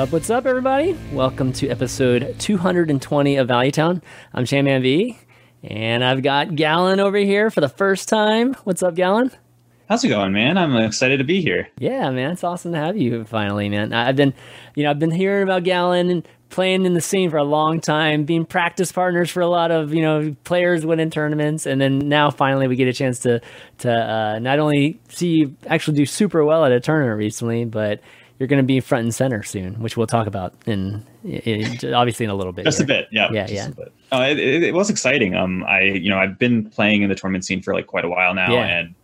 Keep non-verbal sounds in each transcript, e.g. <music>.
Up? What's up, everybody? Welcome to episode 220 of Valuetown. I'm ChanmanV, and I've got Galen over here for the first time. What's up, Galen? How's it going, man? I'm excited to be here. Yeah, man, it's awesome to have you finally, man. I've been, you know, I've been hearing about Galen and playing in the scene for a long time, being practice partners for a lot of, you know, players winning tournaments, and then now finally we get a chance to to uh, not only see you actually do super well at a tournament recently, but you're going to be front and center soon, which we'll talk about in, in obviously in a little bit. Just here. a bit, yeah, yeah, yeah. Oh, it, it, it was exciting. Um, I you know I've been playing in the tournament scene for like quite a while now, Yeah. and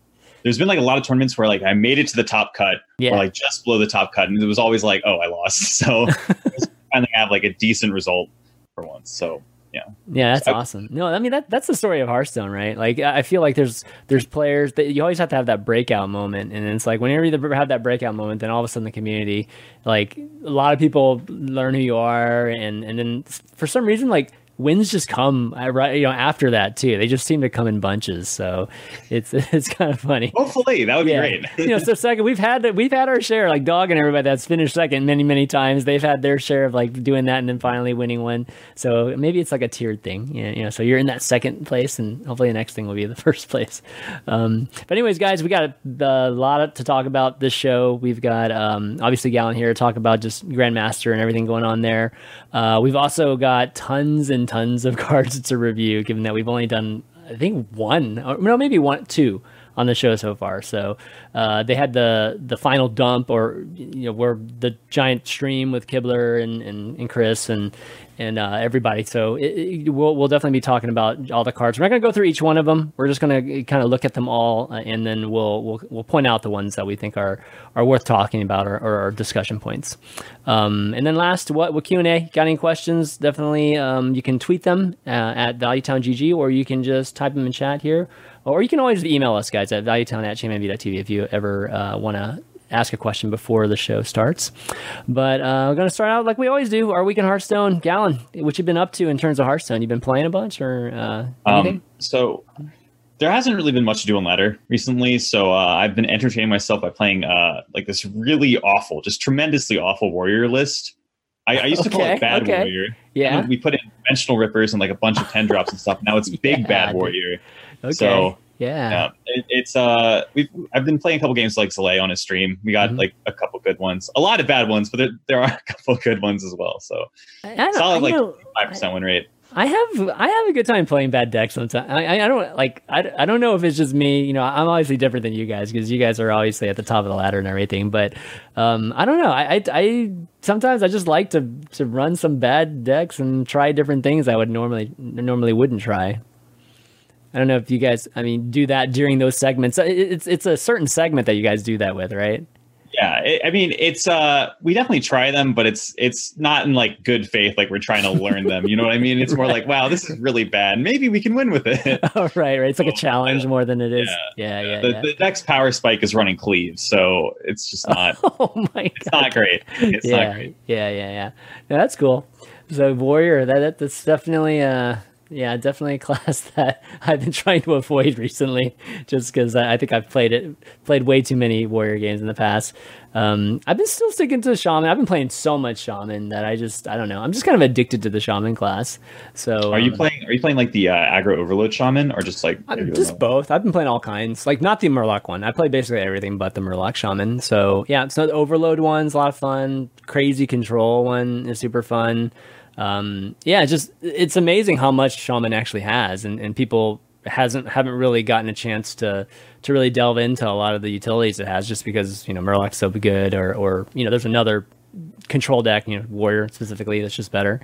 there's been like a lot of tournaments where like I made it to the top cut, Yeah. or like just below the top cut, and it was always like, oh, I lost. <laughs> So <laughs> finally have like a decent result for once. So yeah, Yeah, that's I- awesome. No, I mean that that's the story of Hearthstone, right? Like I I feel like there's there's players that you always have to have that breakout moment, and it's like whenever you have that breakout moment, then all of a sudden the community, like a lot of people learn who you are, and and then for some reason like wins just come uh, right you know after that too. They just seem to come in bunches, so it's <laughs> it's kind of funny. hopefully that would be great. <laughs> you know, so second, we've had we've had our share, like dog and everybody that's finished second many many times. They've had their share of like doing that and then finally winning one. So maybe it's like a tiered thing. You know, you know so you're in that second place, and hopefully the next thing will be the <laughs> first place. Um, but anyways, guys, we got a, a lot to talk about this show. We've got um, obviously Galen here to talk about just Grandmaster and everything going on there. Uh, we've also got tons and tons of <laughs> cards to review, given that we've only done I think one, or no, maybe one, two on the show so far. So uh, they had the the final dump, or you know, where the giant stream with Kibler and, and, and Chris and and uh, everybody. So it, it, we'll we'll definitely be talking about all the cards. We're not going to go through each one of them. We're just going to kind of look at them all, uh, and then we'll we'll we'll point out the ones that we think are are worth talking about or, are discussion points. Um, and then last, what what Q and A? Got any questions? Definitely, um, you can tweet them uh, at ValueTownGG, or you can just type them in chat here, or you can always email us guys at valuetown at chanmanv.tv if you ever uh, want to ask a question before the show starts. But uh, we're going to start out like we always do. Our week in Hearthstone, Galen. What you've been up to in terms of Hearthstone? You've been playing a bunch, or uh, anything? Um, so there hasn't really been much to do on ladder recently. So uh, I've been entertaining myself by playing uh, like this really awful, just tremendously awful warrior list. I, I used to call it bad okay. warrior. yeah. We put in dimensional rippers and like a bunch of ten drops and stuff. Now it's <laughs> big Yeah, bad warrior. Okay. so, yeah. Yeah, it, it's uh, we've I've been playing a couple games like Zalae on a stream. We got Mhm. like a couple good ones, a lot of bad ones, but there, there are <laughs> a couple good ones as well. So I, I solid I like five percent win rate. I have I have a good time playing bad decks sometimes. I, I I don't like I, I don't know if it's just me. You know, I'm obviously different than you guys because you guys are obviously at the top of the ladder and everything. But um, I don't know. I, I I sometimes I just like to to run some bad decks and try different things I would normally normally wouldn't try. I don't know if you guys, I mean, do that during those segments. It's it's a certain segment that you guys do that with, right? Yeah, it, I mean, it's uh, we definitely try them, but it's it's not in like good faith, like we're trying to learn them. You know what I mean? It's more <laughs> like, wow, this is really bad. Maybe we can win with it. <laughs> Oh, right, right. It's like a <laughs> challenge more than it is. Yeah, yeah, the, yeah. the next power spike is running cleaves, so it's just not. oh my It's not great. It's yeah, not great. yeah, yeah, yeah. No, that's cool. So warrior, that, that that's definitely uh yeah, definitely a <laughs> class that I've been trying to avoid recently, just because I, think I've played it played way too many warrior games in the past. Um, I've been still sticking to shaman. I've been playing so much shaman that I just I don't know. I'm just kind of addicted to the shaman class. So Are you um, playing? Are you playing like the uh, aggro overload shaman, or just like I'm just both. I've been playing all kinds. Like not the Murloc one. I play basically everything but the Murloc Shaman. So yeah, it's not the Overload one's a lot of fun. Crazy Control one is super fun. Um, yeah, it's just it's amazing how much Shaman actually has, and, and people hasn't haven't really gotten a chance to to really delve into a lot of the utilities it has, just because you know Murloc's so good, or or you know there's another control deck, you know Warrior specifically, that's just better.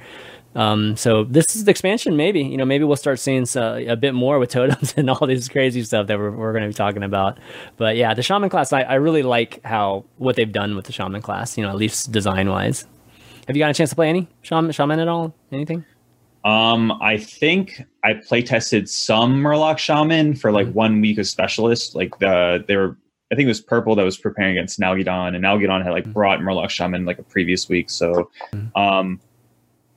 Um, so this is the expansion. Maybe you know, maybe we'll start seeing uh, a bit more with totems <laughs> and all this crazy stuff that we're, we're going to be talking about. But yeah, the shaman class, I, I really like how what they've done with the shaman class. You know, at least design wise. Have you got a chance to play any shaman, shaman at all? Anything? Um, I think I play tested some Murloc Shaman for like mm-hmm. one week of specialist. Like the they were I think it was Purple that was preparing against Nalguidan, and Nalguidan had like mm-hmm. brought Murloc Shaman like a previous week. So mm-hmm. um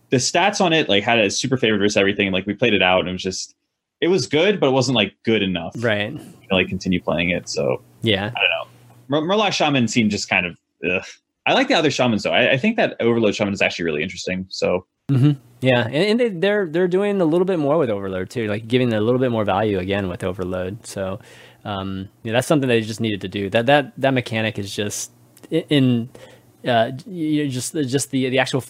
the stats on it like had a super favorite versus everything. Like we played it out and it was just it was good, but it wasn't like good enough. Right. To, like continue playing it. So yeah. I don't know. Mur- Murloc Shaman seemed just kind of ugh. I like the other shamans though. I, I, think that Overload Shaman is actually really interesting. So mm-hmm. yeah, and, and they, they're they're doing a little bit more with Overload too, like giving a little bit more value again with Overload. So um, yeah, that's something they just needed to do. That that that mechanic is just in uh, you just just the the actual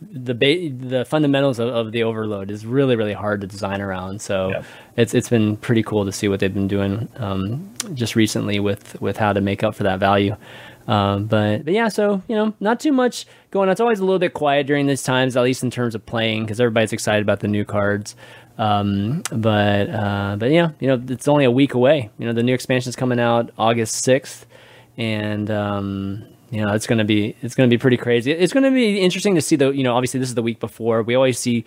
the ba- the fundamentals of, of, the overload is really really hard to design around. So yeah. it's it's been pretty cool to see what they've been doing um, just recently with with how to make up for that value. Um, but but yeah, so you know, not too much going on. It's always a little bit quiet during these times, at least in terms of playing, because everybody's excited about the new cards. Um, but uh, but yeah, you know, it's only a week away. You know, the new expansion is coming out August sixth, and um, you know, it's gonna be it's gonna be pretty crazy. It's gonna be interesting to see the you know, obviously this is the week before. We always see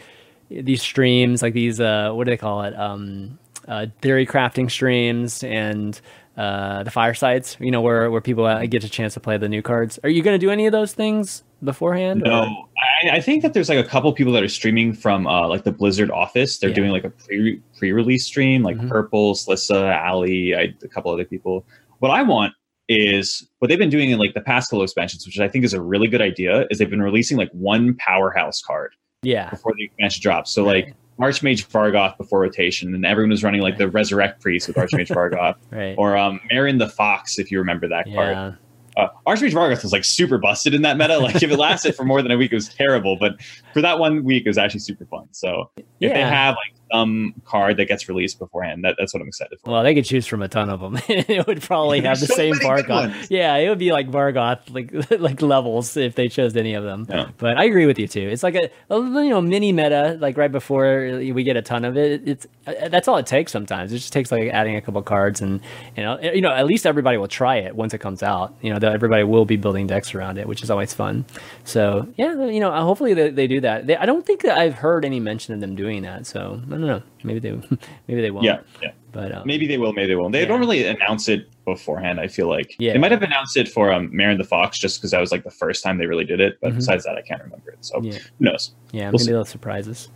these streams like these uh, what do they call it? Um, uh, theory crafting streams and uh, the firesides. You know, where where people uh, get a chance to play the new cards. Are you gonna do any of those things beforehand? No, I, I, think that there's like a couple people that are streaming from uh, like the Blizzard office. They're yeah. doing like a pre pre release stream, like mm-hmm. Purple, Slysssa, Ali, I, a couple other people. What I want is what they've been doing in like the past couple expansions, which I think is a really good idea, is they've been releasing like one powerhouse card. Yeah. Before the expansion drops. So right. like Archmage Vargoth before rotation, and everyone was running like the Resurrect Priest with Archmage Vargoth. <laughs> right. Or um Marin the Fox, if you remember that yeah. card. Uh, Archmage Vargoth was like super busted in that meta. Like if it lasted for more than a week, it was terrible. But for that one week, it was actually super fun. So if yeah. they have like some card that gets released beforehand. That, that's what I'm excited for. Well, they could choose from a ton of them. <laughs> it would probably have the so same Vargoth. Yeah, it would be like Vargoth like <laughs> like levels if they chose any of them. Yeah. But I agree with you too. It's like a, a, you know mini meta like right before we get a ton of it. It's uh, that's all it takes sometimes. It just takes like adding a couple cards and you know you know at least everybody will try it once it comes out. You know everybody will be building decks around it, which is always fun. So yeah, you know hopefully they, they do that. They, I don't think that I've heard any mention of them doing that. So don't know. Maybe they <laughs> maybe they won't. Yeah, yeah. But um, maybe they will. Maybe they won't. They yeah. don't really announce it beforehand. I feel like yeah. they might have announced it for um, Marin the Fox just because that was like the first time they really did it. But mm-hmm. besides that, I can't remember it. So yeah. who knows? Yeah, we'll maybe they'll surprise us.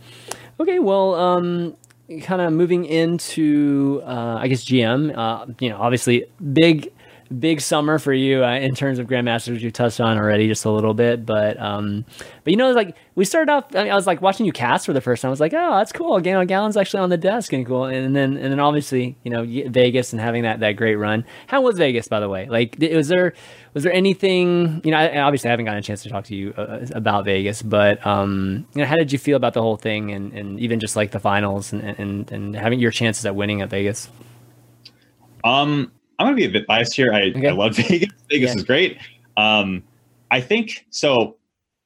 Okay, well, um, kind of moving into uh, I guess GM. Uh, you know, obviously big big summer for you uh, in terms of grandmasters you touched on already just a little bit but um but you know like we started off I, mean, I was like watching you cast for the first time. I was like oh that's cool. Galen Galen's actually on the desk and cool. And then and then obviously you know vegas and having that that great run. How was vegas by the way? Like was there was there anything you know I, obviously i haven't gotten a chance to talk to you uh, about vegas but um you know how did you feel about the whole thing and and even just like the finals and and, and having your chances at winning at vegas? Um I'm going to be a bit biased here. I, okay. I love <laughs> Vegas. Vegas yeah. is great. Um, I think so.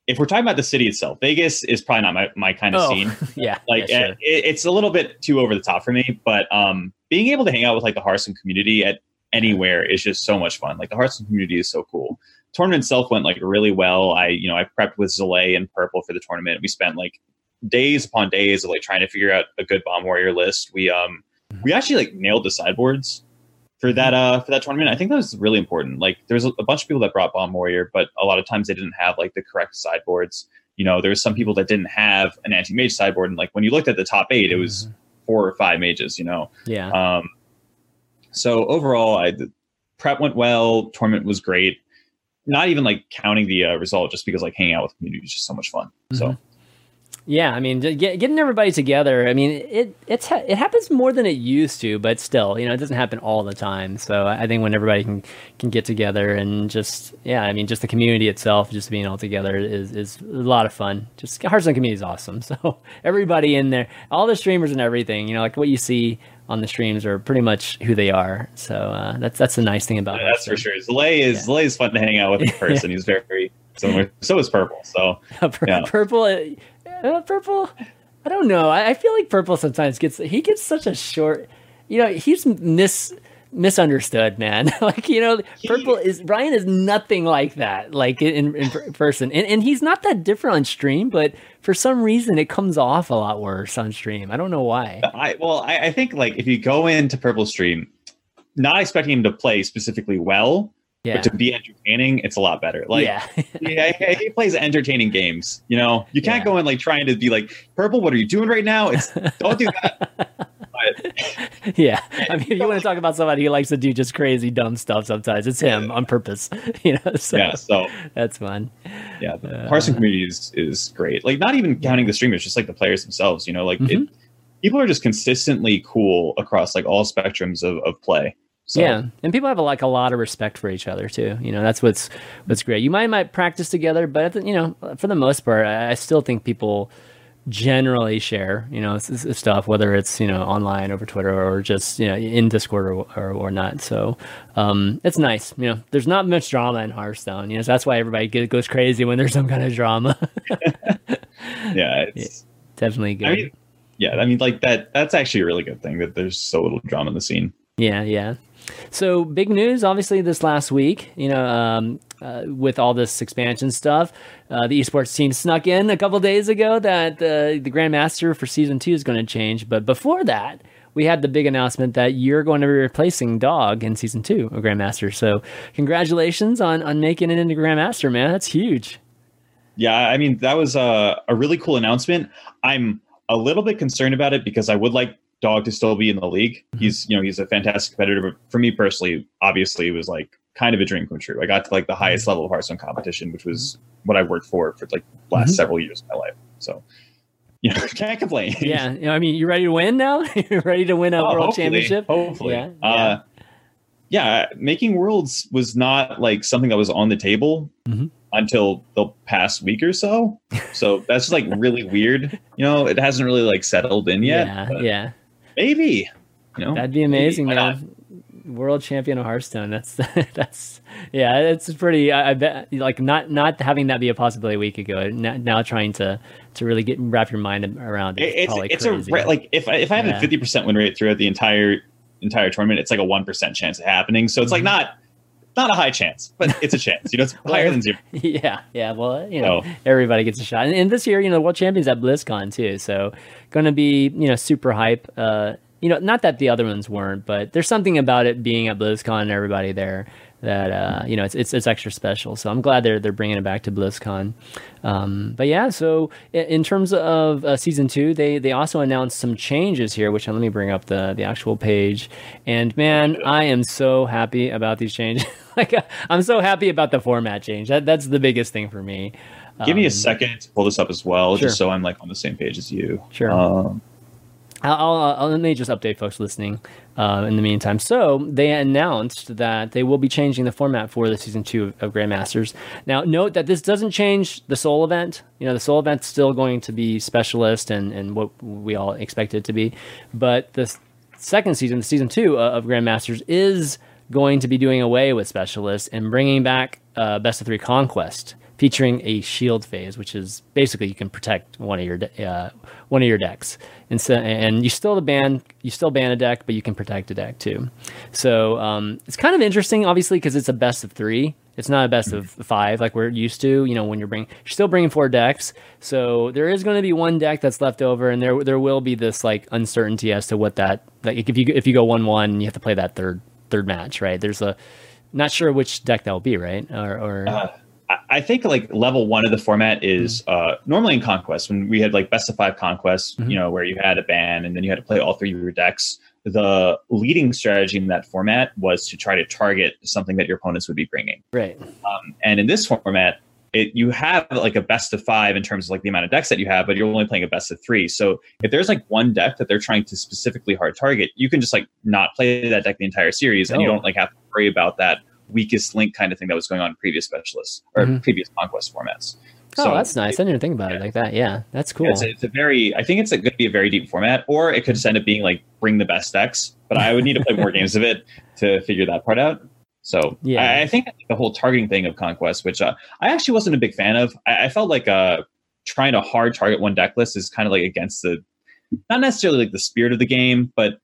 If we're talking about the city itself, Vegas is probably not my, my kind of oh, scene. <laughs> yeah, like yeah, sure. it, it's a little bit too over the top for me. But um, being able to hang out with like the Hearthstone community at anywhere is just so much fun. Like the Hearthstone community is so cool. Tournament itself went like really well. I you know I prepped with Zalae and Purple for the tournament. We spent like days upon days of like trying to figure out a good bomb warrior list. We um we actually like nailed the sideboards for that uh for that tournament. I think that was really important. Like there's a, a bunch of people that brought Bomb Warrior, but a lot of times they didn't have like the correct sideboards. You know, there was some people that didn't have an anti mage sideboard, and like when you looked at the top eight, it was mm-hmm. four or five mages. You know, yeah. Um, so overall, I the prep went well. Tournament was great. Not even like counting the uh, result, just because like hanging out with community is just so much fun. Mm-hmm. So yeah, I mean, get, getting everybody together. I mean, it it's it happens more than it used to, but still, you know, it doesn't happen all the time. So I think when everybody can can get together and just yeah, I mean, just the community itself, just being all together is is a lot of fun. Just Hearthstone community is awesome. <laughs> So everybody in there, all the streamers and everything, you know, like what you see on the streams are pretty much who they are. So uh, that's that's the nice thing about yeah, That's for sure. Zalae is yeah. Is fun to hang out with in <laughs> person. yeah. He's very similar. So is Purple. So <laughs> yeah. Purple uh, purple. I don't know. I, I feel like purple sometimes gets he gets such a short. You know, he's mis misunderstood, man. <laughs> like you know, purple is Ryan is nothing like that. Like in, in person, and and he's not that different on stream, but for some reason it comes off a lot worse on stream. I don't know why. I well, I, I think like if you go into purple stream, not expecting him to play specifically well, Yeah. but to be entertaining, it's a lot better. Like, yeah. <laughs> yeah, he, plays entertaining games. You know, you can't Yeah. go in like trying to be like, "Purple, what are you doing right now?" It's <laughs> don't do that. But yeah. I mean, if you want to talk about somebody who likes to do just crazy dumb stuff sometimes, it's him on purpose. <laughs> You know, so yeah, so that's fun. yeah, the Uh, Hearthstone community is is great. Like, not even counting the streamers, just like the players themselves. You know, like Mm-hmm. it, people are just consistently cool across like all spectrums of, of play. So, Yeah, and people have like a lot of respect for each other too. You know, that's what's what's great. You might might practice together, but at the, you know, for the most part, I, I still think people generally share you know stuff, whether it's you know online over Twitter or just you know in Discord or or, or not. So um, it's nice. You know, there's not much drama in Hearthstone. You know, so that's why everybody goes crazy when there's some kind of drama. <laughs> yeah, <laughs> it's. Definitely good. I mean, yeah, I mean, like that. That's actually a really good thing that there's so little drama in the scene. Yeah, yeah. So big news, obviously, this last week. You know, um, uh, with all this expansion stuff, uh, the esports team snuck in a couple days ago that uh, the Grandmaster for season two is going to change. But before that, we had the big announcement that you're going to be replacing Dog in season two of Grandmaster. So congratulations on on making it into Grandmaster, man. That's huge. Yeah, I mean, that was a, a really cool announcement. I'm a little bit concerned about it because I would like Dog to still be in the league. He's, you know, he's a fantastic competitor. But for me personally, obviously, it was like kind of a dream come true. I got to like the highest level of Hearthstone competition, which was what I worked for for like the last Mhm. several years of my life. So, you know, <laughs> can't complain. Yeah, you know, I mean, you ready to win now? <laughs> you ready to win a Oh, world hopefully, championship? Hopefully. Yeah, Uh, yeah, making worlds was not like something that was on the table Mhm. until the past week or so. So that's like really weird. You know, it hasn't really like settled in yet. <laughs> yeah, yeah. Maybe. You know, That'd be amazing, Maybe. Man. World champion of Hearthstone. That's <laughs> that's yeah. It's pretty. I, I bet like not not having that be a possibility a week ago. Now, now trying to to really get wrap your mind around it. It- is it's it's crazy. a like if I, if I have Yeah. a fifty percent win rate throughout the entire entire tournament, it's like a one percent chance of happening. So it's Mm-hmm. like not not a high chance, but it's a chance. You know, it's <laughs> higher than zero. yeah, yeah. Well, you know, everybody gets a shot, and, and this year, you know, world champions at BlizzCon too. So going to be you know super hype. Uh, you know, not that the other ones weren't, but there's something about it being at BlizzCon and everybody there that uh, you know it's, it's it's extra special. So I'm glad they're they're bringing it back to BlizzCon. Um, but yeah, so in, in terms of uh, season two, they they also announced some changes here, which uh, let me bring up the the actual page. And man, I am so happy about these changes. <laughs> like I'm so happy about the format change. That that's the biggest thing for me. Give me a Um, second to pull this up as well, Sure. just so I'm like on the same page as you. Sure. Um, I'll, I'll, I'll- let me just update folks listening uh, in the meantime. So they announced that they will be changing the format for the season two of, of Grandmasters. Now, note that this doesn't change the Seoul event. You know, the Seoul event's still going to be specialist and, and what we all expect it to be. But the second season, the season two uh, of Grandmasters, is going to be doing away with specialists and bringing back uh, best of three conquest featuring a shield phase, which is basically you can protect one of your de- uh, one of your decks, and so and you still ban you still ban a deck, but you can protect a deck too. So um, it's kind of interesting, obviously, because it's a best of three. It's not a best of five like we're used to. You know, when you're bringing you're still bringing four decks, so there is going to be one deck that's left over, and there there will be this like uncertainty as to what that like if you if you go one one, you have to play that third third match, right? There's a not sure which deck that will be, right? Or, or Uh, I- think like level one of the format is uh, normally in conquest when we had like best of five conquests, Mhm. you know, where you had a ban and then you had to play all three of your decks. The leading strategy in that format was to try to target something that your opponents would be bringing. right. Um, and in this format, it you have like a best of five in terms of like the amount of decks that you have, but you're only playing a best of three. So if there's like one deck that they're trying to specifically hard target, you can just like not play that deck the entire series, and you don't like have to worry about that weakest link kind of thing that was going on in previous specialists or Mhm. previous conquest formats. Oh, that's nice. I didn't even think about it like that. Yeah, that's cool. It's, a, it's a very, I think it's going to be a very deep format, or it could just end up being like bring the best decks. But I would need to play more <laughs> games of it to figure that part out. So Yeah. I, I think the whole targeting thing of conquest, which uh, I actually wasn't a big fan of, I, I felt like uh, trying to hard target one deck list is kind of like against the not necessarily like the spirit of the game, but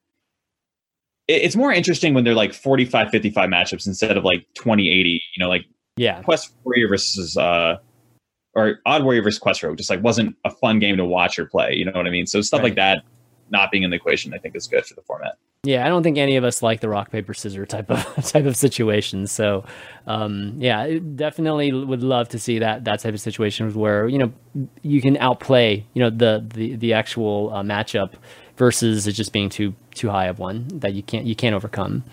it's more interesting when they're like 45 55 matchups instead of like 20 80, you know, like Yeah. Quest Warrior versus uh or Odd Warrior versus Quest Rogue just like wasn't a fun game to watch or play, you know what I mean? So stuff Right. like that not being in the equation I think is good for the format. Yeah, I don't think any of us like the rock paper scissors type of <laughs> type of situation. So, um, yeah, definitely would love to see that that type of situation where you know you can outplay you know the the the actual uh, matchup versus it just being too too high of one that you can't you can't overcome.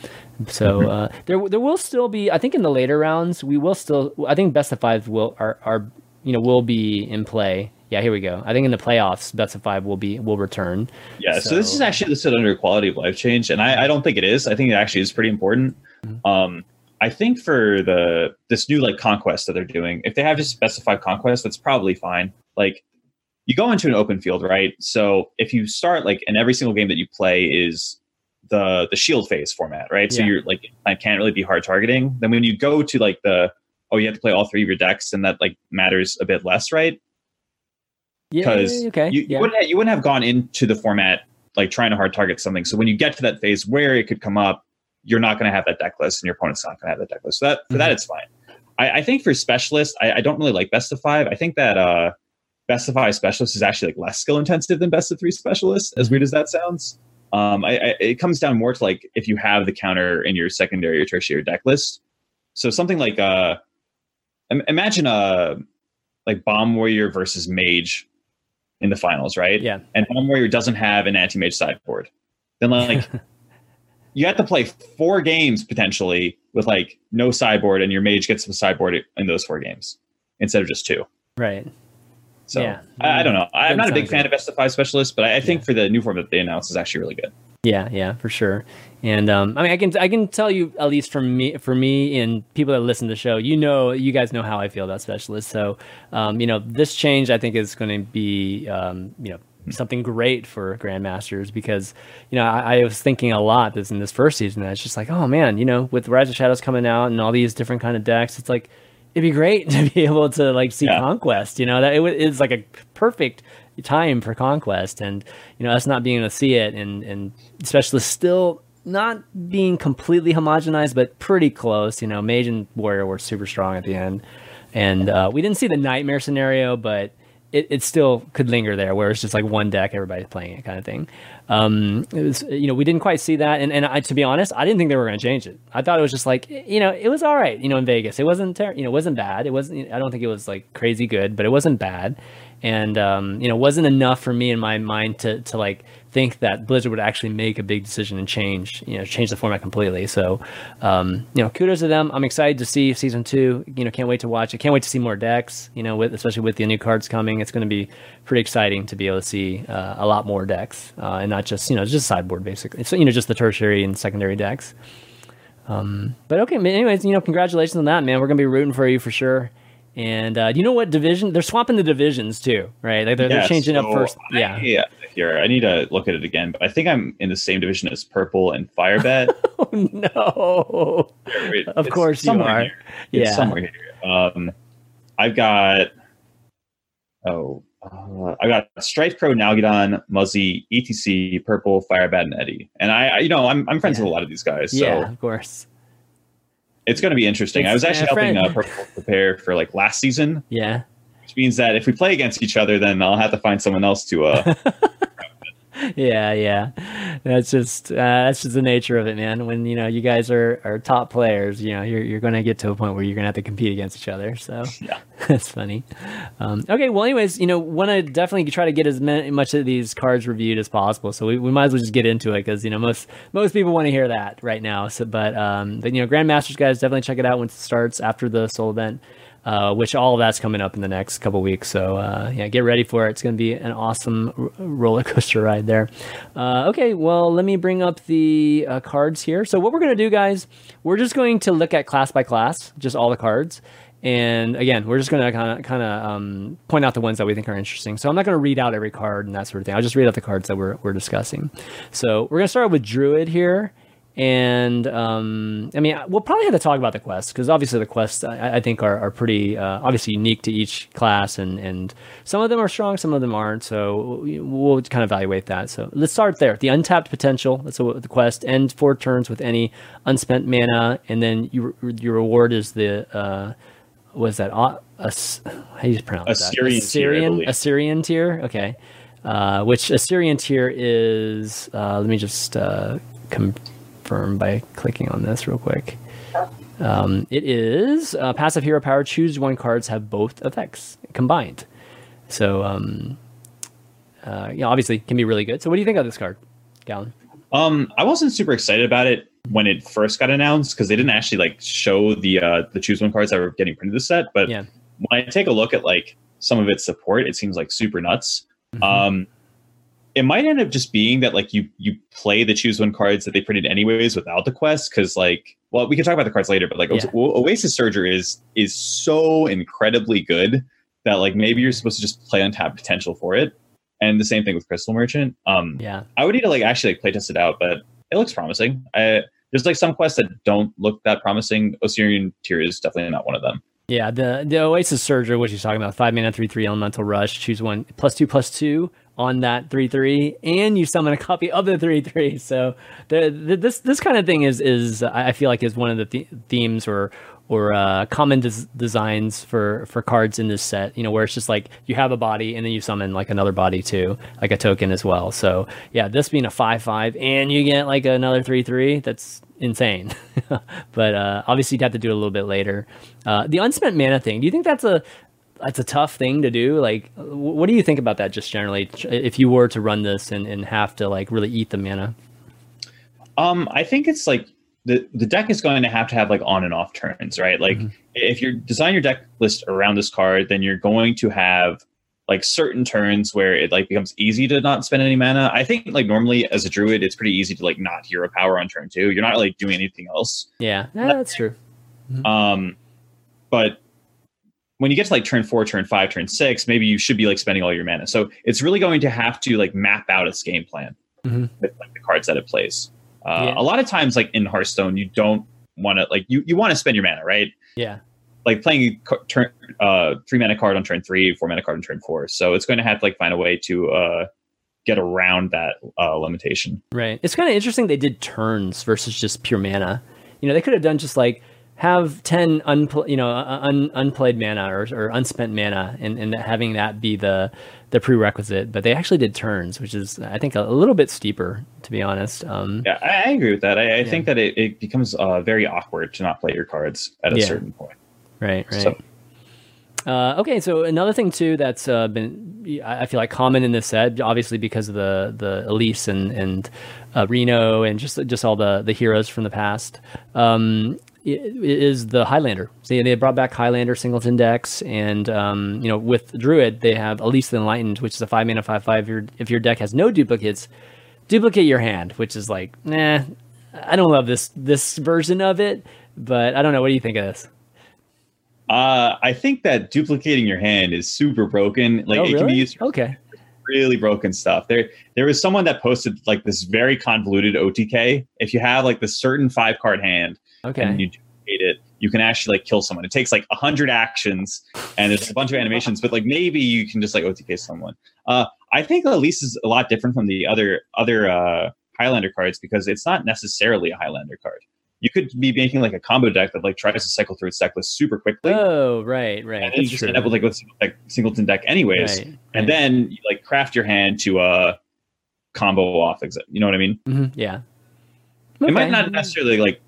So uh, there there will still be I think in the later rounds we will still I think best of five will are are you know will be in play. Yeah, here we go. I think in the playoffs, best of five will be will return. Yeah, so, this is So- actually listed under quality of life change, and I, I don't think it is. I think it actually is pretty important. Mm-hmm. Um, I think for the this new like conquest that they're doing, if they have just specified conquest, that's probably fine. Like you go into an open field, right? So if you start like and every single game that you play is the the shield phase format, right? So Yeah. you're like I can't really be hard targeting. Then when you go to like the oh you have to play all three of your decks, and that like matters a bit less, right? Yeah, because okay, you, you yeah. wouldn't have, you wouldn't have gone into the format like trying to hard target something. So when you get to that phase where it could come up, you're not going to have that deck list, and your opponent's not going to have that deck list. So that for that Mhm. it's fine. I, I think for specialists, I, I don't really like best of five. I think that uh, best of five specialists is actually like less skill intensive than best of three specialists. As weird as that sounds, um, I, I, it comes down more to like if you have the counter in your secondary or tertiary deck list. So something like uh, im- imagine a like bomb warrior versus mage in the finals, right? Yeah. And bomb warrior doesn't have an anti mage sideboard. Then like <laughs> you have to play four games potentially with like no sideboard, and your mage gets the sideboard in those four games instead of just two. Right. So Yeah. I, I don't know. I'm Doesn't not a big fan good. of best of five specialists, but I, I think Yeah. for the new format that they announced is actually really good. Yeah, yeah, for sure. And um, I mean, I can I can tell you at least from me for me and people that listen to the show, you know, you guys know how I feel about specialists. So, um, you know, this change I think is going to be, um, you know, something great for grandmasters because you know I, I was thinking a lot this in this first season. And it's just like, oh man, you know, with Rise of Shadows coming out and all these different kind of decks, it's like it'd be great <laughs> to be able to like see Yeah. conquest. You know, that it it's like a perfect time for conquest, and you know us not being able to see it, and and specialists still not being completely homogenized, but pretty close. You know, mage and warrior were super strong at the end, and uh, we didn't see the nightmare scenario, but. It, it still could linger there, where it's just like one deck, everybody's playing it, kind of thing. Um, it was, you know, we didn't quite see that, and and I, to be honest, I didn't think they were going to change it. I thought it was just like, you know, it was all right, you know, in Vegas. It wasn't, ter- you know, it wasn't bad. It wasn't. I don't think it was like crazy good, but it wasn't bad, and um, you know, wasn't enough for me in my mind to to like think that Blizzard would actually make a big decision and change, you know, change the format completely. So, um, you know, kudos to them. I'm excited to see season two. You know, can't wait to watch it. Can't wait to see more decks. You know, with especially with the new cards coming, it's going to be pretty exciting to be able to see uh, a lot more decks uh, and not just you know just sideboard basically. So you know, just the tertiary and secondary decks. Um, but okay, anyways, you know, congratulations on that, man. We're gonna be rooting for you for sure. And uh, you know what division? They're swapping the divisions too, right? Like they're, they're Yeah, changing up so first. I- Yeah. yeah. Here, I need to look at it again, but I think I'm in the same division as Purple and Firebat. <laughs> Oh no. It- Of course you somewhere are. here. It's Yeah. somewhere here. Um, I've got oh, uh, I got Strife Pro, Nalguidan, Muzzy, ETC, Purple, Firebat, and Eddie. And I, I you know, I'm I'm friends Yeah. with a lot of these guys, so Yeah, of course. It's going to be interesting. I was actually helping uh, Purple prepare for like last season, Yeah. which means that if we play against each other, then I'll have to find someone else to. Uh, <laughs> Yeah, yeah. That's just uh, that's just the nature of it, man. When you know you guys are, are top players, you know you're you're going to get to a point where you're going to have to compete against each other. So <laughs> Yeah. <laughs> that's funny. Um, okay, well, anyways, you know, want to definitely try to get as many, much of these cards reviewed as possible. So we, we might as well just get into it because you know most most people want to hear that right now. So, but um, but you know, Grandmasters guys, definitely check it out once it starts after the Seoul event. Uh, which all of that's coming up in the next couple weeks. So uh, yeah, get ready for it. It's going to be an awesome r- roller <laughs> coaster ride there. Uh, okay, well let me bring up the uh, cards here. So what we're going to do, guys, we're just going to look at class by class, just all the cards. And again, we're just going to kind of kind of um, point out the ones that we think are interesting. So I'm not going to read out every card and that sort of thing. I'll just read out the cards that we're we're discussing. So we're going to start with Druid here, And um, I mean, we'll probably have to talk about the quests because obviously the quests I, I think are, are pretty uh, obviously unique to each class, and and some of them are strong, some of them aren't. So we'll kind of evaluate that. So let's start there. The untapped potential. That's what the quest. End four turns with any unspent mana, and then you, your reward is the uh, was that uh, how do you pronounce Assyrian that? Assyrian tier, Assyrian tier. Okay, uh, which Assyrian tier is. Uh, let me just uh, confirm by clicking on this real quick. Um, it is uh, passive hero power. Choose one cards have both effects combined. So, um, uh, yeah, obviously can be really good. So, what do you think of this card, Galen? Um, I wasn't super excited about it when it first got announced because they didn't actually like show the uh, the choose one cards that were getting printed this set. But Yeah. when I take a look at like some of its support, it seems like super nuts. Mhm. Um, it might end up just being that like you you play the choose one cards that they printed anyways without the quest because like well we can talk about the cards later but like Yeah. Oasis Surger is is so incredibly good that like maybe you're supposed to just play untapped potential for it and the same thing with Crystal Merchant um yeah, I would need to like actually like play test it out but it looks promising I, there's like some quests that don't look that promising Ossirian Tear is definitely not one of them yeah. The the Oasis Surger, which he's talking about, five mana, three three elemental rush. Choose one plus two plus two on that three three, and you summon a copy of the three three. <laughs> So the, the this this kind of thing is is I feel like is one of the th- themes or or uh, common des- designs for for cards in this set. You know, where it's just like you have a body and then you summon like another body too, like a token as well. So yeah, this being a five five and you get like another three three. That's insane. <laughs> but uh, obviously, you'd have to do it a little bit later. Uh, the unspent mana thing. Do you think that's a that's a tough thing to do? Like, what do you think about that? Just generally, if you were to run this and, and have to like really eat the mana. Um, I think it's like the the deck is going to have to have like on and off turns, right? Like Mhm. if you design your deck list around this card, then you're going to have like certain turns where it like becomes easy to not spend any mana. I think like normally as a druid, it's pretty easy to like not hero power on turn two. You're not really doing anything else. Yeah, yeah that's true. Um, but when you get to like turn four, turn five, turn six, maybe you should be like spending all your mana. So it's really going to have to like map out its game plan mm-hmm. with like the cards that it plays. Uh, Yeah. A lot of times, like in Hearthstone, you don't want to like you you want to spend your mana, right? Yeah, Like playing a turn uh three mana card on turn three, four mana card on turn four. So it's going to have to like find a way to uh get around that uh limitation. right. It's kind of interesting they did turns versus just pure mana. You know, they could have done just like have 10 unpl- you know un- unplayed mana or, or unspent mana and, and having that be the the prerequisite but they actually did turns which is i think a, little bit steeper to be honest um Yeah, I, I agree with that. I, I Yeah. think that it, it becomes uh, very awkward to not play your cards at a Yeah. certain point. right right So- Uh, okay, so another thing too that's uh, been I feel like common in this set, obviously because of the the Elise and and uh, Reno and just just all the the heroes from the past, um, is the Highlander. So they brought back Highlander singleton decks, and um, you know with Druid they have Elise the Enlightened, which is a five mana five five. Your if your deck has no duplicates, duplicate your hand, which is like, nah, I don't love this this version of it, but I don't know. What do you think of this? Uh, I think that duplicating your hand is super broken. Like oh, it really? can be used for okay. really broken stuff. There, there was someone that posted like this very convoluted OTK. If you have like this certain five card hand Okay. and you duplicate it, you can actually like kill someone. It takes like a hundred actions and there's a bunch of animations, but like maybe you can just like OTK someone. Uh, I think Elise is a lot different from the other other uh, Highlander cards because it's not necessarily a Highlander card. You could be making like a combo deck that like tries to cycle through its deck list super quickly. Oh, right, right. and then you just true. end up with like with like singleton deck anyways Right, right. and then you like craft your hand to uh combo off exit. you know what i mean Mm-hmm. yeah. it might not necessarily like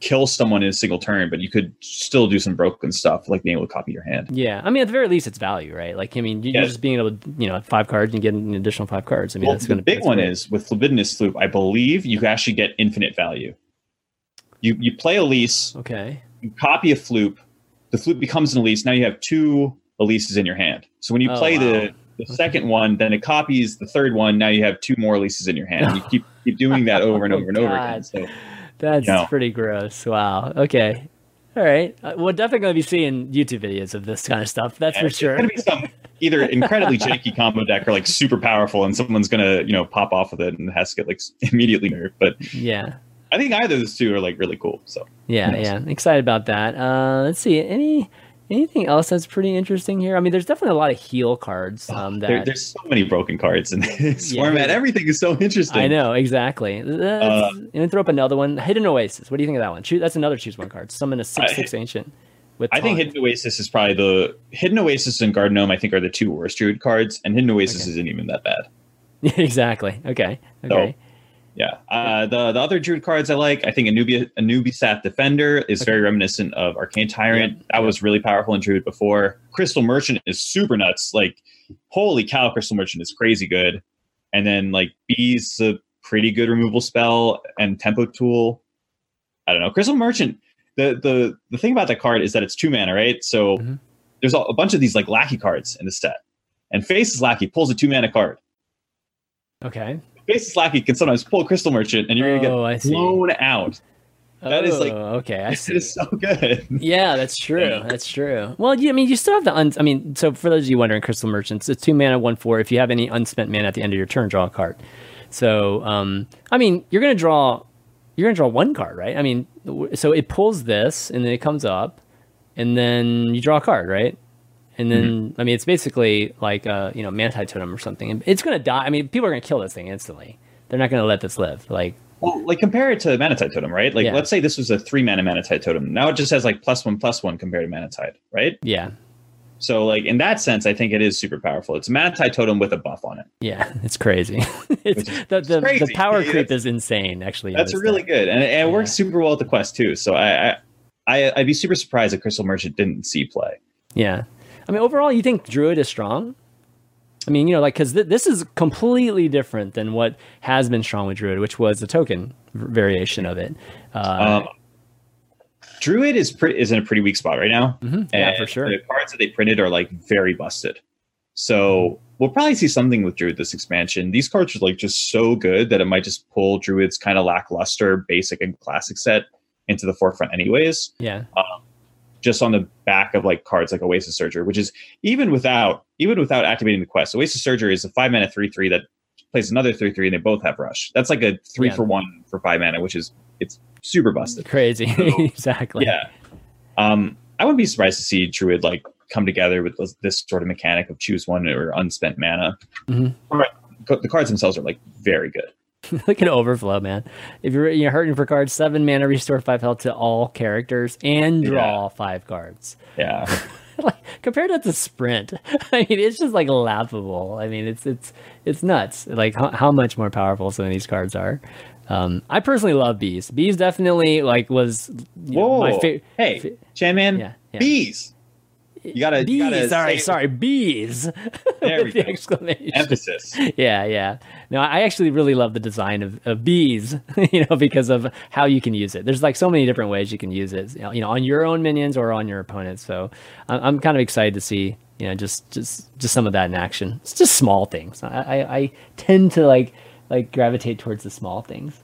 kill someone in a single turn but you could still do some broken stuff like being able to copy your hand Yeah, I mean, at the very least, it's value, right? Like, I mean, you- you're Yeah. just being able to, you know, five cards and get an additional five cards. I mean, well, that's the going to big one is with Flobbidinous Floop i believe you actually get infinite value you you play elise okay. you copy a floop the floop becomes an elise now you have two elises in your hand so when you Oh, play wow. the the second one then it copies the third one now you have two more elises in your hand you <laughs> keep keep doing that over and Oh, over and over again oh, so That's No. pretty gross. Wow. Okay. All right. Uh, we're definitely going to be seeing YouTube videos of this kind of stuff. That's for it's sure. gonna be some either incredibly janky combo deck or like super powerful and someone's gonna you know pop off with it and has to get like <laughs> immediately nerfed but Yeah. I think either of those two are like really cool. So Yeah, yeah, excited about that. Uh, let's see, any anything else that's pretty interesting here? I mean, there's definitely a lot of heal cards. Um, that there, there's so many broken cards in <laughs> this Yeah. format. Everything is so interesting. I know exactly. Uh, and throw up another one. Hidden Oasis. What do you think of that one? That's another choose one card. Summon a six I- six ancient. With I think. Hidden Oasis is probably the Hidden Oasis and Garden Gnome. I think are the two worst Druid cards, and Hidden Oasis Okay. isn't even that bad. <laughs> exactly. Okay. Okay. Yeah. Uh, the the other Druid cards I like, I think Anubia Anubisat Defender is Okay. very reminiscent of Arcane Tyrant. Yep, That was really powerful in Druid before. Crystal Merchant is super nuts. Like, holy cow, Crystal Merchant is crazy good. And then like Bee's a pretty good removal spell and tempo tool. I don't know. Crystal Merchant. The the the thing about that card is that it's two mana, right? So Mhm. there's a, a bunch of these like lackey cards in the set. And Faceless Lackey pulls a two mana card. Okay. Faceless Lackey can sometimes pull Crystal Merchant, and you're Oh, gonna I get see. blown out. That is, like- Oh, okay. I see. is so good. Yeah, that's true. Yeah. That's true. Well, you, I mean, you still have the. Un- I mean, so for those of you wondering, Crystal Merchants, it's two mana, one four. If you have any unspent mana at the end of your turn, draw a card. So, um, I mean, you're gonna draw. You're gonna draw one card, right? I mean, so it pulls this, and then it comes up, and then you draw a card, right? And then, mm-hmm. I mean, it's basically like a you know, Manatide Totem or something. And it's gonna die. I mean, people are gonna kill this thing instantly. They're not gonna let this live. Like, Well, like compare it to Manatide Totem, right? Like, Yeah. let's say this was a three mana Manatide Totem. Now it just has like plus one plus one compared to Manatide, right? yeah, So, like in that sense, I think it is super powerful. It's a Manatide Totem with a buff on it. yeah, <laughs> it's crazy. <laughs> it's, is the the, the crazy. power Yeah, <laughs> creep is insane. Actually, That's really good, and it, and it Yeah. works super well with the quest too. So I, I, I, I'd be super surprised if Crystal Merchant didn't see play. Yeah. I mean, overall, you think Druid is strong? I mean, you know, like, because th- this is completely different than what has been strong with Druid, which was the token variation of it. Uh, Um, Druid is pretty is in a pretty weak spot right now. mhm, yeah, for sure. The cards that they printed are like very busted. So we'll probably see something with Druid this expansion. These cards are like just so good that it might just pull Druid's kind of lackluster basic and classic set into the forefront, anyways. Yeah. Just on the back of like cards like Oasis Surger, which is even without even without activating the quest. Oasis Surger is a five mana three three that plays another three three, and they both have rush. That's like a three Yeah. for one for five mana, which is it's super busted. Crazy. <laughs> exactly. Yeah. Um, I wouldn't be surprised to see Druid like come together with this, sort of mechanic of choose one or unspent mana. Mhm. Right. The cards themselves are like very good. <laughs> Look at overflow, man. If you're, you're hurting for cards, seven mana, restore five health to all characters, and draw five cards. Yeah. <laughs> like compared that to sprint <laughs> i mean it's just like laughable i mean it's it's it's nuts like how, how much more powerful some of these cards are um i personally love bees bees definitely like was you know, Whoa. my favorite hey, Chan Man. Yeah, yeah. Bees. You gotta. bees You gotta sorry sorry bees. <laughs> There we the go. exclamation Emphasis. yeah yeah. No i actually really love the design of, of bees <laughs> you know because of how you can use it. There's like so many different ways you can use it you know, on your own minions or on your opponents. So i'm, kind of excited to see you know just just just some of that in action. It's just small things. I i, I tend to like like gravitate towards the small things.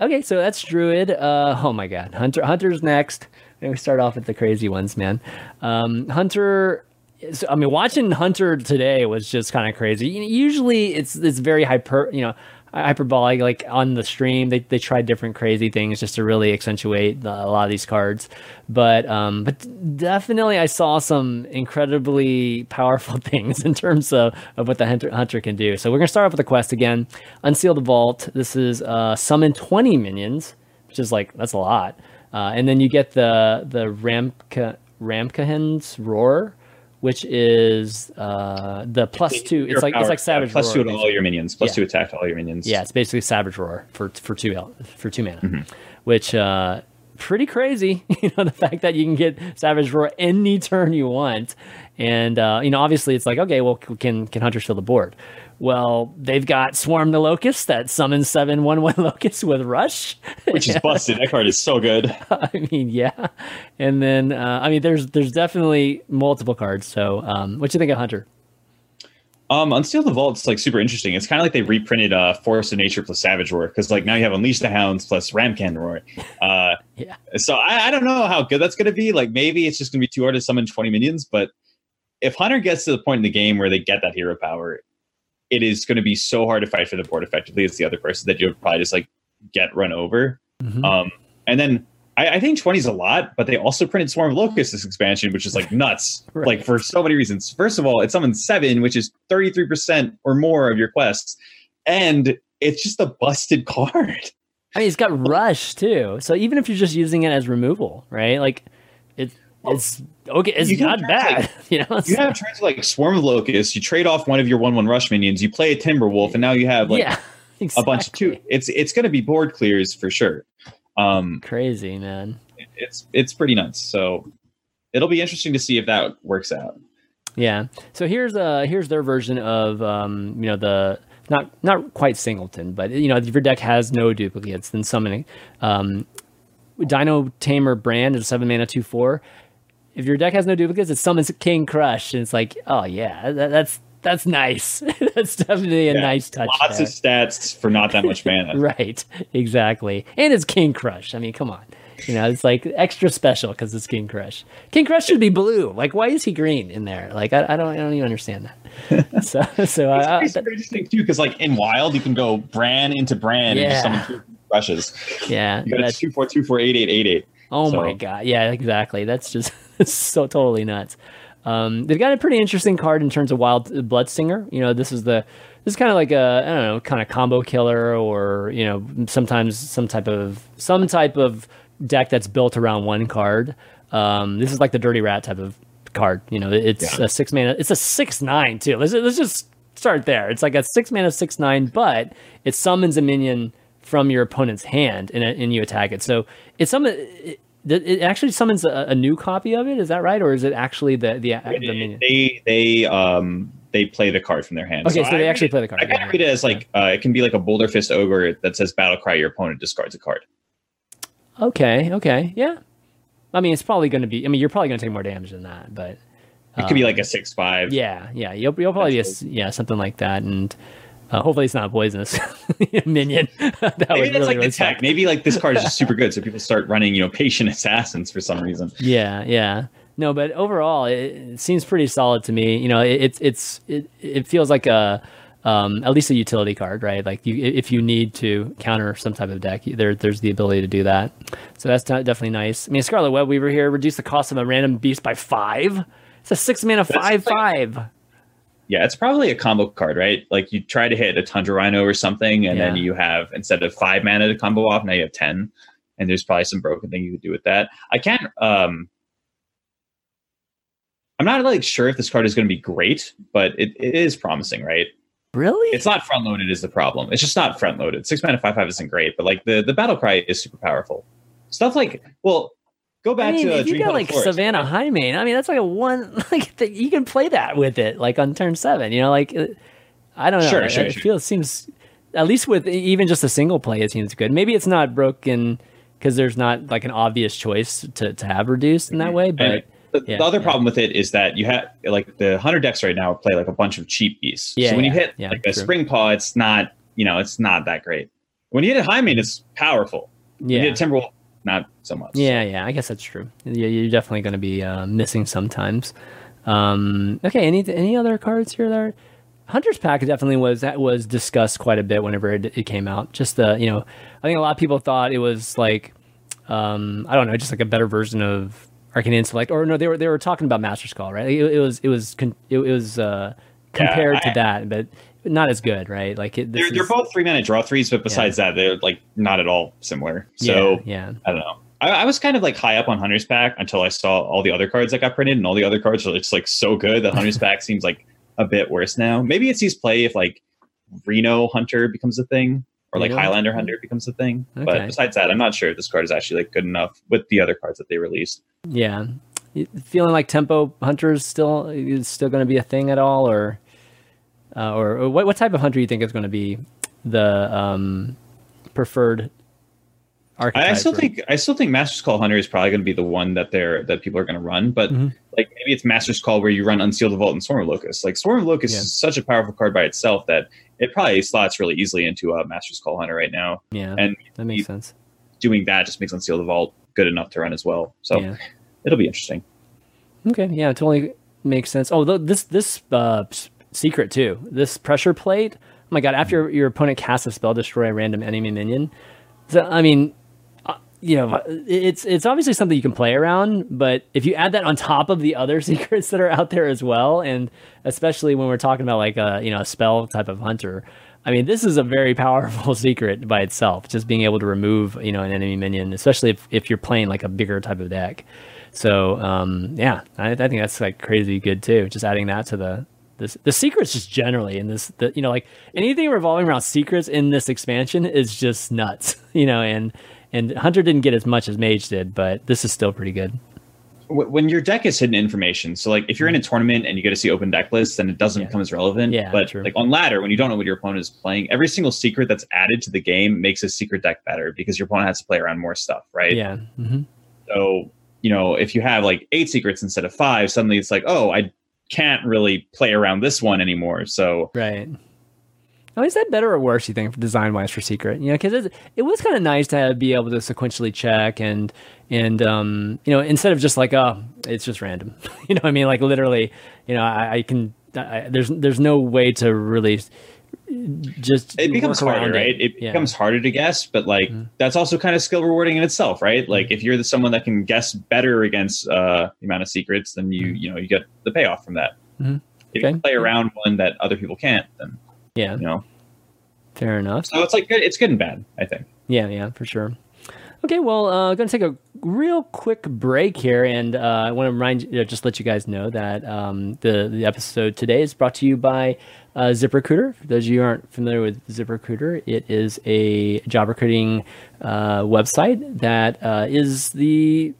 Okay so that's druid. Uh oh my god. Hunter hunter's next we start off with the crazy ones man um hunter so, I mean, watching Hunter today was just kind of crazy. You know, Usually, it's it's very hyper, you know, hyperbolic. Like on the stream, they they try different crazy things just to really accentuate the, a lot of these cards. But um, but definitely, I saw some incredibly powerful <laughs> things in terms of, of what the hunter, hunter can do. So we're gonna start off with the quest again. Unseal the vault. This is uh, summon twenty minions, which is like that's a lot. Uh, and then you get the the Ramka Ramkahen's roar which is uh, the plus two. It's like it's like Savage plus Roar, two to all your minions. Plus Yeah. two attack to all your minions. Yeah, it's basically Savage Roar for for two for two mana, Mm-hmm. which uh, pretty crazy. <laughs> You know the fact that you can get Savage Roar any turn you want, and uh, you know obviously it's like okay, well can can Hunters fill the board? Well, they've got Swarm the Locust that summons seven one one <laughs> locusts with Rush. which is busted. That card is so good. <laughs> I mean, yeah, and then uh, I mean there's there's definitely multiple cards. So um, what you think of Hunter? Um, Unseal the Vault's like super interesting. It's kind of like they reprinted uh, Force of Nature plus Savage Roar because like now you have Unleash the Hounds plus Ramkahen Roar. Uh, <laughs> Yeah. So I, I don't know how good that's going to be. Like maybe it's just going to be too hard to summon 20 minions, but if Hunter gets to the point in the game where they get that hero power, it is going to be so hard to fight for the board effectively as the other person that you'll probably just like get run over. Mm-hmm. Um, and then I, I, think 20 is a lot, but they also printed Swarm of Locusts this expansion, which is like nuts. <laughs> right. Like for so many reasons. First of all, it summons seven, which is 33% or more of your quests. And it's just a busted <laughs> card. I mean, it's got rush too. So even if you're just using it as removal, right? Like it's okay. It's you not bad. Like, <laughs> you know, you have turns like Swarm of Locusts. You trade off one of your one one rush minions. You play a Timberwolf, and now you have like yeah, exactly. <laughs> a bunch of two. It's it's going to be board clears for sure. Um, Crazy man. It's it's pretty nuts. So it'll be interesting to see if that works out. Yeah. So here's uh here's their version of um you know the not not quite singleton, but you know if your deck has no duplicates, then summoning um Dino Tamer Brann is a seven mana two four. If your deck has no duplicates, it summons King Krush, and it's like, oh yeah, that, that's that's nice. <laughs> that's definitely a yeah, nice touch. Lots there. of stats for not that much mana. <laughs> right, exactly. And it's King Krush. I mean, come on. You know, it's like extra special because it's King Krush. King Krush should be blue. Like, why is he green in there? Like, I, I don't, I don't even understand that. <laughs> so, so uh, it's interesting too because like in Wild, you can go Brann into Brann yeah. and just summon two Krushes. Yeah, you got a two four two four eight eight eight eight. Oh so. my god! Yeah, exactly. That's just <laughs> so totally nuts. Um, they've got a pretty interesting card in terms of Wild Bloodstinger. You know, this is the this is kind of like a I don't know, kind of combo killer, or you know, sometimes some type of some type of deck that's built around one card. Um, this is like the Dirty Rat type of card. You know, it's yeah. a six mana. It's a six nine too. Let's let's just start there. It's like a six mana six nine, but it summons a minion from your opponent's hand and, and you attack it. So it's some. It, it actually summons a, a, new copy of it. Is that right, or is it actually the the, the minion? They they um they play the card from their hand. Okay, so, so they actually play the card. I kind of read it as like uh, it can be like a Boulder Fist Ogre that says Battle Cry. Your opponent discards a card. Okay. Okay. Yeah. I mean, it's probably going to be. I mean, you're probably going to take more damage than that, but it could um, be like a six five. Yeah. Yeah. You'll you'll probably be a, yeah something like that, and uh, hopefully it's not poisonous <laughs> minion. <laughs> that Maybe would really, like really tech. Maybe like this card is just super <laughs> good, so people start running, you know, patient assassins for some reason. Yeah, yeah. No, but overall, it, it seems pretty solid to me. You know, it, it's it's it, it feels like a um, at least a utility card, right? Like you, if you need to counter some type of deck, there there's the ability to do that. So that's definitely nice. I mean, Scarlet Web Weaver here reduce the cost of a random beast by five. It's a six mana five like, five. Yeah, it's probably a combo card, right? Like you try to hit a Tundra Rhino or something, and yeah. then you have instead of five mana to combo off, now you have ten. And there's probably some broken thing you could do with that. I can't. um I'm not like sure if this card is going to be great, but it, it is promising, right? Really? It's not front loaded is the problem. It's just not front loaded. Six mana five five isn't great, but like the the battle cry is super powerful. Stuff like well, Go back I mean, to if you got like Forest, Savannah right? Highmane. I mean, that's like a one <laughs> like the, you can play that with it like on turn seven. You know, like uh, I don't know. Sure, sure, it sure. feels seems at least with even just a single play, it seems good. Maybe it's not broken because there's not like an obvious choice to to have reduced in that mm-hmm. way, but. The, yeah, the, other yeah. problem with it is that you have like the hunter decks right now play like a bunch of cheap beasts. Yeah, so when you hit like a spring paw, it's not you know it's not that great. When you hit a Highmane, it's powerful. Yeah. you hit Timberwolf, not so much. Yeah, so. yeah, I guess that's true. Yeah, you're definitely going to be uh, missing sometimes. Um, okay, any any other cards here there? Hunter's Pack definitely was that was discussed quite a bit whenever it, it, came out. Just the you know, I think a lot of people thought it was like, um, I don't know, just like a better version of Arcane Intellect, or no, they were they were talking about Master's Call, right? It, it was it was con- it, it was uh, compared yeah, I, to that, but not as good, right? Like it, they're, is, they're both three minute draw threes, but besides yeah. that, they're like not at all similar. So yeah, yeah. I don't know. I, I, was kind of like high up on Hunter's Pack until I saw all the other cards that got printed, and all the other cards are just like so good that Hunter's <laughs> Pack seems like a bit worse now. Maybe it sees play if like Reno Hunter becomes a thing, or like Highlander Hunter becomes a thing. Okay. But besides that, I'm not sure if this card is actually like good enough with the other cards that they released. Yeah, feeling like Tempo Hunter is still is still going to be a thing at all, or uh, or, or, what, what type of hunter do you think is going to be the um, preferred archetype? I still think I still think Master's Call Hunter is probably going to be the one that they're that people are going to run, but mm-hmm. like maybe it's Master's Call where you run Unseal the Vault and Swarm of Locust. Like Swarm of Locust yeah. is such a powerful card by itself that it probably slots really easily into a Master's Call Hunter right now. Yeah, and that makes sense. Doing that just makes Unseal the Vault good enough to run as well. So yeah. it'll be interesting. Okay, yeah, it totally makes sense. Oh, this this uh, secret too. This pressure plate. Oh my god! After your opponent casts a spell, destroy a random enemy minion. So I mean, you know, it's it's obviously something you can play around, but if you add that on top of the other <laughs> secrets that are out there as well, and especially when we're talking about like a you know a spell type of hunter, I mean, this is a very <laughs> powerful secret by itself. Just being able to remove you know an enemy minion, especially if if you're playing like a bigger type of deck. So um, yeah, I, I think that's like crazy good too. Just adding that to the this the secrets just generally in this the, you know like anything revolving around secrets in this expansion is just nuts <laughs> you know and and hunter didn't get as much as mage did but this is still pretty good when your deck is hidden information so like if you're in a tournament and you get to see open deck lists then it doesn't Yeah. become as relevant Yeah, but true. like on ladder when you don't know what your opponent is playing every single secret that's added to the game makes a secret deck better because your opponent has to play around more stuff right yeah hmm so you know if you have like eight secrets instead of five suddenly it's like oh i can't really play around this one anymore so right Oh, is that better or worse? You think, design wise, for Secret? You know, because it, was kind of nice to be able to sequentially check and and um, you know, instead of just like, oh, it's just random. <laughs> you know, I mean, like literally, you know, I, I can. I, there's there's no way to really just it becomes harder around right it Yeah. becomes harder to guess but like that's also kind of skill rewarding in itself right like if you're the someone that can guess better against uh the amount of secrets then you you know you get the payoff from that Mhm. if Okay. you play around one that other people can't then yeah, you know fair enough. so it's like good it's good and bad i think Yeah, yeah, for sure. Okay, well, uh, going to take a real quick break here, and uh, I want to remind you, just let you guys know that um, the the episode today is brought to you by uh, ZipRecruiter. For those of you aren't familiar with ZipRecruiter, it is a job recruiting uh, website that uh, is the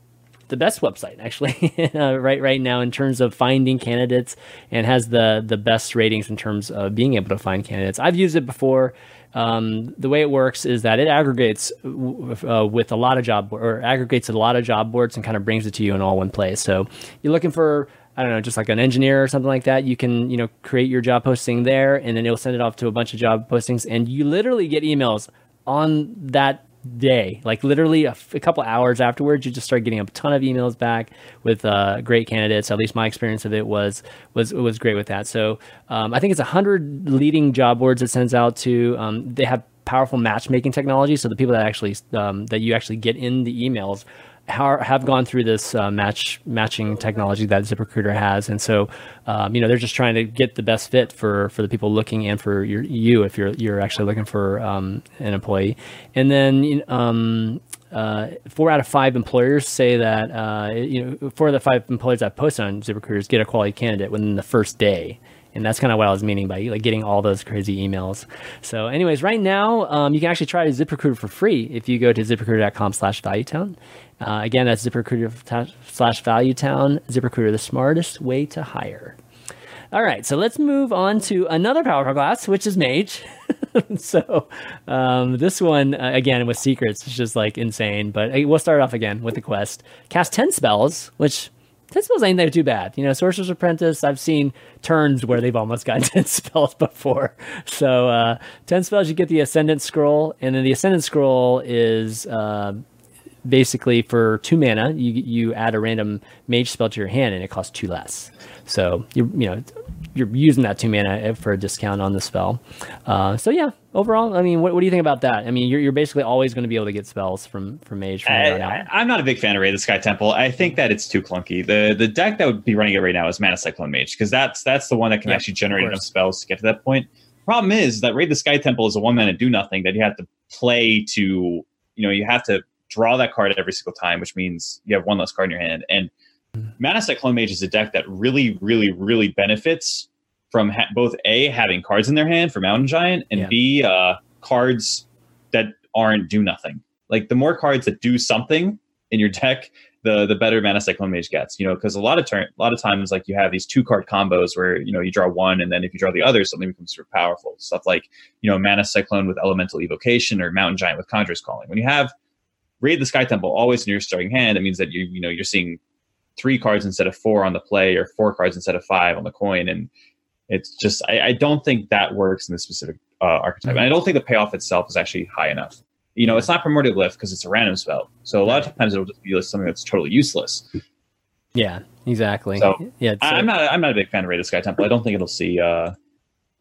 the best website actually <laughs> uh, right right now in terms of finding candidates and has the the best ratings in terms of being able to find candidates. I've used it before. Um, the way it works is that it aggregates uh, with a lot of job or aggregates a lot of job boards and kind of brings it to you in all one place. So you're looking for I don't know, just like an engineer or something like that. You can you know create your job posting there, and then it'll send it off to a bunch of job postings, and you literally get emails on that day like literally a, f- a couple hours afterwards you just start getting a ton of emails back with uh, great candidates at least my experience of it was was was great with that so um, i think it's 100 leading job boards it sends out to um, they have powerful matchmaking technology so the people that actually um, that you actually get in the emails have gone through this uh, match matching technology that ZipRecruiter has, and so um, you know they're just trying to get the best fit for for the people looking and for your, you if you're you're actually looking for um, an employee. And then um, uh, four out of five employers say that uh, you know four of the five employers that post on ZipRecruiters get a quality candidate within the first day. And that's kind of what I was meaning by like getting all those crazy emails. So, anyways, right now um, you can actually try ZipRecruiter for free if you go to ZipRecruiter.com/slash ValueTown. Uh, again, that's ZipRecruiter slash ValueTown. ZipRecruiter, the smartest way to hire. All right, so let's move on to another power class, which is Mage. <laughs> so um, this one uh, again with secrets is just like insane. But uh, we'll start off again with the quest. Cast ten spells, which ten spells ain't that too bad. You know, Sorcerer's Apprentice. I've seen turns where they've almost gotten <laughs> ten spells before. So uh, ten spells, you get the Ascendant Scroll, and then the Ascendant Scroll is. Basically for two mana you you add a random mage spell to your hand and it costs two less so you you know you're using that two mana for a discount on the spell uh, so yeah overall i mean what, what do you think about that i mean you're, you're basically always going to be able to get spells from from mage from I, I'm not a big fan of Raid the Sky Temple. I think that it's too clunky. The the deck that would be running it right now is Mana Cyclone Mage because that's that's the one that can Yeah, actually generate enough spells to get to that point. Problem is that Raid the Sky Temple is a one mana do nothing that you have to play to you know you have to draw that card every single time, which means you have one less card in your hand. And Mm-hmm. Mana Cyclone Mage is a deck that really, really, really benefits from ha- both a having cards in their hand for Mountain Giant and Yeah. b uh, cards that aren't do nothing. Like the more cards that do something in your deck, the the better Mana Cyclone Mage gets. You know, because a lot of turn, a lot of times, like you have these two card combos where you know you draw one, and then if you draw the other, something becomes super powerful. Stuff like you know Mana Cyclone with Elemental Evocation or Mountain Giant with Conjurer's Calling. When you have Raid the Sky Temple always in your starting hand, it means that you you know you're seeing three cards instead of four on the play, or four cards instead of five on the coin, and it's just I, I don't think that works in this specific uh, archetype, and I don't think the payoff itself is actually high enough. You know, it's not primordial glyph because it's a random spell, so a lot of times it'll just be like something that's totally useless. yeah exactly So, yeah I, I'm not I'm not a big fan of Raid the Sky Temple. I don't think it'll see uh,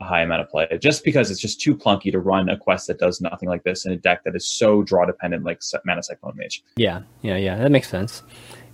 a high amount of play, just because it's just too clunky to run a quest that does nothing like this in a deck that is so draw dependent, like Mana Cyclone Mage. Yeah, yeah, yeah. That makes sense.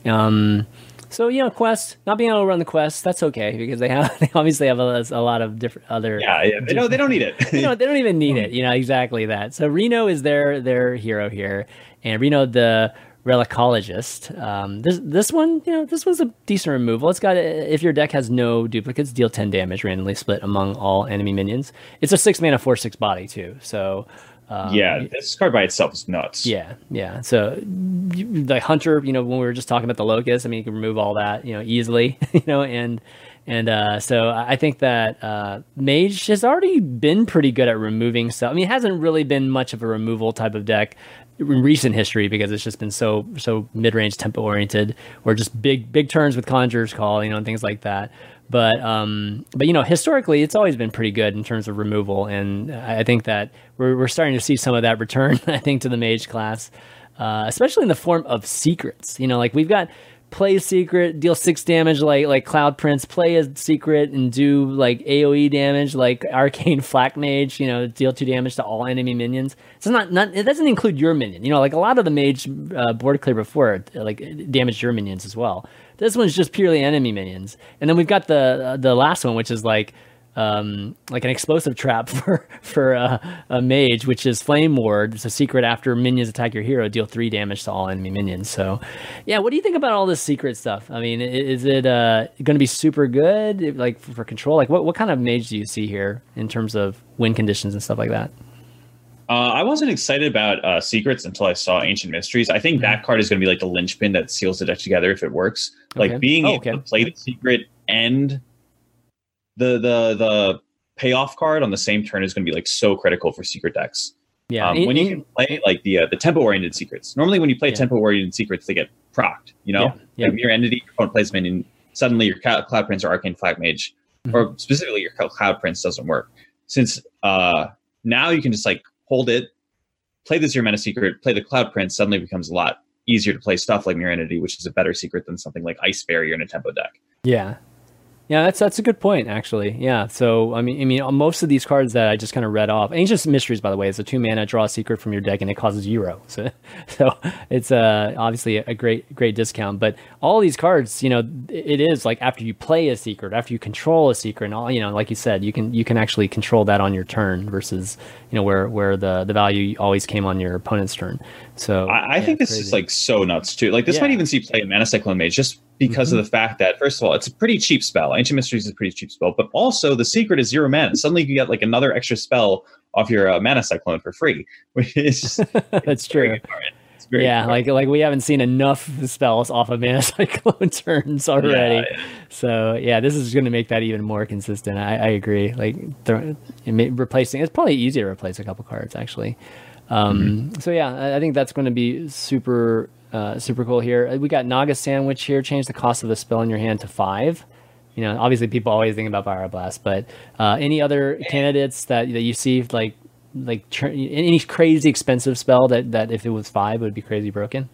Um, so you know, quest not being able to run the quest, that's okay because they have <laughs> they obviously have a, a lot of different other. Yeah, yeah they don't they don't need it. <laughs> you know, they don't even need it. You know, exactly that. So Reno is their their hero here, and Reno the relicologist. Um, this this one, you know, this one's a decent removal. It's got if your deck has no duplicates, deal ten damage randomly split among all enemy minions. It's a six mana four six body too. So um, yeah, this card by itself is nuts. Yeah, yeah. So the hunter, you know, when we were just talking about the locust, I mean, you can remove all that, you know, easily, <laughs> you know, and and uh, so I think that uh, Mage has already been pretty good at removing stuff. I mean, it hasn't really been much of a removal type of deck in recent history because it's just been so so mid range tempo oriented, or just big big turns with Conjurer's Call, you know, and things like that. But um, but you know, historically, it's always been pretty good in terms of removal, and I think that we're we're starting to see some of that return. <laughs> I think to the mage class, uh, especially in the form of secrets. You know, like we've got play secret, deal six damage like like Cloud Prince, play a secret and do like AoE damage like Arcane <laughs> Flak Mage, you know, deal two damage to all enemy minions. It's not not it doesn't include your minion. You know, like a lot of the mage uh, board clear before like damage your minions as well. This one's just purely enemy minions. And then we've got the uh, the last one, which is like um, like an explosive trap <laughs> for for uh, a mage, which is Flame Ward. It's a secret after minions attack your hero, deal three damage to all enemy minions. So, yeah, what do you think about all this secret stuff? I mean, is it uh, going to be super good, like for control? Like, what what kind of mage do you see here in terms of win conditions and stuff like that? Uh, I wasn't excited about uh, secrets until I saw Ancient Mysteries. I think mm-hmm. that card is going to be like the linchpin that seals the deck together if it works. Okay. Like being oh, able okay. to play the secret and the the the payoff card on the same turn is going to be like so critical for secret decks. Yeah, um, in, when you can play like the uh, the tempo oriented secrets. Normally, when you play yeah. tempo oriented secrets, they get procced. You know, yeah. Yeah. Like your entity, your opponent plays minion, suddenly your Cloud Prince or Arcane Flak Mage, mm-hmm. or specifically your Cloud Prince doesn't work. Since uh, now you can just like hold it, play the zero mana secret, play the Cloud Prince, suddenly becomes a lot easier to play stuff like Mirror Entity, which is a better secret than something like Ice Barrier in a tempo deck. Yeah, yeah, that's that's a good point, actually. Yeah. So I mean, I mean, most of these cards that I just kind of read off, Ancient Mysteries, by the way, is a two mana draw a secret from your deck, and it causes zero. <laughs> So, so it's uh, obviously a great great discount. But all these cards, you know, it is like after you play a secret, after you control a secret, and all, you know, like you said, you can you can actually control that on your turn versus you know where where the the value always came on your opponent's turn. So I, I yeah, think this crazy. is like so nuts too. Like this yeah. might even see play in Mana Cyclone Mage just because mm-hmm. of the fact that first of all, it's a pretty cheap spell. Ancient Mysteries is a pretty cheap spell, but also the secret is zero mana. Suddenly you get like another extra spell off your uh, Mana Cyclone for free, <laughs> which is just, <laughs> that's true. Yeah, like like we haven't seen enough spells off of Mana Cyclone <laughs> turns already. Yeah, yeah. So yeah, this is going to make that even more consistent. I, I agree. Like replacing, it's probably easier to replace a couple cards actually. Um, mm-hmm. So yeah, I think that's going to be super uh, super cool here. We got Naga Sand Witch here. Change the cost of the spell in your hand to five. You know, obviously people always think about Pyroblast, but uh, any other candidates that that you see like like any crazy expensive spell that that if it was five would be crazy broken?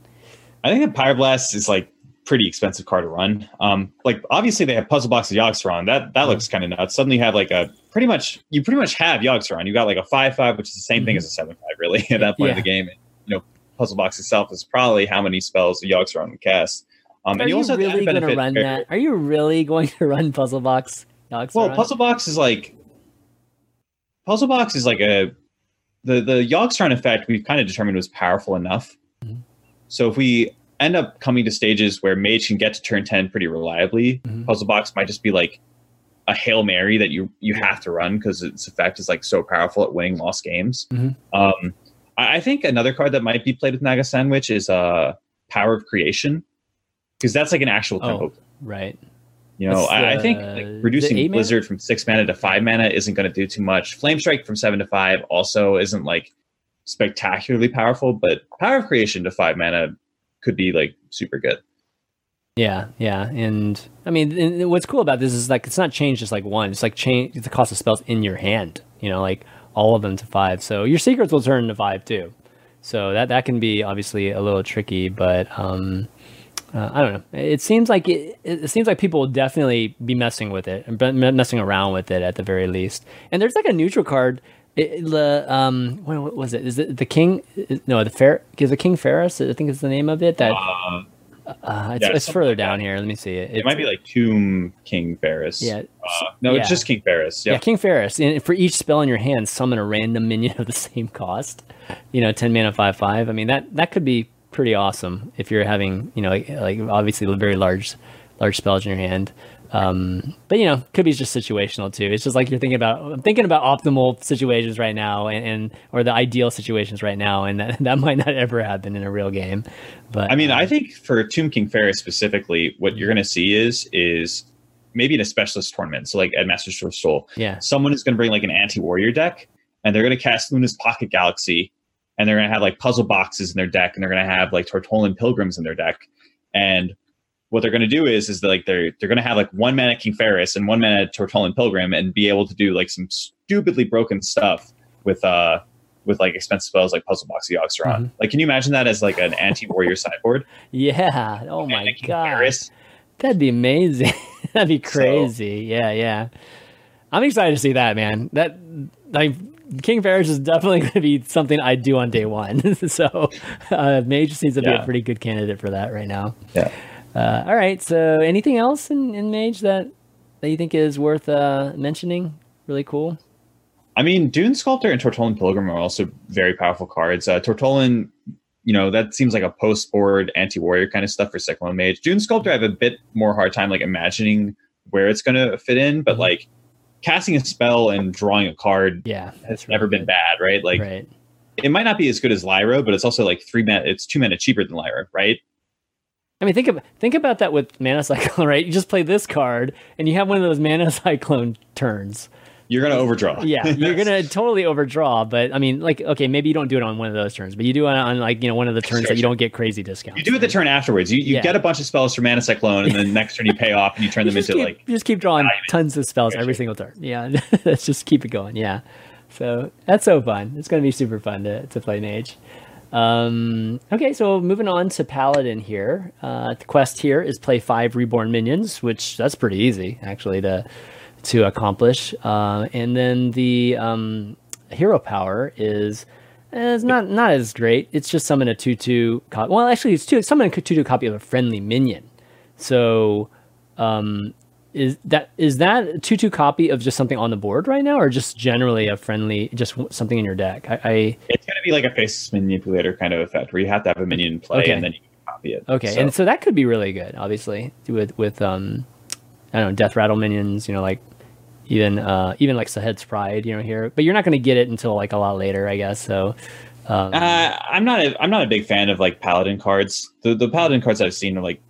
I think that Pyroblast is like pretty expensive card to run. Um, like obviously they have Puzzle Box of Yogg-Saron. That that looks kind of nuts. Suddenly you have like a pretty much you pretty much have Yogg-Saron. You got like a five five, which is the same mm-hmm. thing as a seven five, really <laughs> at that point yeah. of the game. And, you know, Puzzle Box itself is probably how many spells the Yogg-Saron would cast. Um, Are you, you really going to run that? Are you really going to <laughs> run Puzzle Box? Well, Puzzle Box is like Puzzle Box is like a the the Yogg-Saron effect we've kind of determined was powerful enough. Mm-hmm. So if we end up coming to stages where Mage can get to turn ten pretty reliably, mm-hmm. Puzzle Box might just be like a hail mary that you you have to run because its effect is like so powerful at winning lost games. Mm-hmm. Um, I, I, think another card that might be played with Naga Sand Witch is uh, Power of Creation because that's like an actual oh. Right. You know, I, I, think like, reducing Blizzard from six mana to five mana isn't going to do too much. Flame Strike from seven to five also isn't like spectacularly powerful, but Power of Creation to five mana could be like super good. Yeah, yeah, and I mean, and what's cool about this is like it's not changed just like one; it's like change the cost of spells in your hand. You know, like all of them to five. So your secrets will turn to five too. So that that can be obviously a little tricky, but um, uh, I don't know. It seems like it, it seems like people will definitely be messing with it and messing around with it at the very least. And there's like a neutral card. It, the um, what was it? Is it the king? No, the fair. Is it King Phaoris? I think is the name of it. That Uh, uh, it's, yeah, it's further like down here. Let me see it. it might be like Tomb King Phaoris. Yeah. Uh, no, Yeah. it's just King Phaoris. Yeah, Yeah. King Phaoris. And for each spell in your hand, summon a random minion of the <laughs> same cost. You know, ten mana, five five. I mean that that could be pretty awesome if you're having you know like, like obviously very large large spells in your hand. Um, but you know, could be just situational too. It's just like you're thinking about I'm thinking about optimal situations right now and, and or the ideal situations right now, and that, <laughs> that might not ever happen in a real game. But I mean, uh, I think for Tomb King Phaoris specifically, what you're going to see is is maybe in a specialist tournament. So like at Masters of Seoul, yeah, someone is going to bring like an anti-warrior deck, and they're going to cast Luna's Pocket Galaxy, and they're going to have like puzzle boxes in their deck, and they're going to have like Tortolan Pilgrims in their deck, and what they're going to do is is that, like they're they're going to have like one mana King Phaoris and one mana Tortolan Pilgrim, and be able to do like some stupidly broken stuff with uh with like expensive spells like Puzzle Box Yogg-Saron. Mhm. Like, can you imagine that as like an anti-warrior sideboard? yeah. Oh my a King god. Phaoris? That'd be amazing. <laughs> That'd be So- crazy. yeah, yeah. I'm excited to see that, man. That like King Phaoris is definitely <laughs> going to be something I do on day one. <laughs> so uh, Mage seems to be a pretty good candidate for that right now. Yeah. Uh, all right. So anything else in, in Mage that that you think is worth uh, mentioning? Really cool. I mean, Dune Sculptor and Tortolan Pilgrim are also very powerful cards. Uh, Tortolan, you know, that seems like a post-board anti-warrior kind of stuff for Cyclone Mage. Dune Sculptor, I have a bit more hard time like imagining where it's going to fit in, but like casting a spell and drawing a card Yeah, has never been bad, right? Like right. it might not be as good as Lyra, but it's also like three mana. It's two mana cheaper than Lyra, right? I mean, think of think about that with Mana Cyclone, <laughs> right? You just play this card, and you have one of those Mana Cyclone turns. You're going to overdraw. <laughs> Yeah, you're gonna <laughs> totally overdraw, but I mean, like, okay, maybe you don't do it on one of those turns, but you do it on like you know one of the turns Sure, that you sure. don't get crazy discounts. You do it the turn afterwards. You, you Yeah. get a bunch of spells for Mana Cyclone, and then next turn you pay off and you turn You them into keep, like you just keep drawing tons of spells every single turn. Yeah, <laughs> let's just keep it going. Yeah, so that's so fun. It's gonna be super fun to to play Mage. Um, okay, so moving on to Paladin here. Uh, the quest here is play five reborn minions, which that's pretty easy actually to to accomplish. Uh, and then the um, hero power is eh, it's not not as great. It's just summon a two two. Co- well, actually, it's two summon a two two copy of a friendly minion. So um, is that is that a two two copy of just something on the board right now, or just generally a friendly, just something in your deck? I, I it's going to be like a face manipulator kind of effect where you have to have a minion in play Okay. and then you can copy it. okay, So- and so that could be really good, obviously, with with um, I don't know, death rattle minions, you know, like even uh even like Sahed's pride, you know, here, but you're not going to get it until like a lot later, I guess. So um, Uh, I'm not. A, I'm not a big fan of like paladin cards. The the paladin cards I've seen are like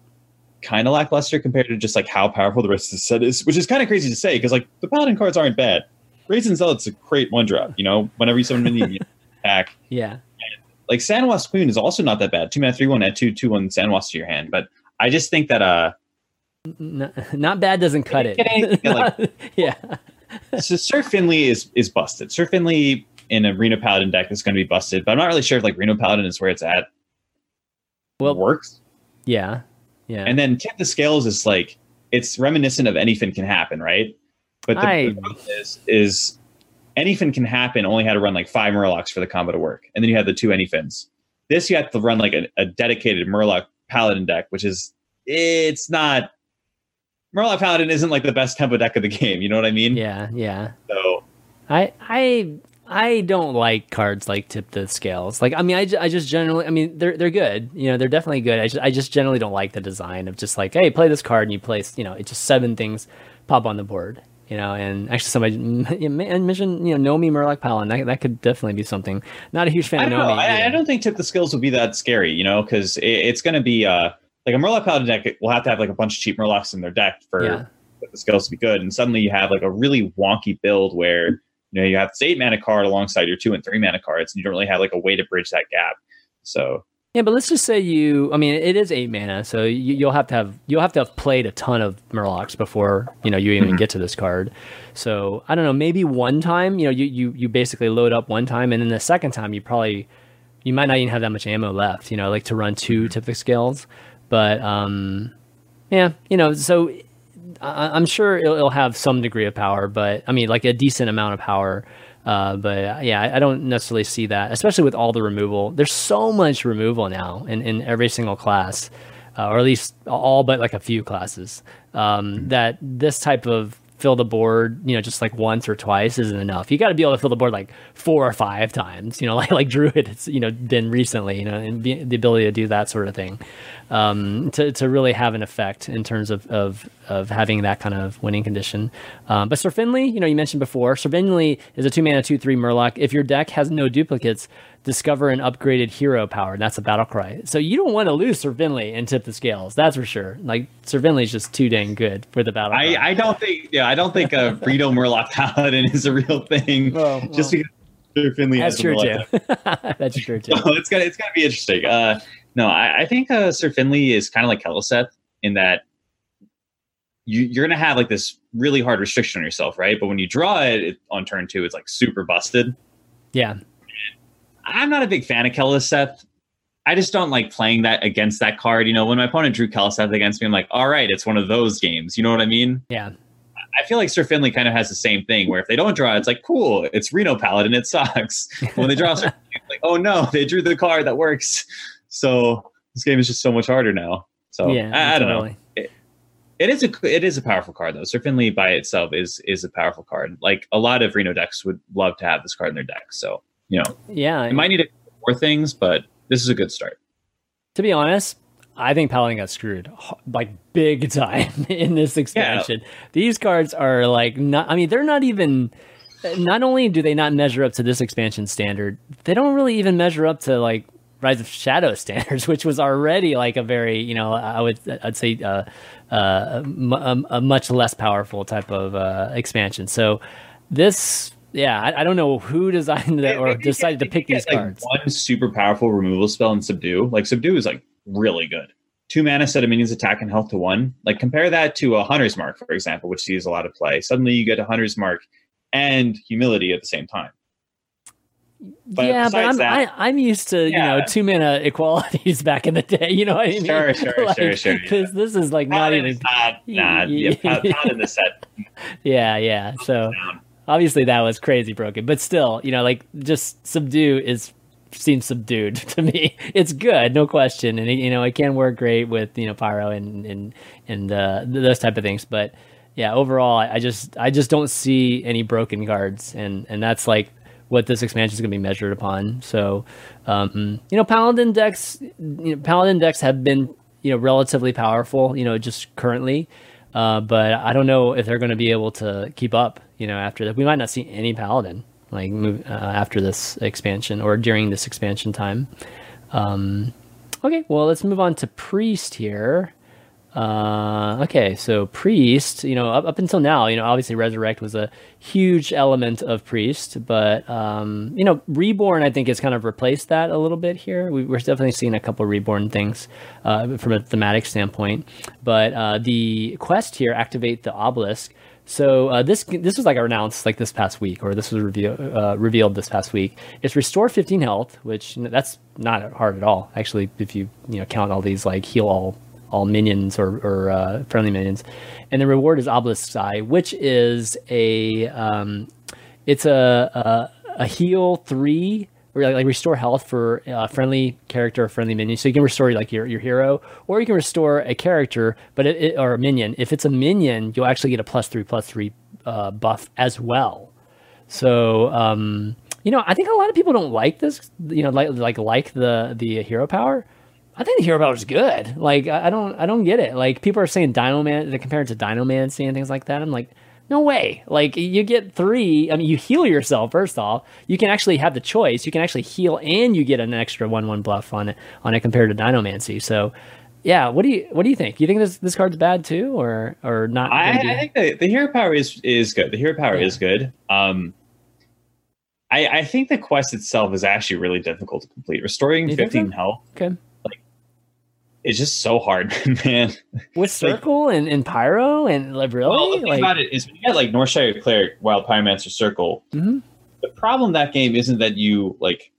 kind of lackluster compared to just like how powerful the rest of the set is, which is kind of crazy to say because like the paladin cards aren't bad. Brazen Zealot's a great one drop. You know, whenever you summon a minion, you attack. <laughs> yeah, Like Sandwasp Queen is also not that bad. Two mana, three one, add two two one Sandwasps to your hand. But I just think that uh, Not bad doesn't cut it. Kidding. <laughs> Yeah, like- Not- yeah. <laughs> so Sir Finley is is busted. Sir Finley in a Reno Paladin deck is going to be busted. But I'm not really sure if like Reno Paladin is where it's at. Well- works. Yeah. Yeah. And then tip the scales is like it's reminiscent of Anyfin can happen, right? But the, I- the problem is is Anyfin can happen only had to run like five Murlocs for the combo to work, and then you have the two Anyfins. This you have to run like a, a dedicated Murloc Paladin deck, which is it's not. Murloc Paladin isn't like the best tempo deck of the game. You know what I mean? yeah. Yeah. So I I I don't like cards like tip the scales. Like I mean, I, I just generally I mean they're they're good. You know, they're definitely good. I just I just generally don't like the design of just like hey, play this card and you place you know it's just seven things pop on the board. You know, and actually somebody m- <laughs> mentioned you know Nomi Murloc Paladin. That that could definitely be something. Not a huge fan I of don't know. Nomi. I, I don't think tip the scales will be that scary, you know, because it, it's going to be uh, like a Murloc Paladin deck will have to have like a bunch of cheap Murlocs in their deck for Yeah. the scales to be good. And suddenly you have like a really wonky build where you know you have this eight mana card alongside your two and three mana cards, and you don't really have like a way to bridge that gap. So Yeah, but let's just say you. I mean, it is eight mana, so you, you'll have to have you'll have to have played a ton of Murlocs before you know you even mm-hmm. get to this card. So I don't know, maybe one time, you know, you you you basically load up one time, and then the second time you probably you might not even have that much ammo left, you know, like to run two mm-hmm. typical skills. But um, yeah, you know, so I, am sure it'll, it'll, have some degree of power, but I mean, like a decent amount of power. Uh, but yeah, I, I, don't necessarily see that, especially with all the removal. There's so much removal now in, in every single class, uh, or at least all but like a few classes. Um, that this type of fill the board, you know, just like once or twice isn't enough. You got to be able to fill the board like four or five times, you know, <laughs> like like Druid, it's you know been recently, you know, and be, the ability to do that sort of thing, um, to to really have an effect in terms of of of having that kind of winning condition. Um, but Sir Finley, you know, you mentioned before, Sir Finley is a two mana two three Murloc. If your deck has no duplicates, discover an upgraded hero power, and that's a battle cry. So you don't want to lose Sir Finley and tip the scales. That's for sure. Like Sir is just too dang good for the battle. I, I don't think yeah, I don't think <laughs> a Reno Murloc Paladin is a real thing. Well, well, just because Sir Finley <laughs> that's true too. that's true too. So it's gonna it's gonna be interesting. Uh, no, I, I think uh, Sir Finley is kind of like Keleseth in that you, you're gonna have like this really hard restriction on yourself, right? But when you draw it, it on turn two, it's like super busted. Yeah. I'm not a big fan of Keleseth. I just don't like playing that against that card. You know, when my opponent drew Keleseth against me, I'm like, all right, it's one of those games. You know what I mean? Yeah. I feel like Sir Finley kind of has the same thing where if they don't draw, it's like, cool, it's Reno Paladin, it sucks. <laughs> when they draw, Sir Finley, like, oh no, they drew the card that works. So this game is just so much harder now. So yeah, I, I don't know. It, it is a it is a powerful card though. Sir Finley by itself is is a powerful card. Like a lot of Reno decks would love to have this card in their deck. So you know, yeah, it might need more things, but this is a good start. To be honest, I think Paladin got screwed like big <laughs> time in this expansion. Yeah. These cards are like not. I mean, they're not even. Not only do they not measure up to this expansion standard, they don't really even measure up to like Rise of Shadow <laughs> standards, which was already like a very, you know, I would I'd say uh, uh, a, a, much less powerful type of uh, expansion. So this yeah, I, I, don't know who designed that or decided to pick these like cards. One super powerful removal spell and Subdue. Like Subdue is like really good. Two mana set of minions attack and health to one. Like compare that to a Hunter's Mark, for example, which sees a lot of play. Suddenly you get a Hunter's Mark and Humility at the same time. But yeah, but I'm that, I, am used to yeah. you know two mana equalities <laughs> back in the day. You know what I mean? Sure, sure, like, sure, sure. Because yeah. this is like not even not, <laughs> nah, yeah, not in the set. <laughs> Yeah, yeah. So obviously that was crazy broken, but still, you know, like just subdue is seems subdued <laughs> to me. It's good, no question, and you know it can work great with you know pyro and and and uh, those type of things. But yeah, overall, I just I just don't see any broken cards, and and that's like what this expansion is going to be measured upon. So, um, you know, paladin decks, you know, paladin decks have been you know relatively powerful, you know, just currently. Uh, but I don't know if they're going to be able to keep up. You know, after that, we might not see any paladin like uh, after this expansion or during this expansion time. Um, okay, well, let's move on to priest here. Uh, okay, so priest, you know, up, up until now, you know, obviously resurrect was a huge element of priest, but um, you know, reborn I think has kind of replaced that a little bit here. We, are definitely seeing a couple reborn things uh, from a thematic standpoint, but uh, the quest here activate the obelisk. So uh, this this was like announced like this past week, or this was reveal, uh, revealed this past week. It's restore 15 health, which that's not hard at all. Actually, if you you know count all these like heal all all minions or, or uh, friendly minions, and the reward is Obelisk's Eye, which is a um, it's a, a, a heal three like, restore health for a friendly character or friendly minion. So you can restore like your, your hero, or you can restore a character, but it, it, or a minion. If it's a minion, you'll actually get a plus three plus three uh, buff as well. So um, you know, I think a lot of people don't like this. You know, like like like the the hero power. I think the hero power is good. Like I don't I don't get it. Like people are saying Dino Man they compare it to Dinomancy and things like that. I'm like, no way. Like you get three. I mean, you heal yourself first off. You can actually have the choice. You can actually heal and you get an extra one one bluff on it on it compared to Dinomancy. So yeah, what do you what do you think? You think this this card's bad too, or or not? I, I think the, the hero power is is good. The hero power yeah. is good. Um, I I think the quest itself is actually really difficult to complete. Restoring fifteen so? health. Okay it's just so hard, <laughs> man. With Circle like, and, and Pyro and like really? Well, the thing like, about it is when you get like Northshire Cleric, Wild Pyromancer Circle, mm-hmm. the problem that game isn't that you like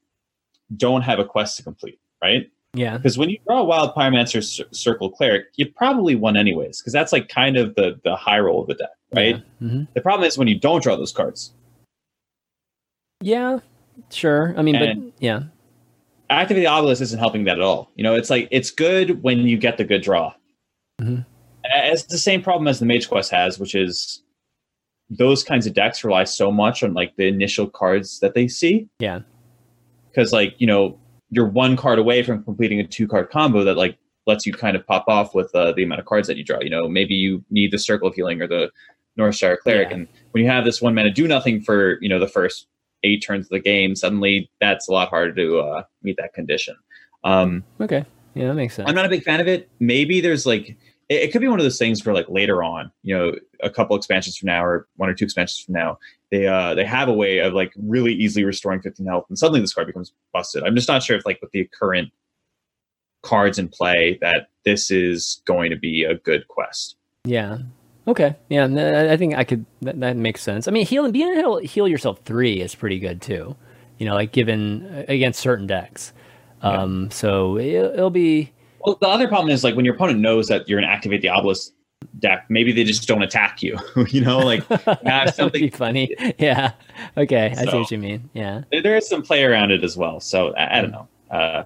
don't have a quest to complete, right? Yeah. Because when you draw a wild pyromancer Cir- circle cleric, you probably won anyways, because that's like kind of the the high roll of the deck, right? Yeah. hmm The problem is when you don't draw those cards. yeah. Sure. I mean, And- but yeah. Activate the Obelisk isn't helping that at all. You know, it's like it's good when you get the good draw. Mhm. It's the same problem as the Mage Quest has, which is those kinds of decks rely so much on like the initial cards that they see. Yeah. Because like you know you're one card away from completing a two card combo that like lets you kind of pop off with uh, the amount of cards that you draw. You know, maybe you need the Circle of Healing or the North Northshire Cleric, Yeah. and when you have this one mana do nothing for you know the first eight turns of the game, suddenly that's a lot harder to uh, meet that condition. Um, Okay. Yeah, that makes sense. I'm not a big fan of it. Maybe there's like it, it could be one of those things for like later on, you know, a couple expansions from now or one or two expansions from now, they uh they have a way of like really easily restoring 15 health and suddenly this card becomes busted. I'm just not sure if like with the current cards in play that this is going to be a good quest. Yeah. Okay. Yeah, I think I could. That, that makes sense. I mean, healing, being able to heal yourself three is pretty good too. You know, like given against certain decks. Um. So it, it'll be. Well, the other problem is like when your opponent knows that you're an activate the obelisk deck, maybe they just don't attack you. <laughs> you know, like <laughs> have That'd something be funny. <laughs> Yeah. Okay. I see what you mean. Yeah. there, there is some play around it as well. So I, I don't know. Uh,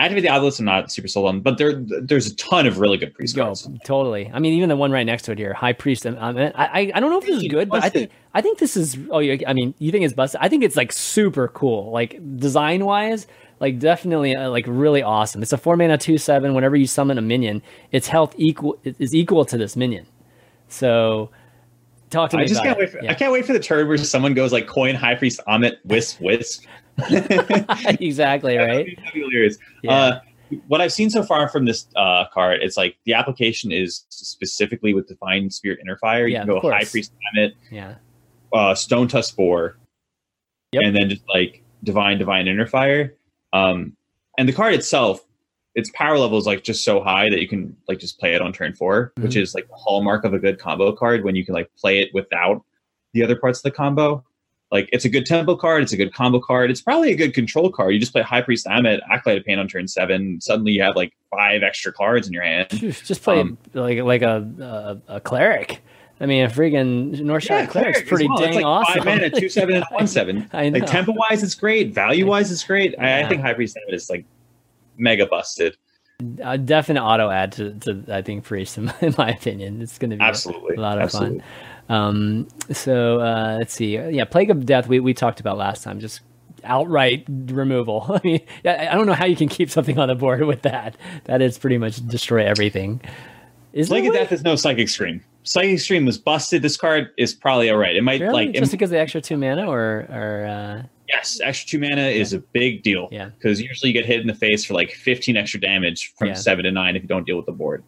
Activate the Obelisk, I'm not super sold on, but there there's a ton of really good priest Go cards. totally. I mean, even the one right next to it here, High Priest. um, I mean, I I, I don't know if this is Hey, good, but I think. I think this is. Oh, yeah. I mean, you think it's busted? I think it's like super cool. Like design wise, like definitely uh, like really awesome. It's a four mana two seven. Whenever you summon a minion, its health equal is equal to this minion. So talk to me I just about can't it. wait. For, Yeah. I can't wait for the turn where someone goes like coin High Priest Amet Wisp Wisp. <laughs> exactly right. Hilarious. Yeah. Uh, what I've seen so far from this uh, card, it's like the application is specifically with Divine Spirit Inner Fire. You Yeah, can go. High Priest Amet, yeah. uh, Stonetusk Boar, Yep. and then just like Divine Divine Inner Fire. Um, and the card itself, its power level is like just so high that you can like just play it on turn 4 which Mhm. is like the hallmark of a good combo card when you can like play it without the other parts of the combo. Like it's a good tempo card, it's a good combo card, it's probably a good control card. You just play High Priest Amet, Acolyte of Pain on turn seven, suddenly you have like five extra cards in your hand. Just play Um, like like a, a a cleric. I mean, a freaking Northshire Cleric's cleric as pretty well. Dang like awesome. Five mana, two <laughs> seven, and one seven. <laughs> I know. Like tempo wise, it's great. Value wise, it's great. I, I think High Priest Amet is like mega busted. a definite auto add to, to I think Priest in my, <laughs> in my opinion. It's going to be a- Absolutely, a lot of Absolutely. fun. Um, so uh, let's see. Yeah, Plague of Death. We we talked about last time. Just outright removal. <laughs> I mean, I don't know how you can keep something on the board with that. That is pretty much destroy everything. Is Plague of Death is no Psychic Scream. Psychic Scream was busted. This card is probably all right. It might Really? like just it- because of the extra two mana, or or uh, yes, extra two mana is a big deal. Yeah. because usually you get hit in the face for like 15 extra damage from Yeah. seven to nine if you don't deal with the board.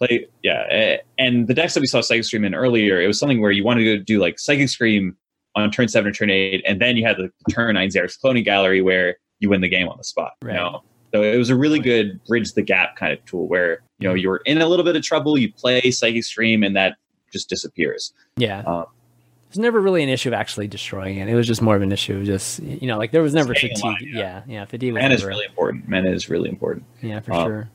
Like yeah, and the decks that we saw Psychic Scream in earlier, it was something where you wanted to do like Psychic Scream on turn seven or turn eight, and then you had the turn nine Zerek's cloning gallery where you win the game on the spot. Right. You know? So it was a really good bridge the gap kind of tool where you know mm-hmm. you're in a little bit of trouble, you play Psychic Scream, and that just disappears. yeah. Um, Uh, There's never really an issue of actually destroying it. It was just more of an issue of just you know like there was never Staying fatigue. alive, yeah. yeah, fatigue was Mana is really important. Mana is really important. yeah, for uh, sure.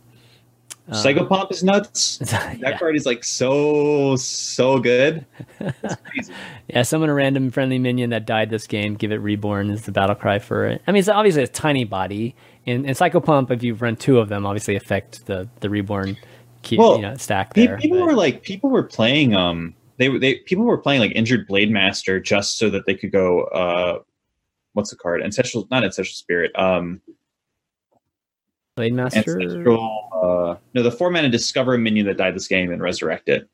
Uh, Psychopomp is nuts. <laughs> That yeah. card is like so so good. It's <laughs> crazy. Yeah, summon a random friendly minion that died this game. Give it reborn is the battle cry for it. I mean, it's obviously a tiny body, and, and Psychopomp, if you run two of them, obviously affect the the reborn key, Well, you know, stack there. people but- were like people were playing um they were they people were playing like injured blade master just so that they could go uh what's the card ancestral not ancestral spirit um Blade Master. ancestral uh no the four mana discover a minion that died this game and resurrect it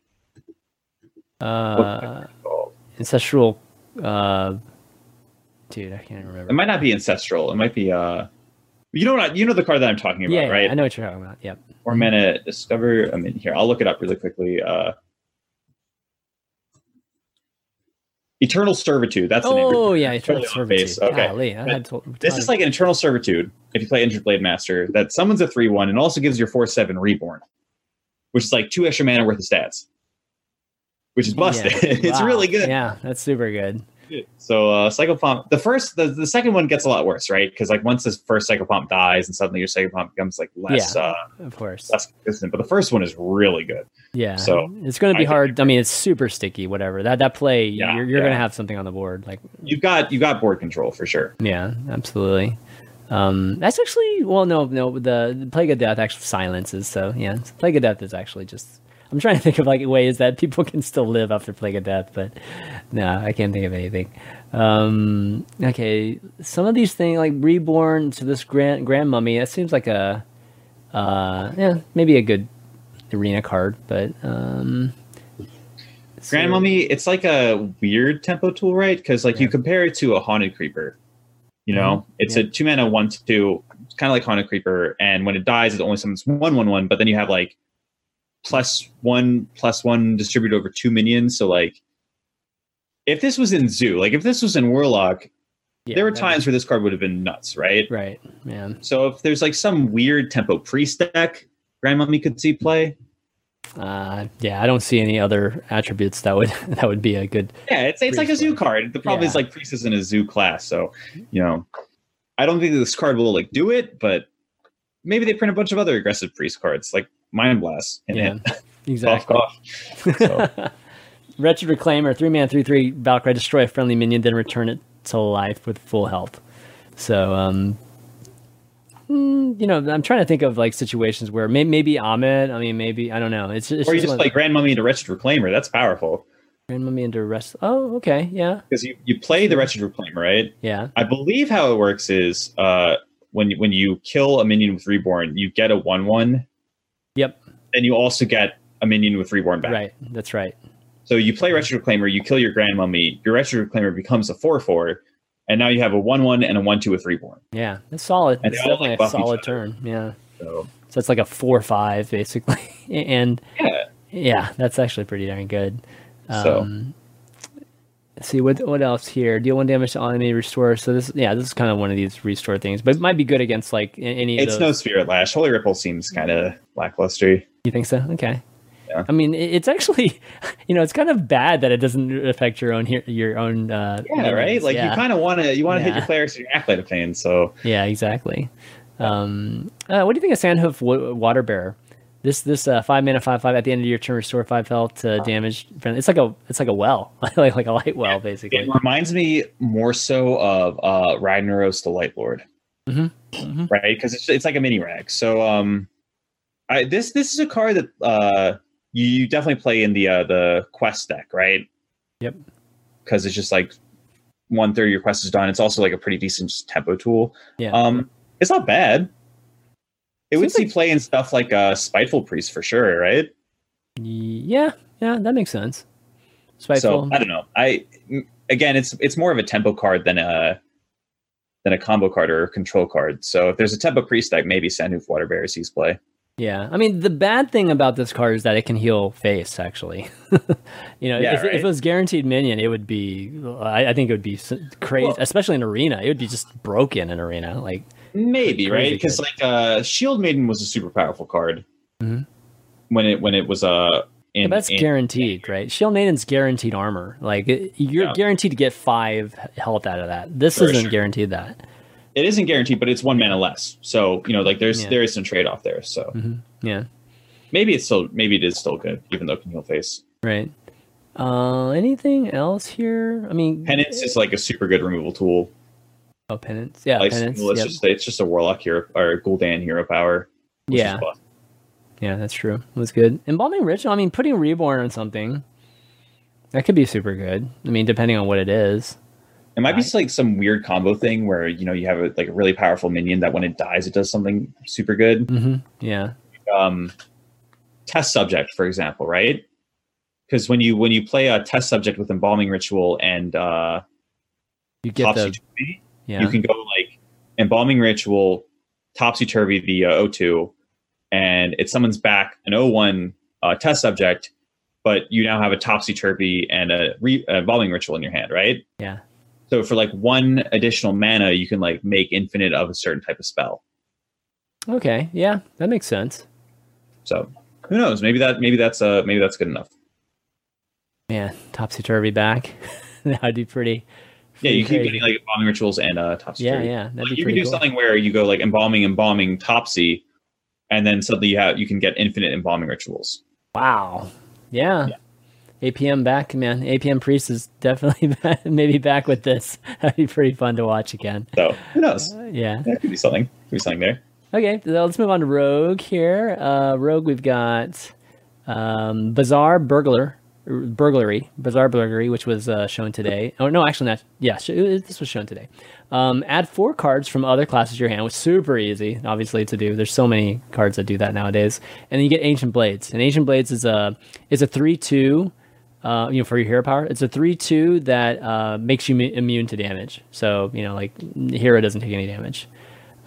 Uh, ancestral. Uh, dude, I can't remember it might not be ancestral it might be uh you know what I- you know the card that I'm talking about Yeah, yeah, right I know what you're talking about. Yep. four mana discover I mean here I'll look it up really quickly uh Eternal Servitude. That's the name. Oh yeah, Eternal base. Servitude. Okay. Golly, I had to, This is like an Eternal Servitude. If you play Injured Blade Master, that summons a three-one and also gives your four-seven Reborn, which is like two extra mana worth of stats, which is busted. Yeah. <laughs> it's Wow. really good. Yeah, that's super good. So uh, Psychopomp, the first, the, the second one gets a lot worse, right? Because like once this first Psychopomp dies, and suddenly your Psychopomp becomes like less, Yeah. uh, Of course. less consistent. But the first one is really good. Yeah. So, it's going to be think hard. I mean, it's super sticky. Whatever that that play, Yeah, you're, you're going to have something on the board. Like, You've got you got board control for sure. yeah, absolutely. Um, that's actually well, no, no. The, the plague of death actually silences. So yeah, plague of death is actually just. I'm trying to think of like ways that people can still live after plague of death, but no, I can't think of anything. Um, okay, some of these things like reborn to this grand grand mummy. That seems like a, uh, yeah, maybe a good arena card, but um, so- Grand Mummy, it's like a weird tempo tool, right? Because like you compare it to a Haunted Creeper. You know, it's Yeah. a two mana one two, kind of like Haunted Creeper, and when it dies, it only summons one one one. But then you have like plus one plus one distributed over two minions. So like, if this was in Zoo, like if this was in Warlock, yeah, there were times where this card would have been nuts, right? right? Man, So if there's like some weird tempo priest deck, Grand Mummy could see play. uh, yeah, I don't see any other attributes that would <laughs> that would be a good. Yeah, it's it's like a zoo card. The problem is like priest isn't a zoo class, so you know, I don't think this card will like do it, but maybe they print a bunch of other aggressive priest cards like Mind Blast. And <laughs> Yeah, exactly. So, <laughs> Wretched Reclaimer, three man, three three Valkyrie, destroy a friendly minion, then return it to life with full health. So, um, mm, you know, I'm trying to think of like situations where may- maybe Amet. I mean, maybe I don't know. It's, it's or you just play Grand Mummy into Wretched Reclaimer. That's powerful Grand Mummy into rest. Oh, okay, yeah, because you, you play the Wretched Reclaimer, right? yeah, I believe how it works is uh, when when you kill a minion with Reborn, you get a one one, and you also get a minion with Reborn back. right. That's right. So you play Wretched Reclaimer, you kill your Grand Mummy, your Wretched Reclaimer becomes a 4 4, and now you have a 1 1 and a 1 2 with Reborn. Yeah, that's solid. And it's definitely like, a solid turn. Yeah, So, so it's like a four five basically, <laughs> and yeah. yeah, that's actually pretty darn good. So- Um, let's see what what else here. Deal one damage to enemy restore. So this, yeah, this is kind of one of these restore things, but it might be good against like any. Of It's those. no Spirit Lash. Holy Ripple seems kind of lackluster. You think so? Okay. Yeah. I mean, it's actually, <laughs> you know, it's kind of bad that it doesn't affect your own here, your own. Uh, Yeah, right? Like yeah. you kind of want to you want to hit your players so your of Pain. So Yeah, exactly. Um, uh, what do you think of Sandhoof Wa- Water Bearer? This this uh, five mana five five at the end of your turn restore five health to damage. It's like a it's like a well, <laughs> like like a light well basically. it reminds me more so of uh, Ragnaros the Light Lord. Mhm, mhm. Right? Because it's, it's like a mini rag. So um, I, this this is a card that uh, you, you definitely play in the uh, the quest deck, right? Yep. because it's just like one third of your quest is done. It's also like a pretty decent just tempo tool. Yeah. Um, it's not bad. It would see like- play in stuff like uh, Spiteful Priest for sure, right? yeah, yeah, that makes sense. Spiteful. So I don't know. I again, it's it's more of a tempo card than a than a combo card or a control card. So if there's a tempo priest deck, maybe Sandhoof Waterbearer sees play. Yeah, I mean the bad thing about this card is that it can heal face. Actually, <laughs> you know, Yeah, if, if it was guaranteed minion, it would be. I, I think it would be crazy, Well- especially in arena. It would be just broken in arena. Like, Maybe right because like uh, Shield Maiden was a super powerful card mm-hmm. when it when it was uh in, but that's in- guaranteed, right? Shield Maiden's guaranteed armor. Like, it, you're Yeah. guaranteed to get five health out of that. This Sure, isn't sure. guaranteed that. It isn't guaranteed, but it's one mana less. So you know, like there's Yeah. there is some trade off there. So Yeah, maybe it's still maybe it is still good, even though it can heal face. right. Uh, anything else here? I mean, Penance is like a super good removal tool. oh, penance. Yeah, like penance. it's yep. just say it's just a warlock hero or a Gul'dan hero power. which is Yeah. Yeah, that's true. It was good. Embalming Ritual, I mean, putting Reborn on something, that could be super good. I mean, depending on what it is. It might be like some weird combo thing where you know you have a, like a really powerful minion that when it dies it does something super good. hmm Yeah. Um, test subject, for example, right? Because when you when you play a test subject with embalming ritual and uh, You get topsy the. turvy, Yeah. you can go like embalming ritual, topsy turvy the uh, O2, and it summons back an O1 uh, test subject, but you now have a topsy turvy and a re- a embalming ritual in your hand, right? Yeah. So for like one additional mana, you can like make infinite of a certain type of spell. Okay. Yeah, that makes sense. So who knows? Maybe that maybe that's uh maybe that's good enough. Yeah, topsy turvy back. <laughs> that'd be pretty. Yeah, you keep getting like embalming rituals and uh, Topsy. Yeah, yeah, that'd be you can do cool. something where you go like embalming, embalming Topsy, and then suddenly you have you can get infinite embalming rituals. Wow. Yeah. APM back, man. APM Priest is definitely <laughs> back, maybe back with this. That'd be pretty fun to watch again. So who knows? Yeah. That could be something. Could be something there. Okay, so let's move on to Rogue here. Uh, Rogue, we've got um, Bazaar Burglar, Burglary, Bazaar Burglary, which was uh, shown today. Oh no, actually not. Yeah, sh- this was shown today. Um, add four cards from other classes to your hand, which is super easy, obviously to do. There's so many cards that do that nowadays. And then you get Ancient Blades, and Ancient Blades is a is a three two. Uh, you know, for your hero power, it's a three-two that uh, makes you mu- immune to damage. So you know, like hero doesn't take any damage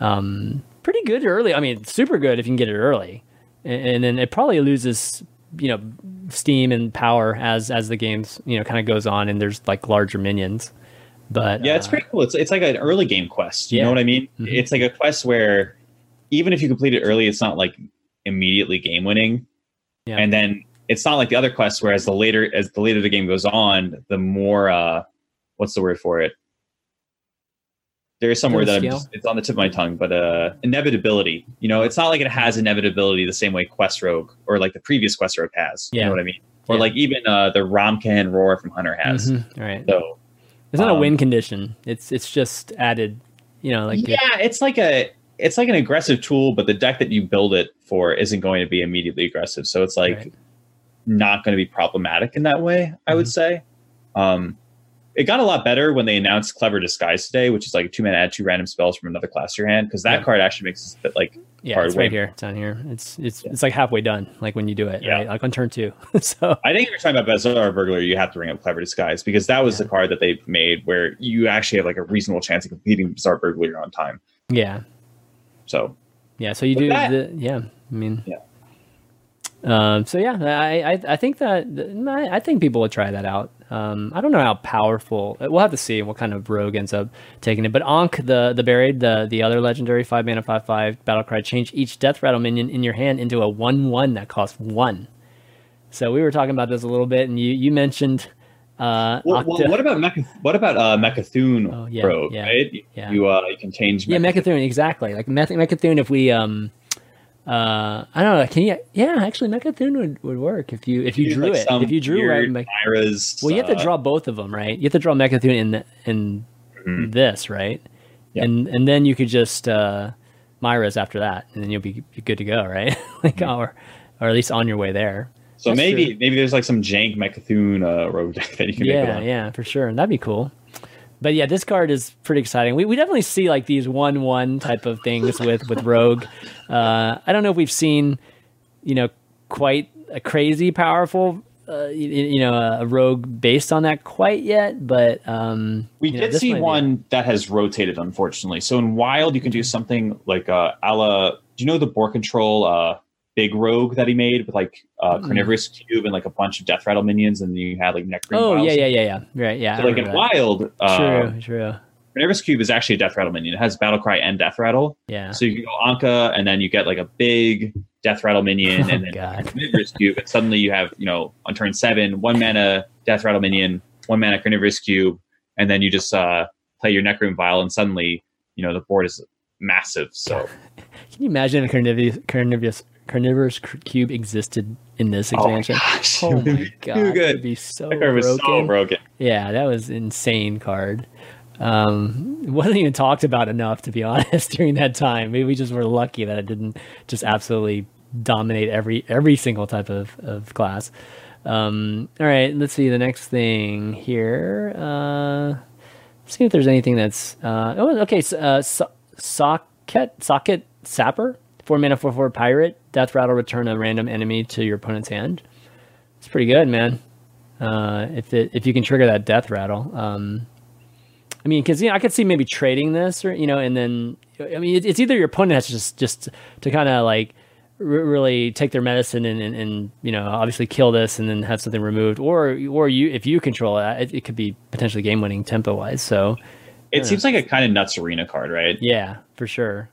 um, pretty good early. I mean, super good if you can get it early, and, and then it probably loses, you know, steam and power as as the games you know kind of goes on and there's like larger minions. But Yeah, it's uh, pretty cool. It's it's like an early game quest. You Yeah. know what I mean? Mhm. It's like a quest where even if you complete it early, it's not like immediately game winning. Yeah. And then it's not like the other quests where as the later as the later the game goes on, the more uh what's the word for it? There's some word that I'm just, it's on the tip of my tongue, but uh inevitability. You know, it's not like it has inevitability the same way Quest Rogue or like the previous Quest Rogue has. You Yeah. know what I mean? Or Yeah. like even uh the Ramkahen Roar from Hunter has. mhm, all right. So It's not a um, win condition. It's it's just added. You know, like yeah, it's like a it's like an aggressive tool, but the deck that you build it for isn't going to be immediately aggressive. So it's like Right. Not going to be problematic in that way. I would Mhm. say. Um, it got a lot better when they announced Clever Disguise today, which is like a two mana add two random spells from another class to your hand, because that Yeah. card actually makes bit like yeah, it's right here. It's down here. It's it's Yeah. it's like halfway done. Like when you do it, Yeah. right? Like on turn two. <laughs> so I think if you're talking about Bazaar Burglar, you have to bring up Clever Disguise because that was Yeah. the card that they made where you actually have like a reasonable chance of completing Bazaar Burglar on time. yeah, So Yeah, so you do that- the yeah. I mean, Yeah. Um, so yeah, I, I I think that I think people would try that out. Um, I don't know how powerful. We'll have to see what kind of rogue ends up taking it. But Ankh, the the buried, the the other legendary five mana five five battle cry, change each death rattle minion in your hand into a one one that costs one. So we were talking about this a little bit, and you you mentioned. Uh, Well, well, what about Mecha- what about uh, Mecha'thun Oh, yeah, Rogue? yeah, right? You- yeah. You uh, you can change. Yeah, Mecha'thun, exactly. Like Mech- Mecha'thun, if we um, uh, I don't know, can you? Yeah, actually, Mecha'thun would, would work if you if you use, drew like, it. If you drew right, Myra's, well, you have to uh, draw both of them, right? You have to draw Mecha'thun in in Mhm. this, right? Yeah. And and then you could just uh, Myra's after that, and then you'll be, good to go, right? <laughs> like Mm-hmm. or or at least on your way there. So That's maybe true. maybe there's like some jank Mecha'thun uh, Rogue <laughs> deck that you can make Yeah, yeah, for sure. And that'd be cool. But yeah, this card is pretty exciting. We, we definitely see like these one one type of things with with Rogue. Uh, I don't know if we've seen, you know, quite a crazy powerful, uh, you, you know, a Rogue based on that quite yet. But um, We you know, did see might be- one that has rotated, unfortunately. So in Wild, you can do something like uh, a la. Do you know the board control uh, big rogue that he made with like uh, Mm. carnivorous cube and like a bunch of death rattle minions, and you had like nectarine. Oh yeah, yeah, yeah, yeah. Right, yeah. So like in that. Wild, uh, true, true. carnivorous cube is actually a death rattle minion. It has battle cry and death rattle. Yeah. So you can go Anka, and then you get like a big death rattle minion, Oh, and then carnivorous cube, and suddenly you have you know on turn seven one mana death rattle minion, one mana carnivorous cube, and then you just uh, play your Necrium Vial, and suddenly you know the board is massive. So <laughs> Can you imagine a carnivorous carnivorous carnivorous cube existed in this expansion? gosh, Oh, my <laughs> god, too it'd good. be so That card was broken. so broken. Yeah, that was insane card. Um, it wasn't even talked about enough, to be <laughs> honest, during that time. Maybe we just were lucky that it didn't just absolutely dominate every every single type of, of class. Um, all right, let's see the next thing here. Uh, see if there's anything that's uh, oh okay. s- Uh, so- socket Sahket Sapper four mana four four pirate death rattle return a random enemy to your opponent's hand. It's pretty good, man uh, if it if you can trigger that death rattle. Um, I mean, because you know, I could see maybe trading this, or you know, and then I mean, it, it's either your opponent has to just just to kind of like r- really take their medicine and, and and you know obviously kill this and then have something removed, or or you if you control it, it, it could be potentially game winning tempo wise. So It seems like a kind of nuts arena card, right? yeah, for sure.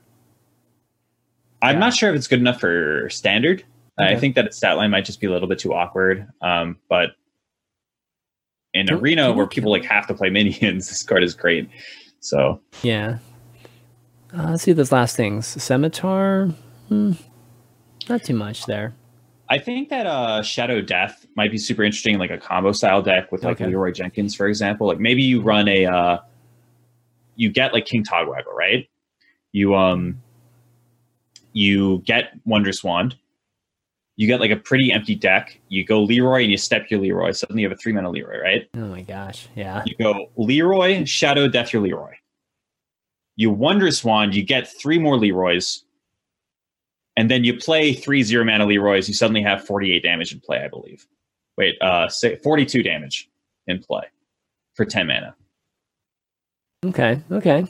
I'm Yeah. not sure if it's good enough for standard. I think that its stat line might just be a little bit too awkward. Um, but in Can- arena can where people like have to play <laughs> minions. This card is great. So Yeah. Uh, let's see those last things. Scimitar. Hmm, not too much there. I think that uh, Shadow Death might be super interesting, like a combo style deck with like Okay. Leroy Jenkins, for example. Like maybe you run a, uh, you get like King Togwaggle, right? You um, you get Wondrous Wand. You get like a pretty empty deck. You go Leroy and you step your Leroy. Suddenly you have a three mana Leroy, right? Oh my gosh. Yeah. You go Leroy, Shadow Death your Leroy. You Wondrous Wand, you get three more Leroys. And then you play three zero mana Leroys. You suddenly have 48 damage in play, I believe. Wait, uh, say 42 damage in play for 10 mana. Okay. Okay.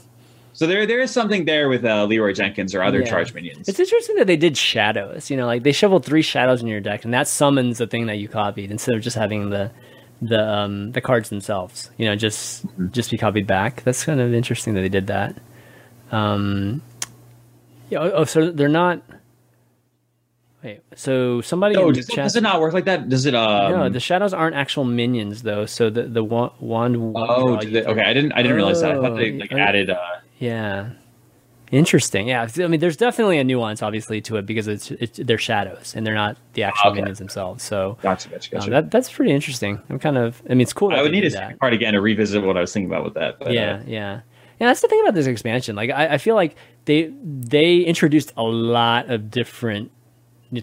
So there, there is something there with uh, Leroy Jenkins or other Yeah. charge minions. It's interesting that they did shadows. You know, like they shoveled three shadows in your deck, and that summons the thing that you copied instead of just having the the um the cards themselves. You know, just just be copied back. That's kind of interesting that they did that. Um. Yeah. Oh, oh, so they're not. Wait. So somebody. oh, does, it- chat- does it not work like that? Does it? Um, no, the shadows aren't actual minions though. So the the wand. wand oh, draw did you they, okay. I didn't. I didn't realize that. I thought they Oh, like I- added. Uh, Yeah. Interesting. Yeah. I mean, there's definitely a nuance, obviously, to it because it's, it's they're shadows and they're not the actual Okay. minions themselves. So gotcha, gotcha, um, that that's pretty interesting. I'm kind of. I mean, it's cool. I would need see that. card again to revisit what I was thinking about with that. But, uh, yeah, yeah, yeah. That's the thing about this expansion. Like, I, I feel like they they introduced a lot of different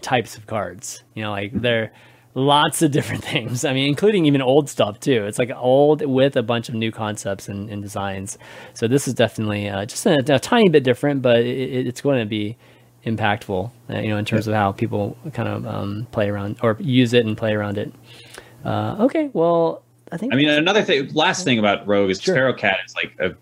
types of cards. You know, like there lots of different <laughs> things. I mean, including even old stuff too. It's like old with a bunch of new concepts and, and designs. So this is definitely uh, just a, a tiny bit different, but it, it- it's going to be impactful. Uh, you know, in terms of how people kind of um, play around or use it and play around it. Uh, okay, well, I think I mean, another thing, last thing about Rogue is Sure. Pharaoh Cat is like a,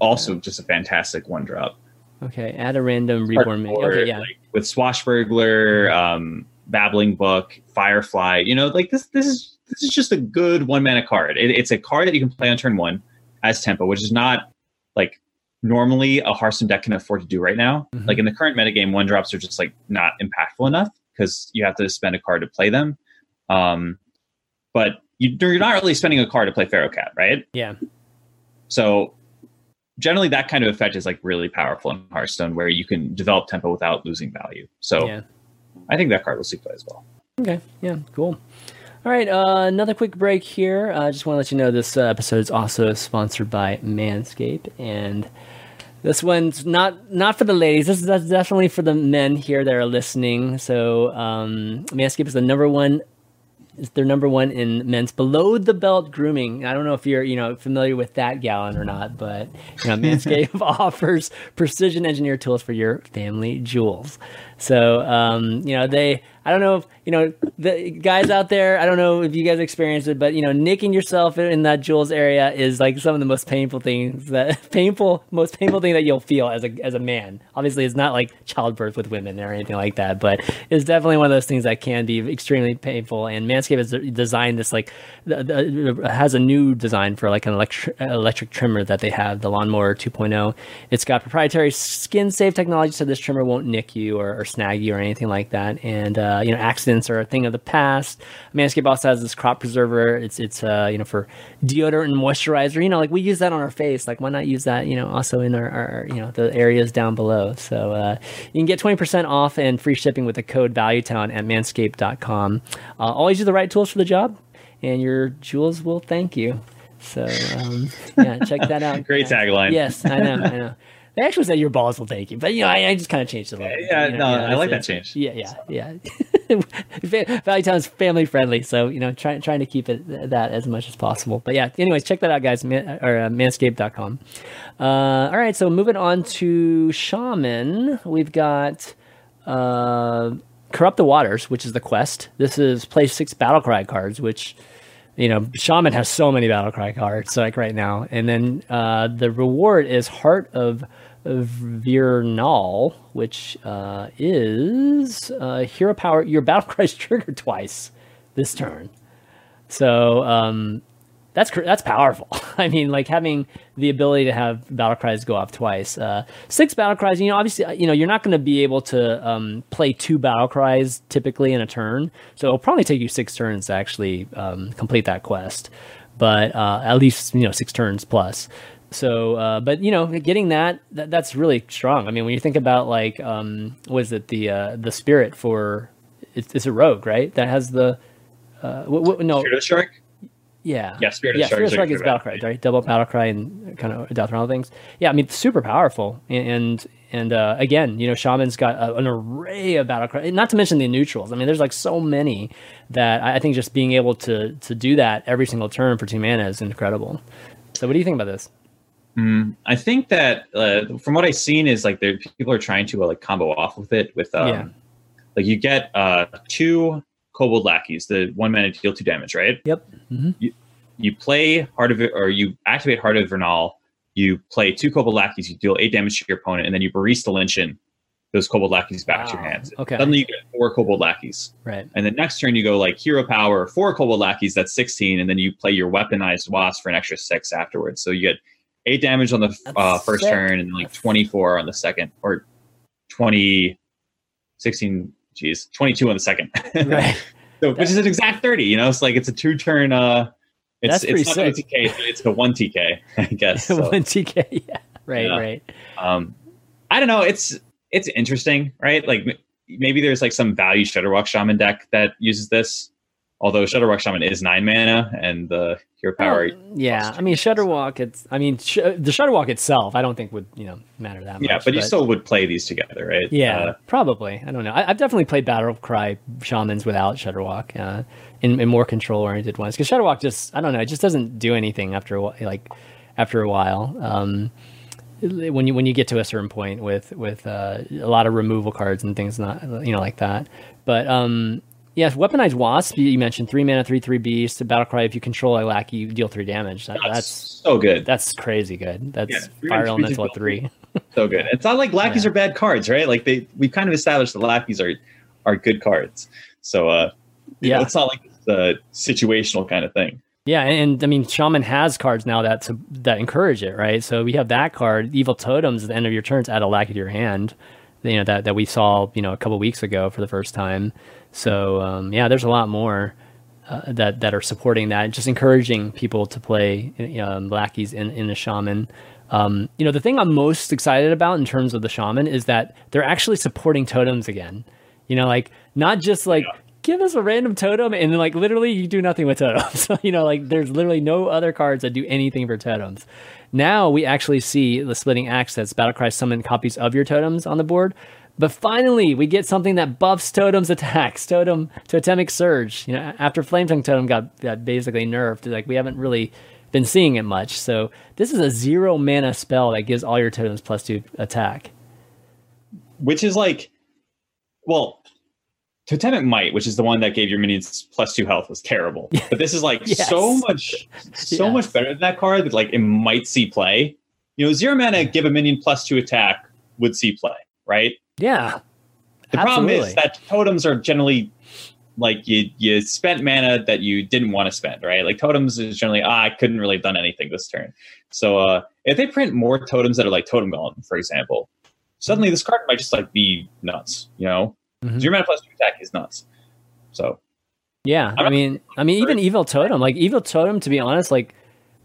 also just a fantastic one drop. okay. Add a random reborn. Or, Okay, yeah. like, with Swashbuckler, um, Babbling Book, Firefly. You know, like this. This is this is just a good one mana card. It, it's a card that you can play on turn one as tempo, which is not like normally a Hearthstone deck can afford to do right now. Mhm. Like in the current metagame, one drops are just like not impactful enough because you have to spend a card to play them. Um, but you, you're not really spending a card to play Pharaoh Cat, right? Yeah. So generally, that kind of effect is like really powerful in Hearthstone, where you can develop tempo without losing value. So Yeah. I think that card will see play as well. Okay. Yeah. Cool. All right. Uh, another quick break here. I just want to let you know this uh, episode is also sponsored by Manscaped, and this one's not not for the ladies. This is definitely for the men here that are listening. So um, Manscaped is the number one. Is their number one in men's below the belt grooming. I don't know if you're you know familiar with that Galen or not, but you know, Manscaped <laughs> offers precision engineered tools for your family jewels. So um, you know they. I don't know if you know the guys out there. I don't know if you guys experienced it, but you know, nicking yourself in that jewels area is like some of the most painful things that <laughs> painful, most painful thing that you'll feel as a as a man. Obviously, it's not like childbirth with women or anything like that, but it's definitely one of those things that can be extremely painful. And Manscaped has designed this like has a new design for like an electric electric trimmer that they have, the Lawnmower 2.0. It's got proprietary skin safe technology, so this trimmer won't nick you or, or snag you or anything like that. And uh, you know, accidents are a thing of the past. Manscaped also has this crop preserver. It's it's uh, you know for deodorant and moisturizer. You know, like we use that on our face. Like why not use that? You know, also in our, our you know the areas down below. So uh, you can get twenty percent off and free shipping with the code ValueTown at Manscaped.com. Uh, always use the right tools for the job, and your jewels will thank you. So um, yeah, check that out. <laughs> Great tagline. Yes, I know, I know. <laughs> They actually said your balls will thank you, but you know, I, I just kind of changed it a little. bit, Yeah, you know, no, you know, I like that change. Yeah, yeah, yeah. <laughs> Valley Town's family friendly, so you know, trying trying to keep it that as much as possible. But yeah, anyways, check that out, guys. Man, or uh, Manscaped.com. Uh, all right, so moving on to Shaman, we've got uh, Corrupt the Waters, which is the quest. This is play six battle cry cards, which you know, Shaman has so many battle cry cards, like right now. And then uh, the reward is Heart of, Vir'naal, which uh, is uh, hero power. Your battle <laughs> cries triggered twice this turn. So um, that's that's powerful. <laughs> I mean, like having the ability to have battle cries go off twice. Uh, six battle cries. You know, obviously, you know, you're not going to be able to um, play two battle cries typically in a turn. So it'll probably take you six turns to actually um, complete that quest. but uh, at least you know six turns plus. So, uh, but you know, getting that, that, that's really strong. I mean, when you think about like, um, was it the uh, the spirit for it's, it's a rogue, right? That has the uh, w- w- no, Spirit of the Shark. Yeah, Yeah, Spirit of yeah, the Spirit of is the Shark like is the- battle right? Double battle cry and kind of death all things. Yeah, I mean, super powerful, and and uh, again, you know, Shaman's got a, an array of battle cry. Not to mention the neutrals. I mean, there's like so many that I think just being able to to do that every single turn for two mana is incredible. So, what do you think about this? I think that uh, from what I've seen is like people are trying to uh, like combo off with it with um, Yeah. like you get uh two kobold lackeys, the one mana deal two damage, right? Yep. hmm You play Heart of it or you activate Heart of Vir'naal, you play two kobold lackeys, you deal eight damage to your opponent, and then you barista Lynchen those kobold lackeys back to your hands. Okay. Suddenly you get four kobold lackeys. Right. And the next turn you go like hero power, four kobold lackeys, that's 16, and then you play your weaponized wasp for an extra six afterwards. So you get eight damage on the uh, first sick. turn and like 24 on the second, or 20, 16, geez, 22 on the second. <laughs> Right. so, which is an exact 30, you know? It's like it's a two turn, uh, it's, That's it's not sick. a TK, it's a one TK, <laughs> I guess. So, <laughs> One TK. Yeah. Right. Yeah. Right. um, I don't know. It's, it's interesting, right? Like m- maybe there's like some value Shudderwock Shaman deck that uses this. Although Shudderwock Shaman is nine mana and the hero power. Well, yeah, I mean Shudderwock. It's I mean sh- the Shudderwock itself. I don't think would you know matter that much. yeah, but you still would play these together, right? Yeah, Uh, probably. I don't know. I, I've definitely played Battle Cry Shamans without Shudderwock uh, in, in more control oriented ones because Shudderwock just I don't know. It just doesn't do anything after a wh- like after a while. Um, when you when you get to a certain point with with uh, a lot of removal cards and things not you know like that. But um, yes, weaponized wasp. You mentioned three mana, three three beast. Battle cry. If you control a lackey, you deal three damage. That, that's, that's so good. that's crazy good. That's Yeah, three fire elemental at three. so good. It's not like lackeys Yeah. are bad cards, right? Like they we've kind of established that lackeys are are good cards. So uh you know, Yeah. it's not like it's a situational kind of thing. Yeah, and, and I mean, Shaman has cards now that to, that encourage it, right? So we have that card, Evil Totems. At the end of your turns, add a lackey to your hand. You know that that we saw, you know, a couple weeks ago for the first time. So um, yeah, there's a lot more uh, that that are supporting that, just encouraging people to play um, lackeys in in the Shaman. Um, you know, the thing I'm most excited about in terms of the Shaman is that they're actually supporting totems again. You know, like not just like Yeah. give us a random totem and then like literally you do nothing with totems. <laughs> you know, like there's literally no other cards that do anything for totems. Now we actually see the splitting axe that's Battlecry summon copies of your totems on the board. But finally, we get something that buffs totems attacks, <laughs> totem totemic surge. You know, after Flame Tongue Totem got, got basically nerfed, like we haven't really been seeing it much. So this is a zero mana spell that gives all your totems plus two attack. Which is like well Totemic Might, which is the one that gave your minions plus two health, was terrible. <laughs> But this is like Yes. so much so Yes. much better than that card that like it might see play. You know, zero mana give a minion plus two attack would see play, right? Yeah. The problem is that totems are generally like you you spent mana that you didn't want to spend, right? Like totems is generally ah, I couldn't really have done anything this turn. So uh if they print more totems that are like totem golem, for example, suddenly this card might just like be nuts, you know? Mhm. Zero mana plus two attack is nuts. So Yeah, I mean, I mean, even evil totem, like evil totem, to be honest, like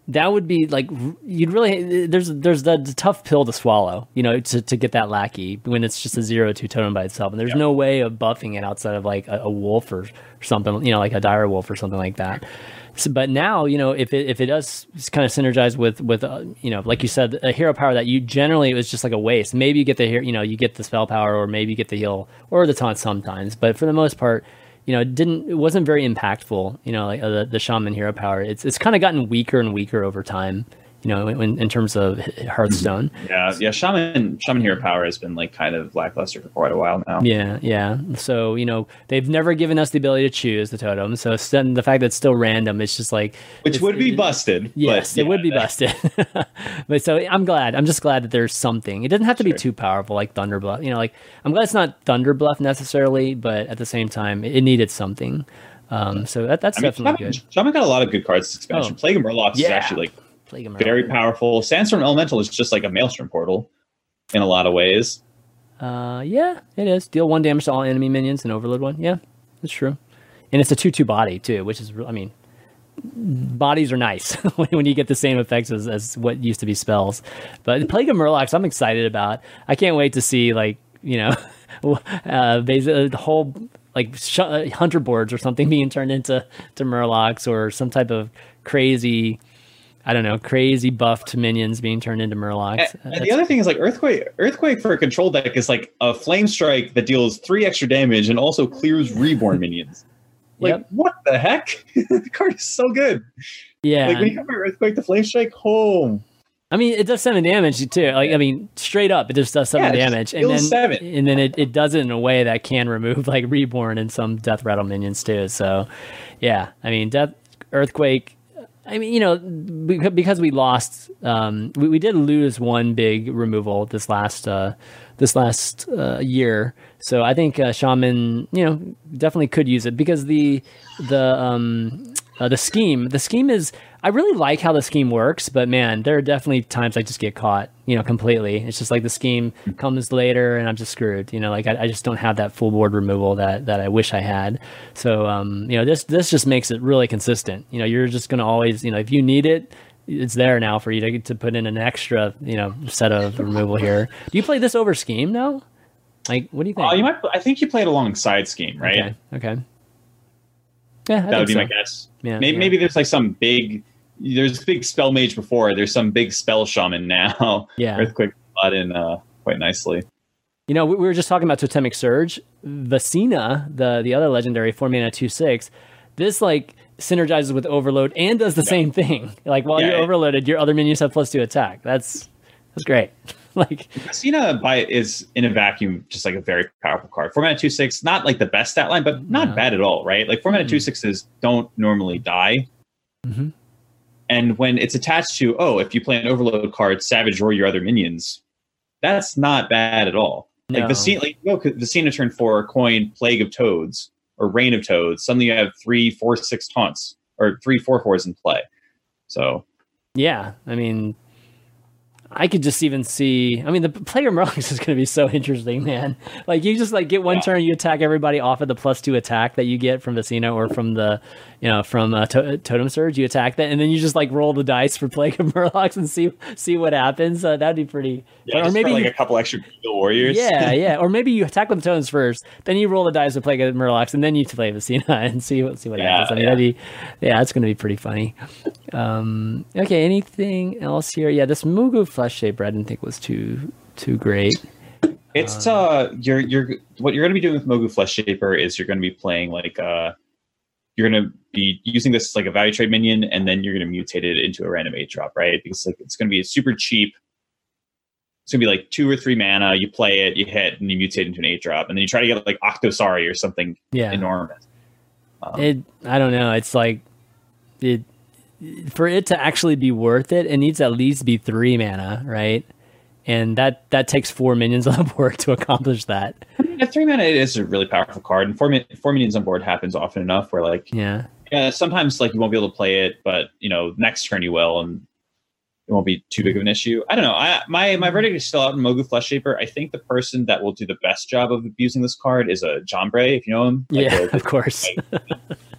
that would be like you'd really there's there's the, tough pill to swallow, you know, to, to get that lackey when it's just a zero two totem by itself, and there's Yeah. no way of buffing it outside of like a, a wolf or, or something, you know, like a dire wolf or something like that. So, but now, you know, if it if it does kind of synergize with with uh, you know, like you said, a hero power that you generally it was just like a waste. Maybe you get the hero, you know, you get the spell power, or maybe you get the heal or the taunt sometimes, but for the most part you know, it didn't it wasn't very impactful. You know, like uh, the, the shaman hero power. It's it's kind of gotten weaker and weaker over time. You know, in, in terms of Hearthstone. <laughs> yeah, yeah, Shaman Shaman Hero Power has been like kind of lackluster for quite a while now. Yeah, yeah. So you know, they've never given us the ability to choose the totem. So then the fact that it's still random, it's just like Which would be busted. Yes, but it would be yeah, busted. <laughs> but so I'm glad. I'm just glad that there's something. It doesn't have to be too powerful like Thunder Bluff. You know, like I'm glad it's not Thunder Bluff necessarily, but at the same time, it, needed something. Um, so that, that's I mean, definitely Shaman, good. Shaman got a lot of good cards this expansion. Oh. Plague of Murlocs is actually like Plague of very powerful. Sandstorm Elemental is just like a Maelstrom portal in a lot of ways. Uh, yeah, it is. Deal one damage to all enemy minions and overload one. Yeah, that's true. And it's a two-two body too, which is, I mean, bodies are nice <laughs> when you get the same effects as, as what used to be spells. But Plague of Murlocs, I'm excited about. I can't wait to see like you know, <laughs> uh, basically the whole like sh- uh, hunter boards or something <laughs> being turned into to Murlocs or some type of crazy. I don't know, crazy buffed minions being turned into Murlocs. And, and the other thing is like Earthquake. Earthquake for a control deck is like a Flame Strike that deals three extra damage and also clears Reborn minions. <laughs> Like yep. what the heck? <laughs> the card is so good. Yeah. Like when you compare Earthquake the Flame Strike, home. I mean, it does seven damage too. Like, I mean, straight up, it just does seven yeah, damage, and then seven. and then it, it does it in a way that can remove like reborn and some death rattle minions too. So, yeah, I mean, death earthquake. I mean, you know, because we lost, um, we, we did lose one big removal this last uh, this last uh, year. So I think uh, Shaman, you know, definitely could use it because the the um, uh, the scheme the scheme is I really like how the scheme works, but man, there are definitely times I just get caught, you know, completely. It's just like the scheme comes later and I'm just screwed. You know, like I, I just don't have that full board removal that that I wish I had. So um, you know, this this just makes it really consistent. You know, you're just gonna always, you know, if you need it, it's there now for you to to put in an extra, you know, set of removal here. Do you play this over scheme now? Like, what do you think? Oh, uh, you might. I think you play it alongside scheme, right? Okay. okay. Yeah, I that would be so. my guess. Yeah, maybe, yeah. maybe there's like some big there's a big spell mage before. There's some big spell shaman now. <laughs> Yeah, earthquake slot in uh, quite nicely. You know, we, we were just talking about Totemic Surge, Vessina, the the other legendary four mana two six. This like synergizes with Overload and does the yeah. same thing. Like while yeah, you're overloaded, your other minions have plus two attack. That's that's great. <laughs> like Vessina by is in a vacuum just like a very powerful card. Four mana two six, not like the best stat line, but not no. bad at all, right? Like four mana mm-hmm. two sixes don't normally die. Mm-hmm. And when it's attached to, oh, if you play an overload card, Savage or your other minions, that's not bad at all. No. Like the scene, like you know, the scene of turn four, coin Plague of Toads or Rain of Toads. Suddenly you have three, four, six taunts or three, four, fours in play. So, yeah, I mean, I could just even see. I mean, the player <laughs> Murlocs is going to be so interesting, man. Like you just like get one yeah. turn, you attack everybody off of the plus two attack that you get from Vessina or from the, you know, from uh, to- Totem Surge. You attack that, and then you just like roll the dice for <laughs> Plague of Murlocs and see see what happens. Uh, that'd be pretty. Yeah, or maybe like you, a couple extra warriors. Yeah, <laughs> yeah. Or maybe you attack with the totems first, then you roll the dice with Plague of Murlocs, and then you play Vessina and see what see what yeah, happens. I mean, yeah. that'd be, yeah, that's going to be pretty funny. Um, okay, anything else here? Yeah, this Mogu flesh shape I didn't think was too too great. It's uh, uh you're you're what you're going to be doing with Mogu Flesh Shaper is you're going to be playing like uh you're going to be using this as like a value trade minion and then you're going to mutate it into a random eight drop, right? Because like it's going to be super cheap. It's gonna be like two or three mana. You play it, you hit, and you mutate into an eight drop, and then you try to get like Octosari or something yeah. enormous. Um, it, I don't know. It's like it for it to actually be worth it, it needs at least be three mana, right? And that that takes four minions <laughs> on board to accomplish that. I mean, three mana, is a really powerful card, and four four minions on board happens often enough where like yeah, yeah, sometimes like you won't be able to play it, but you know next turn you will, and it won't be too big of an issue. I don't know. I, my my verdict is still out in Mogu Flesh Shaper. I think the person that will do the best job of abusing this card is a Jambre, if you know him. Like yeah, the, <laughs> of course.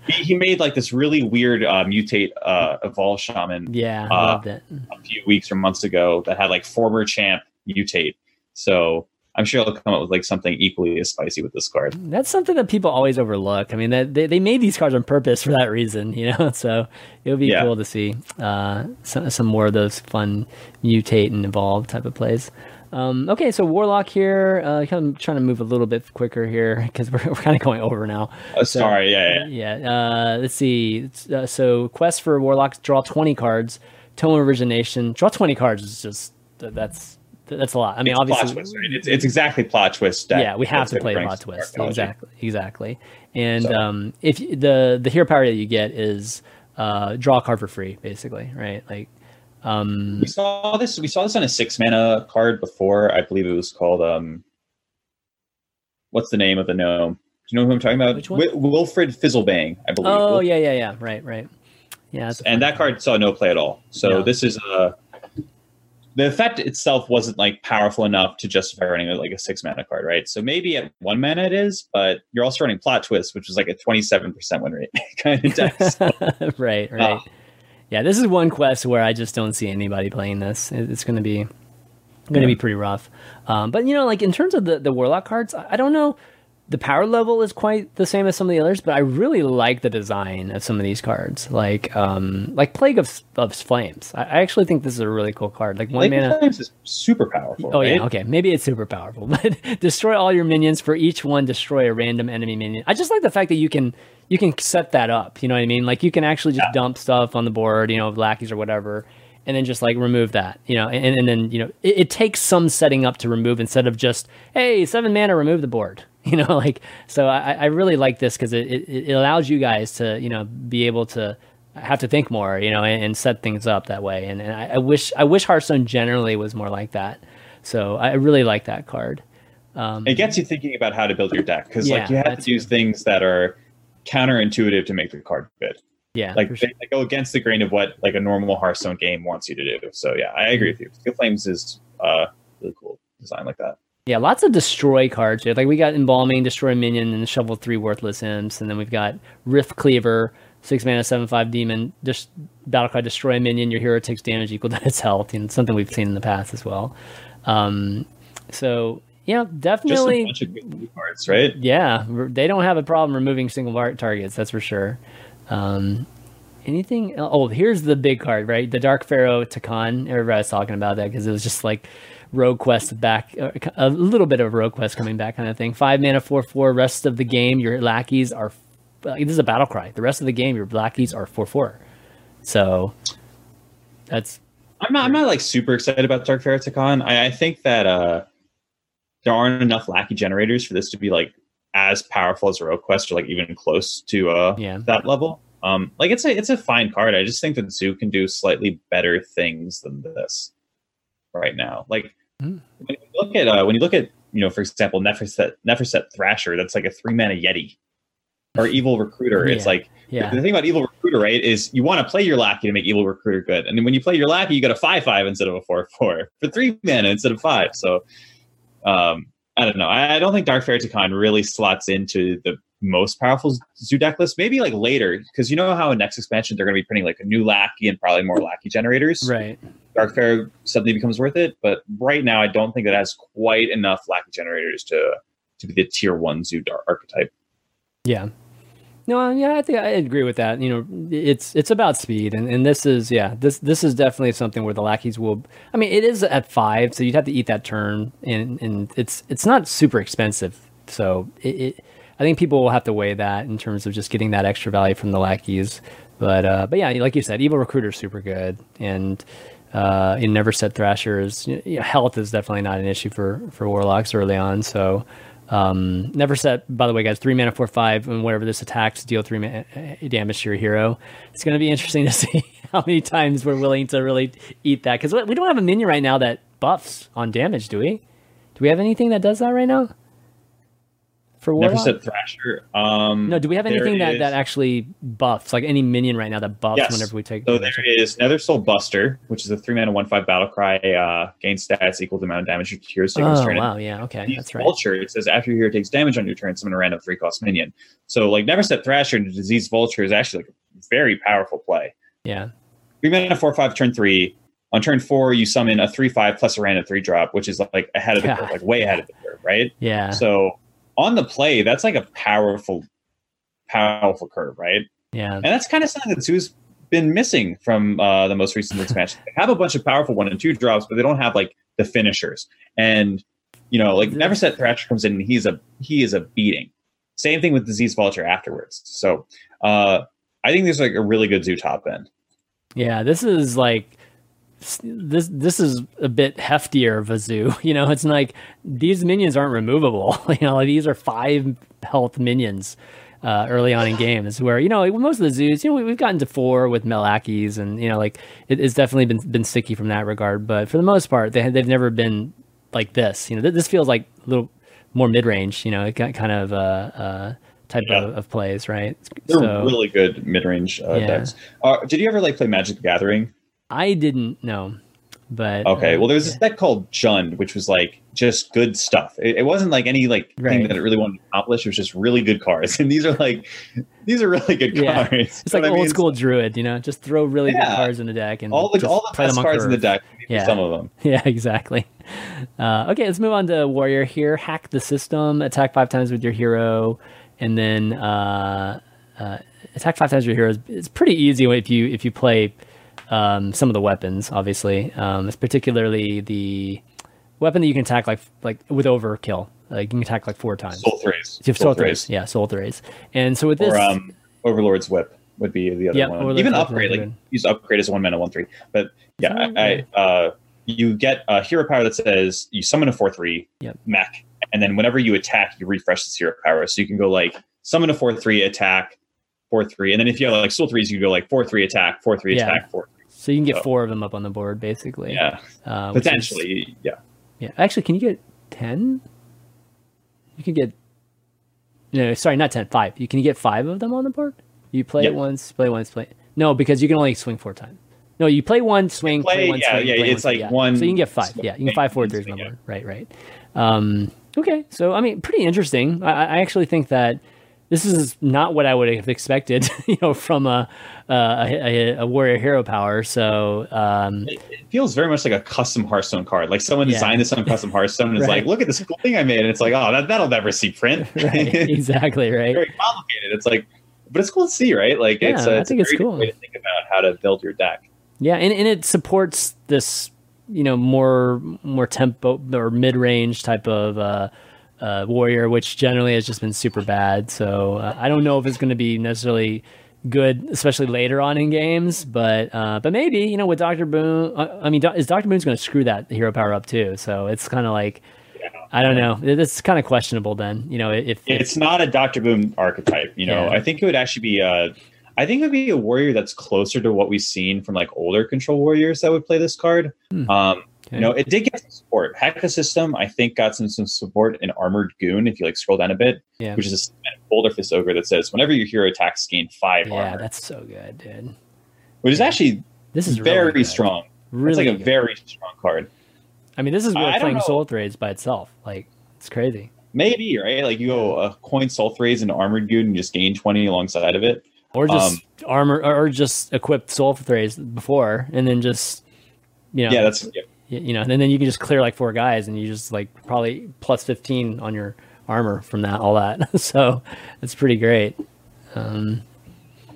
He, he, made like this really weird uh, mutate uh, evolve shaman. Yeah, uh, loved it. A few weeks or months ago that had like former champ mutate. So I'm sure they'll come up with like something equally as spicy with this card. That's something that people always overlook. I mean, they they made these cards on purpose for that reason, you know. <laughs> So it would be yeah. cool to see uh, some some more of those fun mutate and evolve type of plays. Um, okay, so Warlock here. Uh, kind of trying to move a little bit quicker here <laughs> because we're, we're kind of going over now. Uh, so, sorry, yeah, yeah. yeah uh, let's see. Uh, so quest for Warlock: draw twenty cards. Tome of origination: draw twenty cards is just that's that's a lot. I mean, it's obviously, twist, right? it's, it's exactly plot twist. yeah, we have to play plot twist. Exactly, exactly. And so. um, if the the hero power that you get is uh, draw a card for free, basically, right? Like um, we saw this. We saw this on a six mana card before. I believe it was called. Um, what's the name of the gnome? Do you know who I'm talking about? Which one? W- Wilfred Fizzlebang, I believe. Oh yeah, yeah, yeah. Right, right. Yeah, and that card saw no play at all. So yeah. this is a the effect itself wasn't like powerful enough to justify running like a six mana card, right? So maybe at one mana it is, but you're also running plot twist, which is like a 27% win rate <laughs> kind of deck. So, <laughs> right, right. Yeah, this is one quest where I just don't see anybody playing this. It's going to be going to Yeah. be pretty rough. Um, but you know, like in terms of the the warlock cards, I I don't know. The power level is quite the same as some of the others, but I really like the design of some of these cards, like um, like Plague of of Flames. I, I actually think this is a really cool card. Like one mana. Flames is super powerful. Oh right? yeah, okay. Maybe it's super powerful, <laughs> but destroy all your minions for each one. Destroy a random enemy minion. I just like the fact that you can you can set that up. You know what I mean? Like you can actually just Yeah. dump stuff on the board, you know, lackeys or whatever, and then just like remove that. You know, and, and then you know it, it takes some setting up to remove instead of just hey seven mana remove the board. <laughs> You know, like so I, I really like this because it, it, it allows you guys to you know be able to have to think more, you know, and, and set things up that way. And, and I, I wish I wish Hearthstone generally was more like that. So I really like that card. Um, It gets you thinking about how to build your deck because Yeah, like you have to use things that are counterintuitive to make the card good. yeah, Like for sure. they, they go against the grain of what like a normal Hearthstone game wants you to do. So yeah, I agree with you. Steel Flames is uh really cool design like that. Yeah, lots of destroy cards. here. Like we got embalming, destroy minion, and shovel three worthless imps, and then we've got Rift Cleaver, six mana, seven five demon. Just battle card, destroy a minion. Your hero takes damage equal to <laughs> its health. and something we've seen in the past as well. Um, so yeah, definitely. Just a bunch of good cards, right? Yeah, they don't have a problem removing single bar- targets. That's for sure. Um, anything? el- Oh, here's the big card, right? The Dark Pharaoh Tekahn. Everybody's talking about that because it was just like Rogue Quest back, a little bit of Rogue Quest coming back, kind of thing. Five mana, four four. Rest of the game, your lackeys are. This is a battle cry. The rest of the game, your lackeys are four four. So that's I'm not I'm not like super excited about Dark Pharaoh I, I think that uh there aren't enough lackey generators for this to be like as powerful as Rogue Quest or like even close to uh Yeah. that level. Um like it's a it's a fine card. I just think that Zoo can do slightly better things than this right now. Like Hmm. when you look at uh when you look at you know for example Neferset Neferset Thrasher that's like a three mana Yeti or <laughs> Evil Recruiter. It's like yeah. the thing about Evil Recruiter, right, is you want to play your lackey to make Evil Recruiter good. And then when you play your lackey, you got a 5 5 instead of a 4 4 <laughs> for three mana instead of five. So um, I don't know. I, I don't think Dark Pharaoh really slots into the most powerful Zoo deck list. Maybe like later, because you know how in next expansion they're going to be printing like a new lackey and probably more lackey generators. Right. Dark Pharaoh suddenly becomes worth it. But right now, I don't think it has quite enough lackey generators to to be the tier one Zoo archetype. Yeah. No, yeah, I think I agree with that. You know, it's it's about speed, and, and this is yeah, this this is definitely something where the lackeys will. I mean, it is at five, so you'd have to eat that turn, and and it's it's not super expensive, so it, it I think people will have to weigh that in terms of just getting that extra value from the lackeys. But uh, but yeah, like you said, evil recruiter is super good, and uh, in Neferset thrashers, you know, health is definitely not an issue for for warlocks early on. So um, Neferset, by the way, guys, three mana, four, five, and whenever this attacks, deal three ma- uh, damage to your hero. It's going to be interesting to <laughs> see how many times we're willing to really eat that because we don't have a minion right now that buffs on damage, do we? Do we have anything that does that right now? For Never warlock? said Thrasher. Um, no, do we have anything that, is- that actually buffs, like any minion right now that buffs Yes. whenever we take So there is Nether Soul Buster, which is a three mana one five battle cry. Uh, gain stats equal to the amount of damage your heroes take on this Oh, turn. wow, yeah, okay, that's right. Vulture. It says after your hero takes damage on your turn, summon a random three cost minion. So like Neferset Thrasher and Disease Vulture is actually like a very powerful play. Yeah, Three mana four five turn three. On turn four, you summon a three five plus a random three drop, which is like ahead of the God. curve, like way ahead of the curve, right? yeah, So on the play, that's like a powerful, powerful curve, right? yeah, And that's kind of something that Zoo's been missing from uh, the most recent expansion. They have a bunch of powerful one and two drops, but they don't have like the finishers. And you know, like Neferset Thrasher comes in and he's a he is a beating. Same thing with Disease Vulture afterwards. So uh, I think there's like a really good Zoo top end. yeah. This is like this. This is a bit heftier of a zoo. <laughs> You know, it's like these minions aren't removable. <laughs> You know, like these are five health minions. Uh, early on in <sighs> games, where you know most of the zoos, you know, we, we've gotten to four with Melakis, and you know, like it, it's definitely been been sticky from that regard. But for the most part, they they've never been like this. You know, th- this feels like a little more mid range. You know, ki- kind of uh, uh, type Yeah. of, of plays, right? They're so really good mid range uh, Yeah. decks. Uh, did you ever like play Magic the Gathering? I didn't know. But Okay, uh, well, there was yeah. this deck called Jund, which was like just good stuff. It, it wasn't like any like Right. thing that it really wanted to accomplish. It was just really good cards, <laughs> and these are like these are really good Yeah. cards. It's like what I old mean? school druid, you know, just throw really good cards in the deck and All the all the best cards in the deck. Yeah. Some of them. <laughs> Yeah, exactly. Uh, okay, let's move on to warrior here. Hack the system, attack five times with your hero, and then uh, uh, attack five times with your hero. is- It's pretty easy if you if you play um, some of the weapons. Obviously, um, it's particularly the weapon that you can attack like like with overkill. Like you can attack like four times. Sul'thraze. You have Sul'thraze, yeah, Sul'thraze. And so with this, Or um, Overlord's Whip would be the other one. Overlord's Even upgrade, like use upgrade as a one mana one three. But yeah, I, I uh, you get a hero power that says you summon a four three Yep. mech, and then whenever you attack, you refresh this hero power. So you can go like summon a four three attack, four three, and then if you have like Sul'thraze, you can go like four three attack, four three Yeah. attack, four. So you can get so- four of them up on the board basically. Yeah, uh, which is- potentially. Yeah, Yeah, actually, can you get ten? You can get no, sorry, not ten. Five. You can get five of them on the board. You play Yep. it once, play once, play. No, because you can only swing four times. No, you play one, swing, play, play- one, yeah, swing, yeah, it's one, like one So you can get five. swing, Yeah, you can five four on swing, yeah. Right, right. Um, okay, so I mean, pretty interesting. I, I actually think that this is not what I would have expected. <laughs> You know, from a a, a, a warrior hero power. So um, it, it feels very much like a custom Hearthstone card. Like someone Yeah. designed this on custom Hearthstone and is like, <laughs> look at this cool thing I made, and it's like, oh, that that'll never see print. <laughs> right, exactly right. very complicated. It's like, but it's cool to see, right? Like, Yeah, it's, a, I it's think a it's cool. way to think about how to build your deck. Yeah, and, and it supports this, you know, more more tempo or mid range type of uh, uh, warrior, which generally has just been super bad. So uh, I don't know if it's going to be necessarily good, especially later on in games. But uh, but maybe you know with Doctor Boom, uh, I mean, Do- is Doctor Boom's going to screw that hero power up too? So it's kind of like I don't know. It's kind of questionable then. You know, if, if It's not a Doctor Boom archetype, you know. Yeah. I think it would actually be a. I think it would be a warrior that's closer to what we've seen from like older control warriors that would play this card. Hmm. Um, Okay. You know, it did get some support. the system, I think, got some some support in Armored Goon. If you like scroll down a bit, Yeah. which is a Boulder Fist Ogre that says whenever your hero attacks, gain five yeah, armor, that's so good, dude. which is actually This is very really strong. Really, it's like a good. very strong card. I mean, this is worth playing know. Sul'thraze by itself. Like, it's crazy. Maybe right, like you go a coin Sul'thraze into armored goon and just gain twenty alongside of it. Or just Um, armor, or just equip Sul'thraze before, and then just, you know, Yeah, that's yeah. You know, and then you can just clear like four guys, and you just like probably plus fifteen on your armor from that, all that. <laughs> so it's pretty great. Um,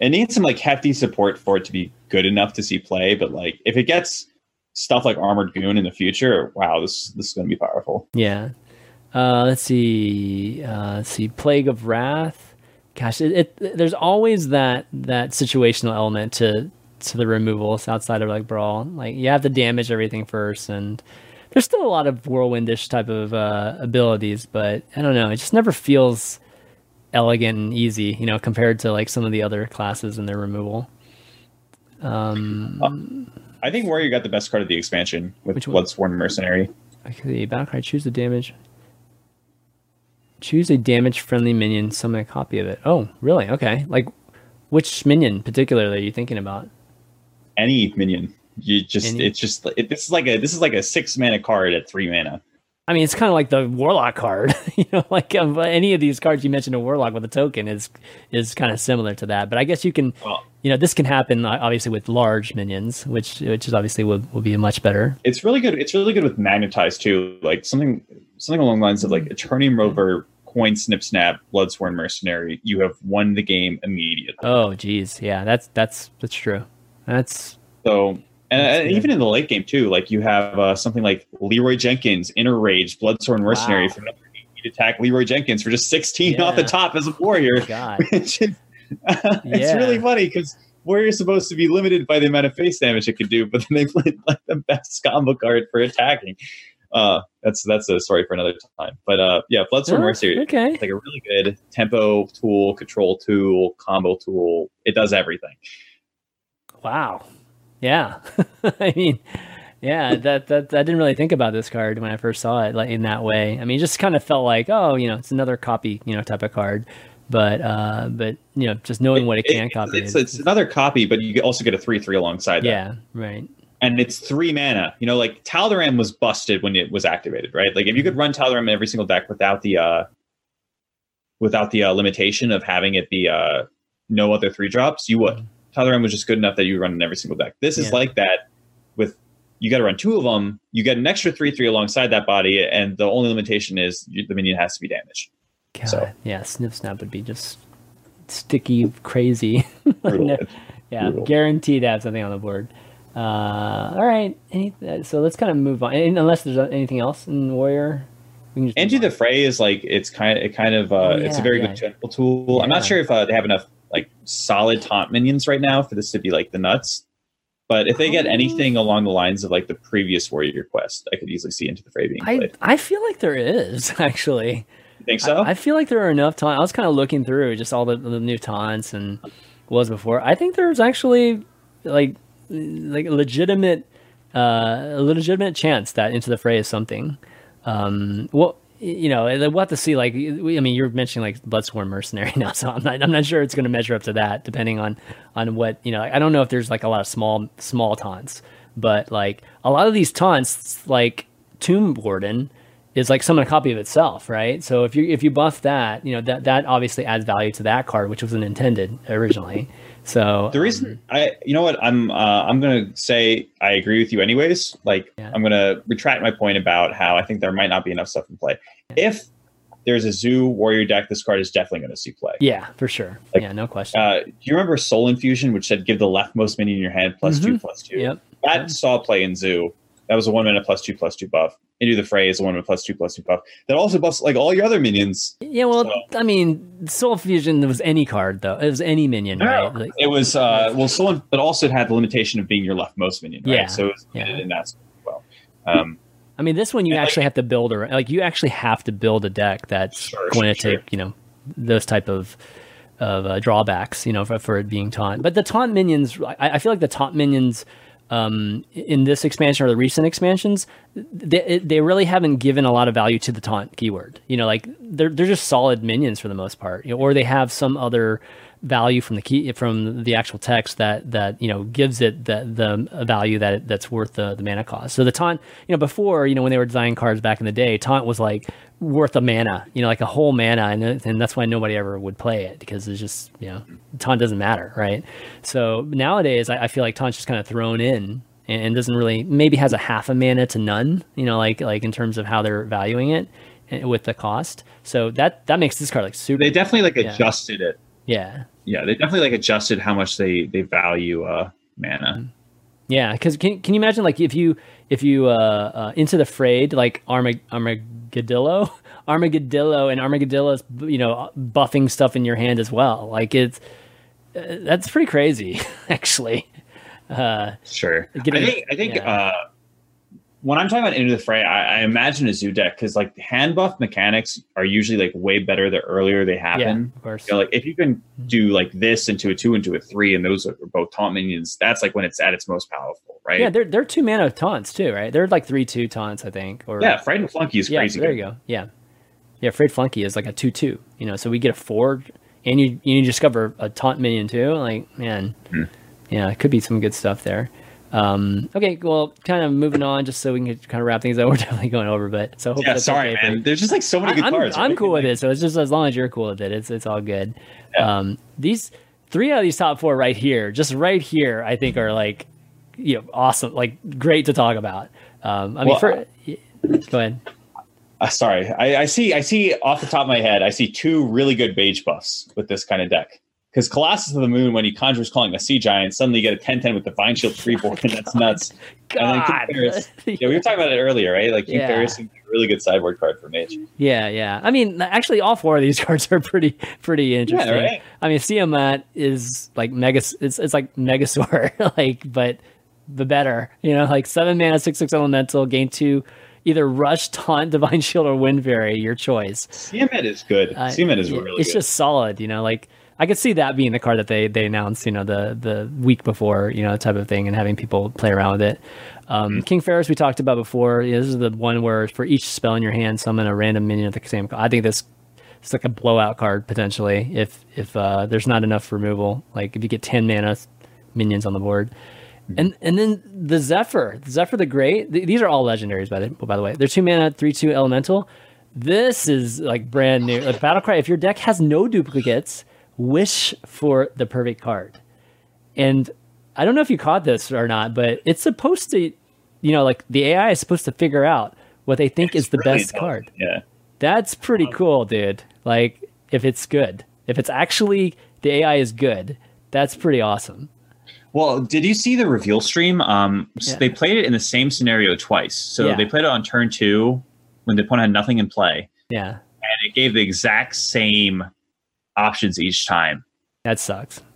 it needs some like hefty support for it to be good enough to see play. But like if it gets stuff like armored goon in the future, wow, this this is going to be powerful. yeah. Uh, let's see. Uh, let's see. Plague of Wrath. Gosh, it, it there's always that that situational element to to the removals outside of like brawl. Like you have to damage everything first, and there's still a lot of whirlwindish type of uh, abilities, but I don't know. It just never feels elegant and easy, you know, compared to like some of the other classes and their removal. Um, I think Warrior got the best card of the expansion with? Bloodsworn Mercenary. Okay, Battlecry, choose the damage. Choose a damage friendly minion, summon a copy of it. Oh, really? Okay. Like, which minion particularly are you thinking about? Any minion, you just Any- it's just it, this is like a this is like a six mana card at three mana. I mean, it's kind of like the Warlock card. <laughs> you know, like um, any of these cards you mentioned, a Warlock with a token is is kind of similar to that. But I guess you can, Well, you know, this can happen uh, obviously with large minions, which which is obviously will will be much better. it's really good. It's really good with magnetized too. Like something something along the lines of like Eternium Rover, Coin Snip Snap, Bloodsworn Mercenary. You have won the game immediately. Oh, geez, yeah, that's that's that's true. That's So, and, That's and even in the late game too, like you have uh, something like Leroy Jenkins, Inner Rage, Bloodsworn Mercenary Wow. for another eight attack Leroy Jenkins for just 16 off the top as a warrior. God. <laughs> Which is- <laughs> it's Yeah. really funny because warrior's supposed to be limited by the amount of face damage it can do, but then they <laughs> played like the best combo card for attacking. Uh, that's that's a story for another time. But uh, yeah, Bloodsworn Oh, Mercenary okay. like a really good tempo tool, control tool, combo tool. It does everything. Wow. Yeah. <laughs> I mean, yeah, that, that I didn't really think about this card when I first saw it like in that way. I mean, it just kind of felt like, oh, you know, it's another copy, you know, type of card. But uh but you know, just knowing what it can copy. It's, is- it's another copy, but you also get a three three alongside that. yeah, right. and it's three mana. You know, like Taldaram was busted when it was activated, right? Like if you could run Taldaram in every single deck without the uh without the uh, limitation of having it be uh no other three drops, you would. Taldaram was just good enough that you would run in every single deck. This is. Yeah. like that with you got to run two of them. You get an extra three three alongside that body, and the only limitation is the minion has to be damaged. God, So- yeah, Snip Snap would be just sticky, crazy. <laughs> No- yeah, brutal. guaranteed to have something on the board. Uh, all right, any, so let's kind of move on. And unless there's anything else in Warrior, we can just Enter the. Fray is like it's kind of it kind of uh, Oh, it's a very yeah. good general tool. I'm not sure if uh, they have enough like solid taunt minions right now for this to be like the nuts. But if they get Oh. anything along the lines of like the previous Warrior quest, I could easily see into the Fray being I played. I feel like there is <laughs> actually. You think so? I, I feel like there are enough taunts. I was kind of looking through just all the, the new taunts and was before. I think there's actually like like a legitimate uh, a legitimate chance that into the fray is something. Um, well, you know, we'll have to see. Like, I mean, you're mentioning like Bloodsworn Mercenary <laughs> now, so I'm not I'm not sure it's going to measure up to that, depending on on what you know. I don't know if there's like a lot of small small taunts, but like a lot of these taunts, like Tomb Warden is like summon a copy of itself, right? So if you if you buff that, you know that that obviously adds value to that card, which wasn't intended originally. So the reason I, you know what, I'm, uh, I'm gonna say I agree with you anyways. Like, Yeah. I'm gonna retract my point about how I think there might not be enough stuff in play. If there's a Zoo Warrior deck, this card is definitely gonna see play. yeah, for sure, Like, yeah, no question. Uh, do you remember Soul Infusion, which said give the leftmost minion in your hand plus two plus two? yep. That saw play in Zoo. That was a one minute plus two plus two buff. Into the Fray is a one mana plus two plus two buff. That also buffs like all your other minions. Yeah, well, So- I mean, Soul Fusion was any card though. It was any minion, right? Like, It was uh well Soul, but also it had the limitation of being your leftmost minion, right? Yeah, So it was yeah. in that as well. Um, I mean, this one you And, like- actually have to build a like you actually have to build a deck that's Sure, going to sure. take you know those type of of uh, drawbacks, you know, for, for it being taunt. But the taunt minions, I, I feel like the taunt minions um, in this expansion or the recent expansions, they, they really haven't given a lot of value to the taunt keyword. You know, like they're they're just solid minions for the most part, you know, or they have some other value from the key from the actual text that that you know gives it the the value that that's worth the, the mana cost. So the taunt, you know, before you know when they were designing cards back in the day, taunt was like worth a mana, you know, like a whole mana, and and that's why nobody ever would play it because it's just you know taunt doesn't matter, right? So nowadays, I, I feel like taunt's just kind of thrown in and, and doesn't really maybe has a half a mana to none, you know, like like in terms of how they're valuing it eh, with the cost. So that that makes this card like super. they definitely like Yeah. adjusted it. yeah, Yeah, they definitely like adjusted how much they they value uh mana. Yeah, because can can you imagine like if you if you uh, uh into the frayed like Armag- Armagedillo, <laughs> Armagedillo, and Armagedillo's you know buffing stuff in your hand as well. Like it's uh, that's pretty crazy <laughs> actually. Uh, Sure. Getting- I think I think yeah. uh when I'm talking about into the fray, I, I imagine a zoo deck because like hand buff mechanics are usually like way better the earlier they happen. yeah, of course. You know, like if you can do like this into a two into a three, and those are both taunt minions, that's like when it's at its most powerful, right? Yeah, they're they're two mana taunts too, right? They're like three two taunts, I think. Or yeah. Frightened Flunky is yeah. crazy. There good. you go. Yeah, yeah. Afraid Flunky is like a two two. You know, so we get a four, and you you discover a taunt minion too. Like man, Hmm. yeah, it could be some good stuff there. Um, okay, well, kind of moving on, just so we can kind of wrap things up. <laughs> We're definitely going over, but so hopefully Yeah, that's sorry, okay man. There's just like so many good I'm, cards. I'm right? cool with it. So it's just as long as you're cool with it, it's it's all good. Yeah. Um, these three out of these top four right here, just right here, I think are like, you know, awesome, like great to talk about. Um, I mean, Well, for, go ahead. Uh, sorry, I, I see. I see off the top of my head. I see two really good beige buffs with this kind of deck. Because Colossus of the Moon, when he Conjurer's Calling a sea giant, suddenly you get a 10-10 with Divine Shield freeboard, and that's <laughs> oh nuts. And then God. Phaoris- <laughs> yeah, we were talking about it earlier, right? Like King Yeah. Ferris is a really good sideboard card for Mage. Yeah, yeah. I mean, actually, all four of these <laughs> cards are pretty, pretty interesting. right? I mean, Tiamat is like mega. It's it's like Megasaur, like, but the better. You know, like seven mana, six six elemental, gain two, either rush, taunt, divine shield, or windfury. Your choice. Siamat is good. Uh, Siamat is yeah, really It's good. just solid. You know, like I could see that being the card that they they announced. You know, the the week before. You know, type of thing, and having people play around with it. Um, Mm-hmm. King Phaoris we talked about before. Yeah, this is the one where for each spell in your hand, summon a random minion of the same. Color. I think this it's like a blowout card potentially if if uh, there's not enough removal. Like if you get ten mana minions on the board. And and then the Zephyr, Zephyr the Great. th- these are all legendaries by the by the way. They're two mana, three two elemental. This is like brand new. Like Battlecry. If your deck has no duplicates, wish for the perfect card. And I don't know if you caught this or not, but it's supposed to, you know, like the AI is supposed to figure out what they think is the Really best card. Yeah. That's pretty cool, dude. Like if it's good, if it's actually the AI is good, that's pretty awesome. Well, did you see the reveal stream? Um, so Yeah. they played it in the same scenario twice. So Yeah. they played it on turn two when the opponent had nothing in play, Yeah, and it gave the exact same options each time. that sucks. <laughs>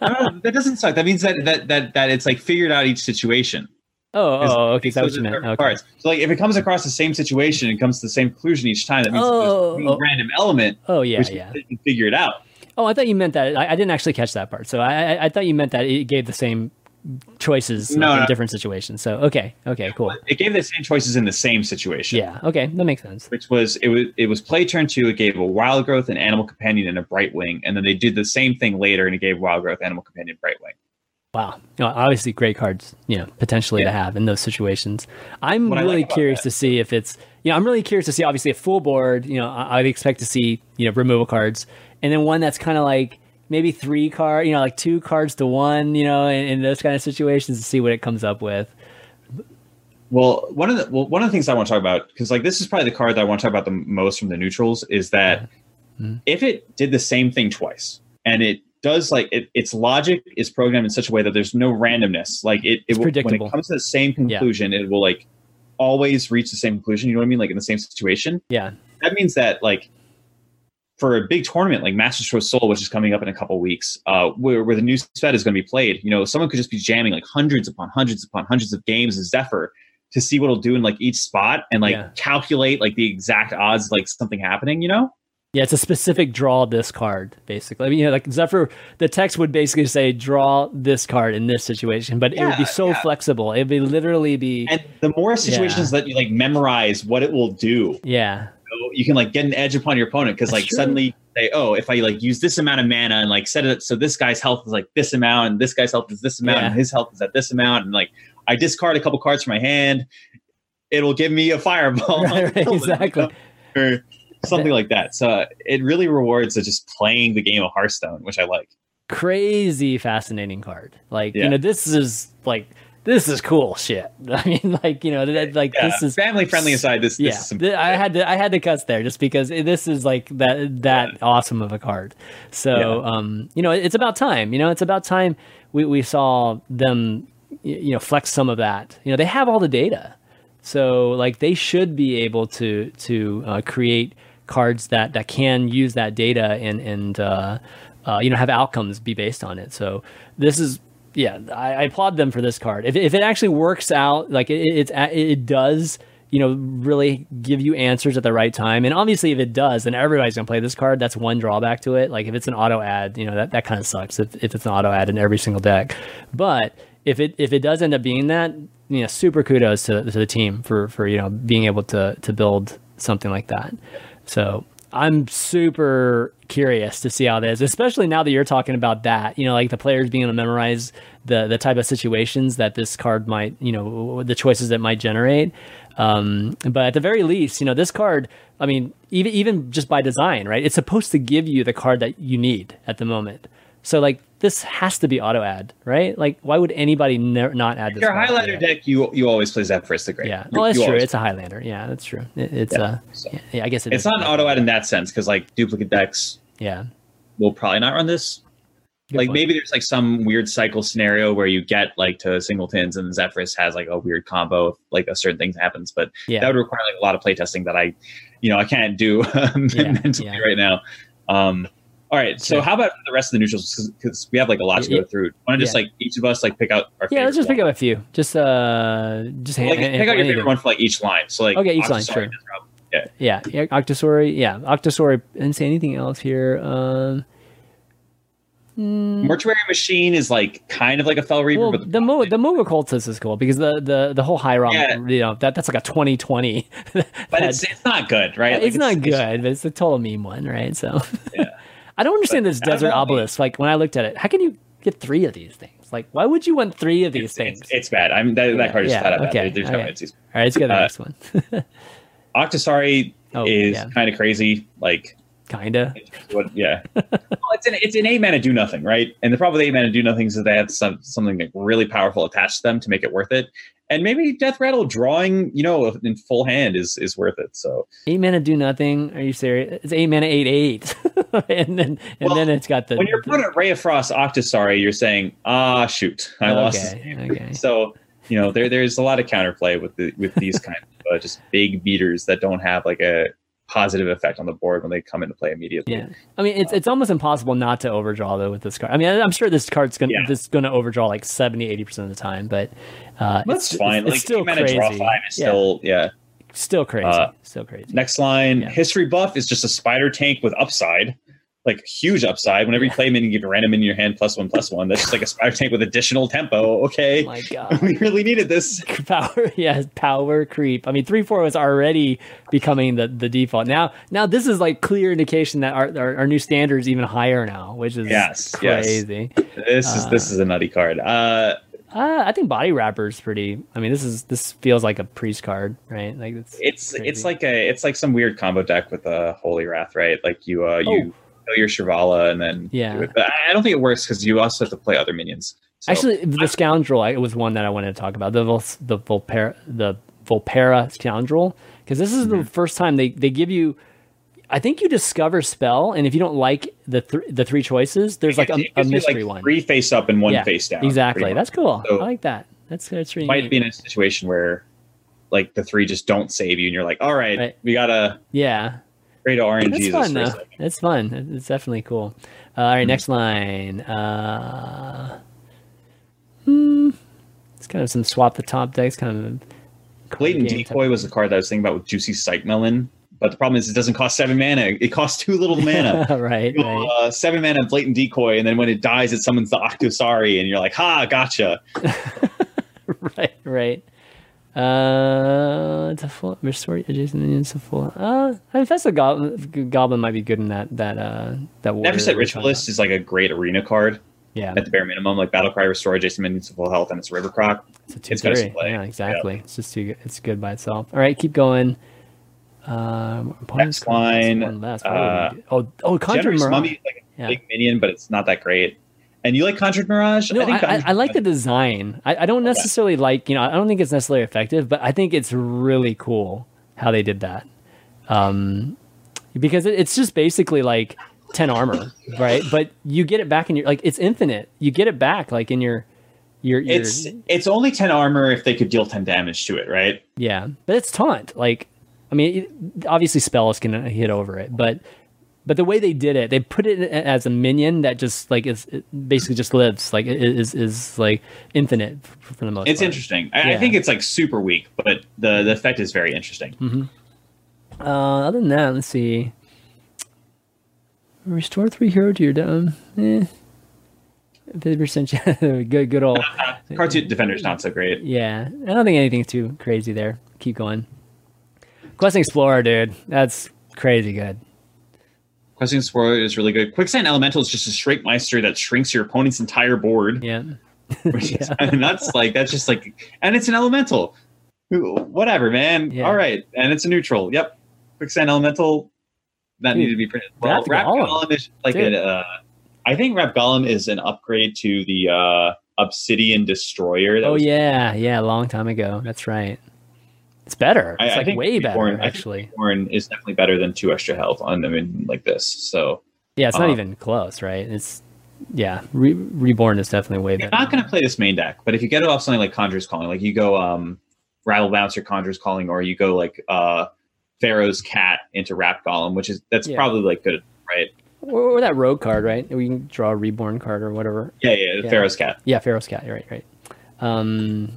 No, that doesn't suck. That means that that that that it's like figured out each situation. Oh, oh, okay. That's what you meant. Okay. cards. So like if it comes across the same situation and comes to the same conclusion each time, that means Oh, there's a oh. random element Oh yeah, yeah. can figure it out. Oh, I thought you meant that. I, I didn't actually catch that part. So I, I, I thought you meant that it gave the same choices No, in no. different situations. So okay, okay, cool. It gave the same choices in the same situation. Yeah, okay, that makes sense. which was it was it was play turn two. It gave a wild growth, an animal companion, and a bright wing, and then they did the same thing later, and it gave wild growth, animal companion, bright wing. Wow, know, obviously great cards, you know, potentially to have in those situations. I'm What really like curious to see if it's, you know, I'm really curious to see. Obviously, a full board, you know, I, I'd expect to see, you know, removal cards, and then one that's kind of like maybe three card, you know, like two cards to one, you know, in, in those kind of situations to see what it comes up with. Well, one of the well, one of the things I want to talk about because like this is probably the card that I want to talk about the most from the neutrals is that Mhm. if it did the same thing twice and it does like it, its logic is programmed in such a way that there's no randomness. Like it, it will, when it comes to the same conclusion, it will like always reach the same conclusion. You know what I mean? Like in the same situation. Yeah, that means that like for a big tournament like Masters Pro Seoul, which is coming up in a couple weeks, uh, where, where the new set is going to be played, you know, someone could just be jamming like hundreds upon hundreds upon hundreds of games of Zephyr to see what it'll do in like each spot and like Yeah. calculate like the exact odds of, like something happening. You know? yeah, it's a specific draw this card basically. I mean, you know, like Zephyr, the text would basically say draw this card in this situation, but it would be so yeah. flexible. It'd be literally be And the more situations that you like memorize what it will do, yeah. You know, you can like get an edge upon your opponent because like true. suddenly say, oh, if I like use this amount of mana and like set it so this guy's health is like this amount and this guy's health is this amount Yeah. and his health is at this amount and like I discard a couple cards from my hand, it'll give me a fireball, <laughs> <laughs> Right, right, exactly. or something like that. So it really rewards the just playing the game of Hearthstone, which I like. crazy fascinating card. Like you know, this is like this is cool shit. <laughs> I mean, like you know, like Yeah, this is family friendly aside. This, yeah. this some, I had to I had to cuss there just because this is like that that awesome of a card. So Yeah. um, you know, it's about time. You know, it's about time we we saw them you know flex some of that. You know, they have all the data, so like they should be able to to uh, create cards that that can use that data and and uh, uh, you know have outcomes be based on it. So this is yeah, I, I applaud them for this card. If if it actually works out, like it it's it does. You know, really give you answers at the right time, and obviously, if it does, then everybody's gonna play this card. That's one drawback to it. Like if it's an auto ad, you know that, that kind of sucks. If, if it's an auto ad in every single deck, but if it if it does end up being that, you know, super kudos to, to the team for for you know being able to to build something like that. So I'm super curious to see how that is, especially now that you're talking about that. You know, like the players being able to memorize the the type of situations that this card might, you know, the choices that might generate. Um, but at the very least, you know, this card. I mean, even even just by design, right? It's supposed to give you the card that you need at the moment. So like this has to be auto add, right? Like why would anybody ne- not add this? your highlighter Yeah. deck, you you always play Zephrys the Great. Yeah, well, that's you true. always- It's a Highlander. Yeah, that's true. It, it's Yeah, uh, so. yeah, yeah, I guess it it's not an auto ad in that sense because like duplicate decks Yeah, will probably not run this. Good like point. maybe there's like some weird cycle scenario where you get like to singletons and Zephrys has like a weird combo like a certain thing happens, but yeah. that would require like a lot of playtesting that I, you know, I can't do <laughs> mentally right now. Um, all right, so how about the rest of the neutrals? Because we have like a lot to Yeah, go through. Want to just yeah. like each of us like pick out our favorite? yeah, let's just favorite pick out a few. Just uh, just one. hand, like, pick out your favorite one for like each line. So like Okay, each line, sure. Disrupt. Yeah, yeah, Octosari. Yeah, Octosari. I didn't say anything else here. Um, Mortuary Machine is like kind of like a Fel Reaver, well, but the Mo the Mogu Cultist is cool because the the the whole Hiram, Yeah. you know, that that's like a 2020. <laughs> but it's it's not good, right? Like, it's not good, but it's the total meme one, right? So Yeah. I don't understand this desert obelisk. Like when I looked at it, how can you get three of these things? Like, why would you want three of these It's, things? it's, it's bad. I'm that, that card is Yeah, flat out bad. okay, There- There's no okay. way it's. All right, let's go to the uh, next one. <laughs> Octosari Oh, is yeah. kind of crazy. Like Kinda. what? Yeah, <laughs> well, it's an it's an eight mana do nothing, right? And the problem with eight mana do nothing is that they have some something like really powerful attached to them to make it worth it. And maybe Death Rattle drawing, you know, in full hand is is worth it. So Eight mana do nothing. Are you serious? It's eight mana eight eight, <laughs> and then and Well, then it's got the when you're putting Ray of Frost Octosari, you're saying, ah, shoot, I lost. Okay, game." okay. So you know, there there's a lot of counterplay with the with these <laughs> kind of uh, just big beaters that don't have like a positive effect on the board when they come into play immediately. Yeah, I mean it's it's almost impossible not to overdraw though with this card. I mean I'm sure this card's gonna Yeah. this is gonna overdraw like 70 80 percent of the time, but uh, That's it's, fine. It's, like still eight mana crazy. draw five is yeah, still yeah. still crazy. uh, still crazy. Next line, Yeah. history buff is just a spider tank with upside, like huge upside. Whenever you play a minion, you get a random in your hand plus one plus one. That's just like a spider tank with additional tempo. oh Okay, my <laughs> god. we really needed this. <laughs> power yeah power creep i mean 3-4 was already becoming the, the default now now this is like clear indication that our, our, our new standard is even higher now which is Yes, yes. crazy This is this is a nutty card. Uh, uh, i think body wrapper is pretty i mean this is this feels like a priest card right like it's it's Crazy. it's like a it's like some weird combo deck with a holy wrath, right? Like you uh you kill your Shivala and then. Yeah. do it. But I I don't think it works because you also have to play other minions. So, actually the scoundrel I, was one that i wanted to talk about the Vol, the Vulpera the Vulpera scoundrel because this is Mm-hmm. the first time they they give you I think you discover spell, and if you don't like the th- the three choices, there's like a, a mystery like, one. Three face up and one yeah, face down. Exactly. That's cool. So- I like that. That's that's really might neat. be in a situation where like the three just don't save you and you're like all right, Right. we gotta yeah. Create RNG It's fun though. It's fun. It's definitely cool. Uh, all right, Mm-hmm. next line. Uh, hmm, it's kind of some swap the top decks, kind of type decoy was the card that I was thinking about with juicy Psychmelon but the problem is it doesn't cost seven mana it costs too little mana <laughs> right, You right. uh, seven mana blatant decoy and then when it dies it summons the octosari and you're like ha gotcha <laughs> right, right. Uh, it's a full restore adjacent minions to full. Uh, I that's a goblin. Goblin might be good in that that uh that. warrior Neferset that we're ritualist is like a great arena card. Yeah, at the bare minimum like battle cry restore adjacent minions to full health and it's river croc it's a two it's three. Yeah, exactly. It's just too. good- It's good by itself. All right, keep going. Um, Next line, one. What uh, oh, oh, mirage. mummy is like a Yeah. big minion but it's not that great and you like conjured mirage No, I, I, Conjured I like the design. I, I don't necessarily like, you know, I don't think it's necessarily effective, but I think it's really cool how they did that. Um, because it, it's just basically like 10 armor, right? But you get it back in your, like, it's infinite. You get it back, like, in your, your, your it's it's only 10 armor if they could deal 10 damage to it right yeah, but it's taunt. Like, I mean, obviously spells can hit over it, but but the way they did it, they put it as a minion that just like is it basically just lives, like is is like infinite for, the most. it's part. interesting I, I think it's like super weak but the the effect is very interesting Uh, other than that, let's see. Restore three hero to your dome. Eh. Fifty percent. <laughs> Good, good old. <laughs> cartoon defender's not so great Yeah, I don't think anything's too crazy there. Keep going. Questing Explorer, dude, that's crazy good. Questing Explorer is really good. Quicksand Elemental is just a straight Meister that shrinks your opponent's entire board. Yeah, <laughs> Which is, and that's like that's just like and it's an elemental. Whatever, man. Yeah. All right. And it's a neutral. Yep. Quicksand Elemental. That Dude, needed to be printed. Well, Wrath Wrapped Golem. Golem is like Dude. a uh, I think Wrapped Golem is an upgrade to the uh Obsidian Destroyer. That Oh was yeah, yeah, a long time ago. That's right. It's better. I- It's I like think way better, I think actually. Born is definitely better than two extra health on them in like this. So Yeah, it's not uh, even close, right? It's yeah, Re- Reborn is definitely way better. not going to play this main deck, but if you get it off something like Conjurer's Calling, like you go um, Rattle Bouncer, Conjurer's Calling, or you go like uh, Pharaoh's Cat into Wrapped Golem, which is that's Yeah. probably like good, right? or, or that rogue card, right? We can draw a Reborn card or whatever. Yeah, yeah, Yeah. Pharaoh's Cat. Yeah, Pharaoh's cat. You're right, right. Um,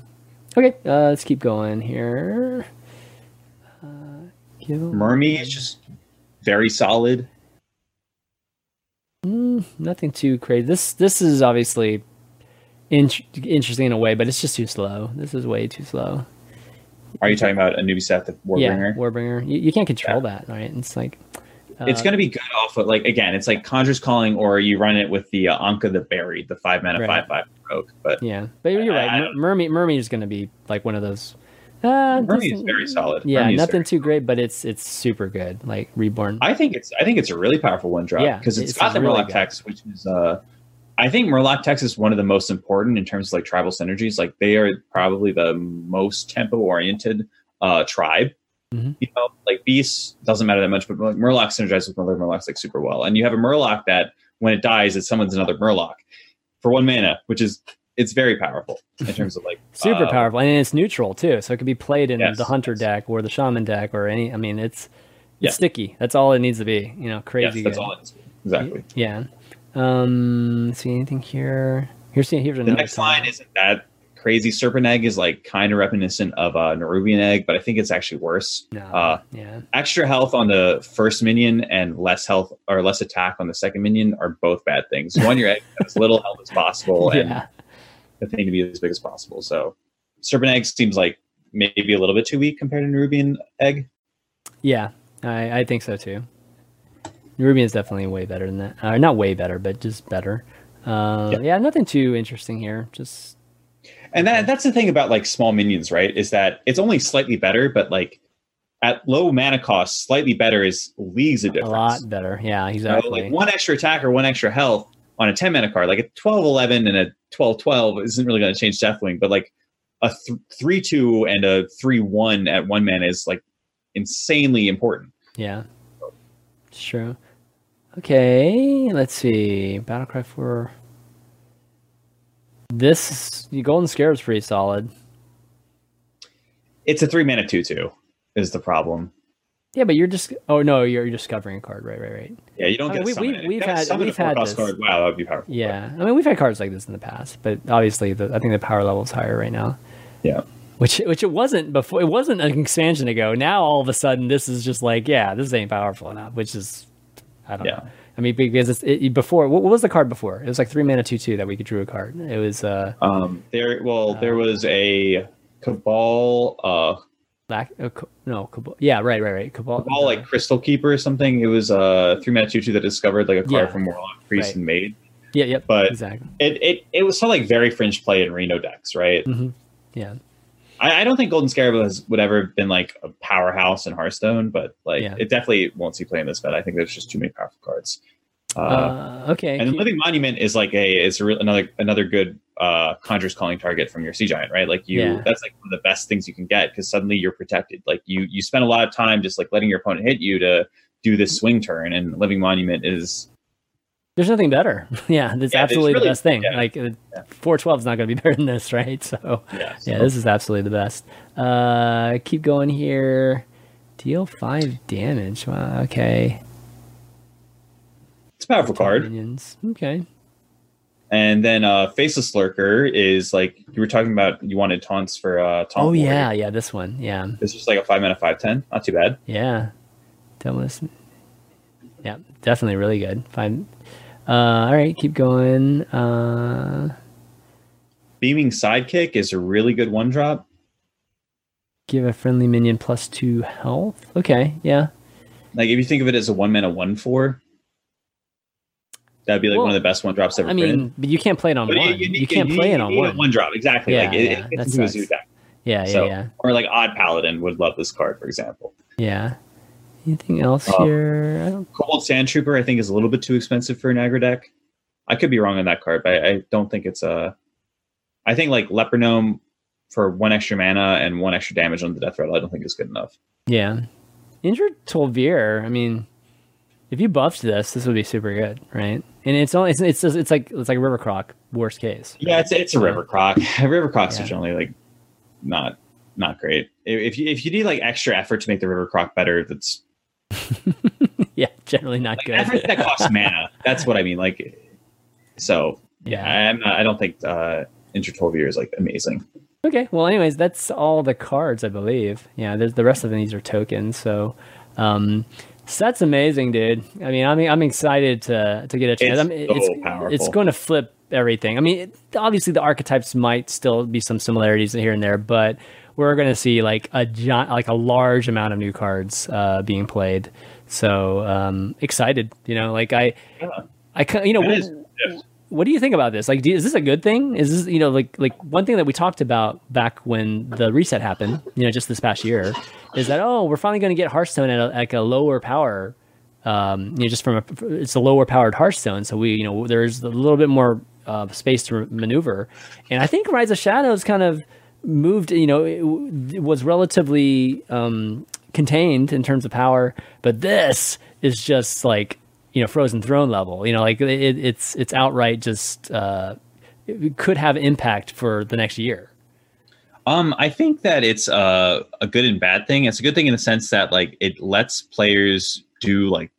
okay, uh, let's keep going here. Uh, give- Murmy is just very solid. Mm, nothing too crazy. This this is obviously in- interesting in a way, but it's just too slow. This is way too slow. Are you talking about Anubisath, the Yeah, Warbringer? Warbringer. You, you can't control that, right? It's like it's uh, going to be good off of like again, it's like Conjurer's Calling, or you run it with the uh, Anka the Buried, the five mana Right. five five broke. But Yeah, but you're I- right. Mermaid Mermaid is going to be like one of those. Uh, Mermaid is very solid. Yeah, nothing too great, but it's it's super good. Like Reborn. I think it's I think it's a really powerful one drop Yeah, because it's it's got the really Murloc text, which is uh, I think Murloc text is one of the most important in terms of like tribal synergies. Like they are probably the most tempo oriented uh tribe. Mhm. You know, like beasts doesn't matter that much, but like Murloc synergizes with other Murlocs like super well. And you have a Murloc that when it dies, it summons another Murloc for one mana, which is it's very powerful in terms of like <laughs> super uh, powerful, and it's neutral too, so it could be played in Yes, the Hunter yes. deck or the Shaman deck or any. I mean, it's it's Yeah. sticky. That's all it needs to be. You know, Yes, crazy. that's good. all it is. Exactly. Yeah. Um. see anything here? Here's here's The next time. line isn't that crazy. Serpent egg is like kind of reminiscent of a Nerubian egg, but I think it's actually worse. No. Uh, yeah. Extra health on the first minion and less health or less attack on the second minion are both bad things. You want your egg as <laughs> little health as possible and Yeah. the thing to be as big as possible. So Serpent egg seems like maybe a little bit too weak compared to Nerubian egg. Yeah. I I think so too. Ruby is definitely way better than that. Uh, not way better, but just better. Uh, Yeah. yeah. Nothing too interesting here. Just And that, that's the thing about like small minions, right? Is that it's only slightly better, but like at low mana cost, slightly better is leagues of difference. a lot better. Yeah. You know, Exactly. like one extra attack or one extra health on a 10 mana card, like a 12 11 and a 12 12 isn't really going to change Deathwing, but like a 3 2 and a 3 1 at one mana is like insanely important. Yeah. It's true. Okay, let's see. Battlecry 4. This the Golden Scarab is pretty solid. It's a 3 mana 2 2 is the problem. Yeah, but you're just oh no, you're, you're discovering a card, right, right, right. Yeah, you don't I mean, get we, we, we've If had- we've had this. card. Wow, that would be powerful. Yeah, I mean we've had cards like this in the past, but obviously the, I think the power level is higher right now. Yeah. Which which it wasn't before. It wasn't an expansion ago. Now all of a sudden this is just like yeah, this ain't powerful enough. Which is I don't Yeah. know. I mean because it's it, before. What, what was the card before? It was like three mana two two that we could drew a card. It was uh Um, there, well, there Uh, was a Cabal, uh, Lac- uh, no Cabal. Yeah, right, right, right. Cabal. Cabal like Crystal Keeper or something. It was a three mana two two that discovered like a card Yeah. from Warlock, Priest, Right. and Maid. yeah, yep. but- exactly. It, it it was still like very fringe play in Reno decks, right? Mm-hmm. Yeah, I, I don't think Golden Scarab has would ever have been like a powerhouse in Hearthstone, but like Yeah. it definitely won't see play in this. But I think there's just too many powerful cards. Uh, uh, okay. and Living Monument is like a is a real, another another good uh Conjurer's Calling target from your Sea Giant, right? Like you, Yeah. that's like one of the best things you can get because suddenly you're protected. Like you you spend a lot of time just like letting your opponent hit you to do this swing turn, and Living Monument is There's nothing better. <laughs> yeah, that's Yeah, absolutely really- the best thing. yeah. Like four twelve is not going to be <laughs> better than this, right? So yeah, so- yeah, this is absolutely the best. Uh, keep going here. Deal five damage. Wow. Okay. it's a powerful card. Minions. Okay. And then uh Faceless Lurker is like you were talking about you wanted taunts for uh taunt Oh Warrior. yeah, yeah. This one. Yeah, It's just like a five mana five ten. Not too bad. yeah. Doubtless. Yeah, definitely really good. Fine. Uh, all right, keep going. Uh, Beaming Sidekick is a really good one drop. give a friendly minion plus two health. Okay, yeah. Like if you think of it as a one mana one four, that'd be like Well, one of the best one drops ever. I printed. mean, but you can't play it on But one. You, can't play it on one. one drop exactly. Yeah, like it, yeah, it that fits into sucks. Yeah, yeah, So- yeah, Or like Odd Paladin would love this card, for example. yeah. Anything else Um, here? I don't. Kobold Sandtrooper, I think, is a little bit too expensive for an aggro deck. I could be wrong on that card, but I, I don't think it's a. I think like Leper Gnome for one extra mana and one extra damage on the death rattle, I don't think is good enough. Yeah, injured Tol'vir. I mean, if you buffed this, this would be super good, right? And it's only it's it's, it's like it's like River Croc, worst case. Yeah, it's it's a River Croc. <laughs> River Crocs Yeah. are generally like not not great. If if you if you need like extra effort to make the River Croc better, that's <laughs> yeah, generally not like good. that costs <laughs> mana. That's what I mean. Like, so yeah. I'm not, I don't think uh, Inter Tol'vir is like amazing. Okay. Well, anyways, that's all the cards, I believe. Yeah, there's the rest of these are tokens. So, um, so that's amazing, dude. I mean, I'm I'm excited to to get a chance. It's I mean, so it's powerful. it's going to flip everything. I mean, it, obviously the archetypes might still be some similarities here and there, but we're going to see like a giant, like a large amount of new cards uh, being played. So um, excited, you know, like I, Yeah. I you know, That we- is- yeah. what do you think about this? Like, do, is this a good thing? Is this you know like like one thing that we talked about back when the reset happened, you know, just this past year, is that oh we're finally going to get Hearthstone at a, like a lower power, um, you know, just from a it's a lower powered Hearthstone, so we you know there's a little bit more uh, space to maneuver, and I think Rise of Shadows kind of moved, you know, it, it was relatively um, contained in terms of power, but this is just like you know Frozen Throne level. You know, like it, it's it's outright just uh, it could have impact for the next year. Um, I think that it's uh, a good and bad thing. It's a good thing in the sense that like it lets players do like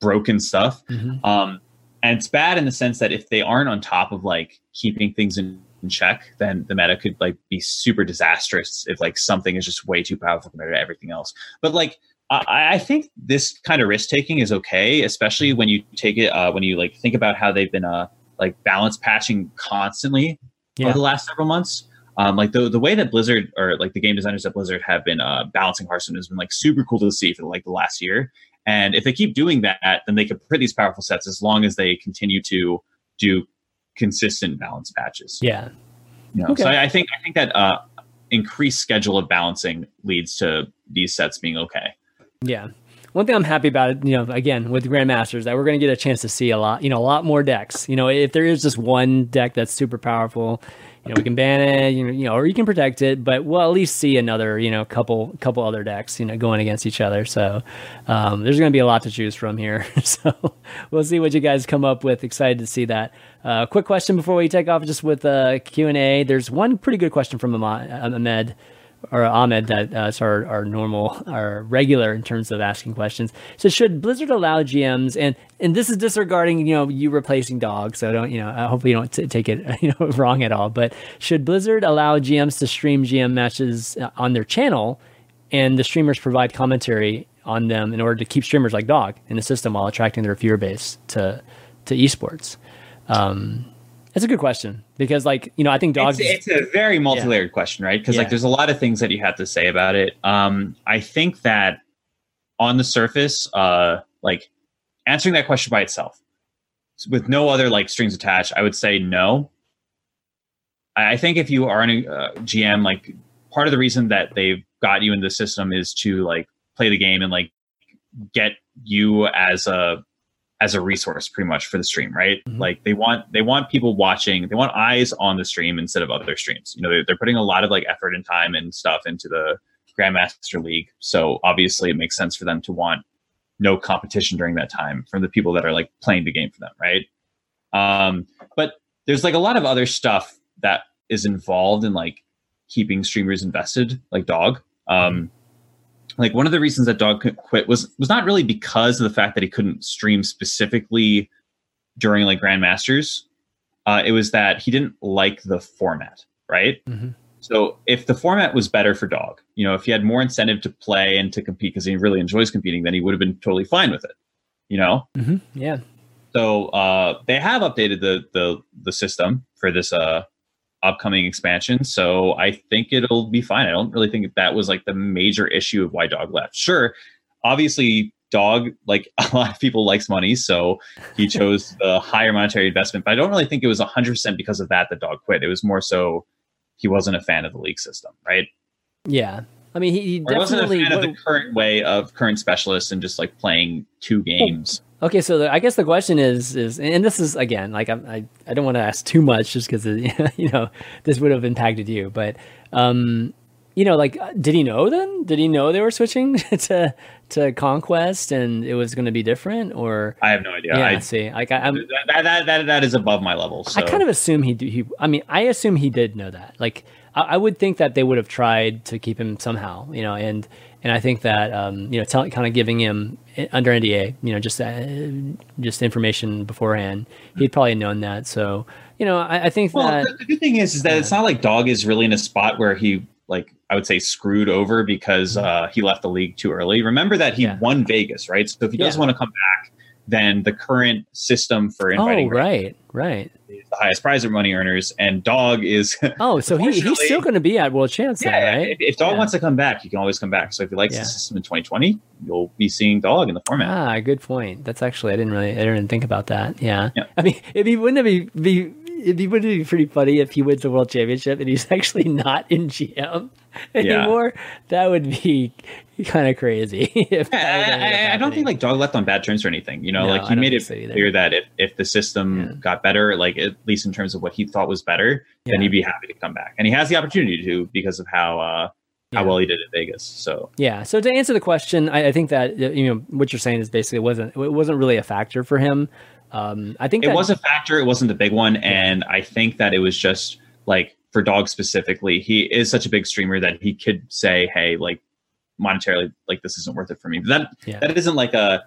broken stuff. Mm-hmm. Um, and it's bad in the sense that if they aren't on top of like keeping things in in check, then the meta could like be super disastrous if like something is just way too powerful compared to everything else. But like I, I think this kind of risk taking is okay, especially when you take it uh, when you like think about how they've been uh like balance patching constantly yeah. over the last several months. Um, like the the way that Blizzard or like the game designers at Blizzard have been uh, balancing Hearthstone has been like super cool to see for like the last year. And if they keep doing that, then they can print these powerful sets as long as they continue to do consistent balance patches. Yeah. You know, okay. So I, I, think I think that uh, increased schedule of balancing leads to these sets being okay. Yeah. One thing I'm happy about, you know, again with Grandmasters, that we're going to get a chance to see a lot, you know, a lot more decks. You know, if there is just one deck that's super powerful, you know, we can ban it, you know, or you can protect it, but we'll at least see another, you know, couple couple other decks, you know, going against each other. So um, there's going to be a lot to choose from here. <laughs> so we'll see what you guys come up with. Excited to see that. Uh, quick question before we take off, just with uh, Q and A. There's one pretty good question from Ahmed or Ahmed that uh, our, our normal, our regular in terms of asking questions. So should Blizzard allow GMs and and this is disregarding you know you replacing dogs, so don't you know hopefully you don't t- take it <laughs> you know wrong at all. But should Blizzard allow GMs to stream GM matches uh, on their channel, and the streamers provide commentary on them in order to keep streamers like Dog in the system while attracting their viewer base to to esports? Um, it's a good question because, like, you know, I think dogs. It's, it's a very multi-layered yeah. question, right? Because yeah. like, there's a lot of things that you have to say about it. Um, I think that on the surface, uh, like answering that question by itself, with no other like strings attached, I would say no. I think if you are in a uh, GM, like part of the reason that they've got you in the system is to like play the game and like get you as a as a resource pretty much for the stream right? Mm-hmm. like they want they want people watching they want eyes on the stream instead of other streams. You know they're, they're putting a lot of like effort and time and stuff into the grandmaster league so obviously it makes sense for them to want no competition during that time from the people that are like playing the game for them right? Um but there's like a lot of other stuff that is involved in like keeping streamers invested like dog. Um like one of the reasons that dog quit was was not really because of the fact that he couldn't stream specifically during like grandmasters uh, it was that he didn't like the format right mm-hmm. so if the format was better for dog you know if he had more incentive to play and to compete because he really enjoys competing then he would have been totally fine with it you know mm-hmm. yeah so uh, they have updated the the the system for this uh upcoming expansion. So I think it'll be fine. I don't really think that was like the major issue of why Dog left. Sure, obviously Dog, like <laughs> a lot of people, likes money, so he <laughs> chose the higher monetary investment. But I don't really think it was 100% because of that that Dog quit. It was more so he wasn't a fan of the league system, right? Yeah. I mean, he, he definitely wasn't a fan of the current way of current specialists and just like playing two games. Okay, so the, I guess the question is is and this is again like I'm, i I don't want to ask too much just because <laughs> you know this would have impacted you, but um, you know like did he know then? Did he know they were switching <laughs> to to Conquest and it was going to be different or I have no idea. Yeah, I see. Like I, am that, that, that that is above my level. So. I kind of assume he he. I mean, I assume he did know that. Like I, I would think that they would have tried to keep him somehow, you know, and and I think that um, you know, tell, kind of giving him eh, under NDA, you know, just uh, just information beforehand, he'd probably known that. So, you know, I, I think well, that the good thing is, is that it's not like Dog is really in a spot where he like I would say screwed over because mm-hmm. uh, he left the league too early. Remember that he yeah. won Vegas, right? So if he does yeah. want to come back, then the current system for inviting oh right right the highest prize of money earners, and Dog is. <laughs> Oh, so he, he's still going to be at World then, yeah, right? if, if Dog Yeah. wants to come back, he can always come back. So if he likes Yeah. the system in 2020, you'll be seeing Dog in the format. Ah, good point. That's actually I didn't really I didn't think about that. Yeah. Yeah. I mean, if he wouldn't it be be it'd be, wouldn't it be pretty funny if he wins the world championship and he's <laughs> actually not in GM anymore? That would be <laughs> kind of crazy. <laughs> if I, would end up I, I don't think like Dog left on bad terms or anything. You know, No, like he made it so clear that if, if the system Yeah. got better, like at least in terms of what he thought was better, then he'd be happy to come back. And he has the opportunity to because of how uh, how Yeah. well he did at Vegas. So Yeah. So to answer the question, I, I think that you know what you're saying is basically it wasn't it wasn't really a factor for him. Um, I think it that, was a factor. It wasn't the big one, and I think that it was just like for Dog specifically, he is such a big streamer that he could say, "Hey, like monetarily, like this isn't worth it for me." But that Yeah. that isn't like a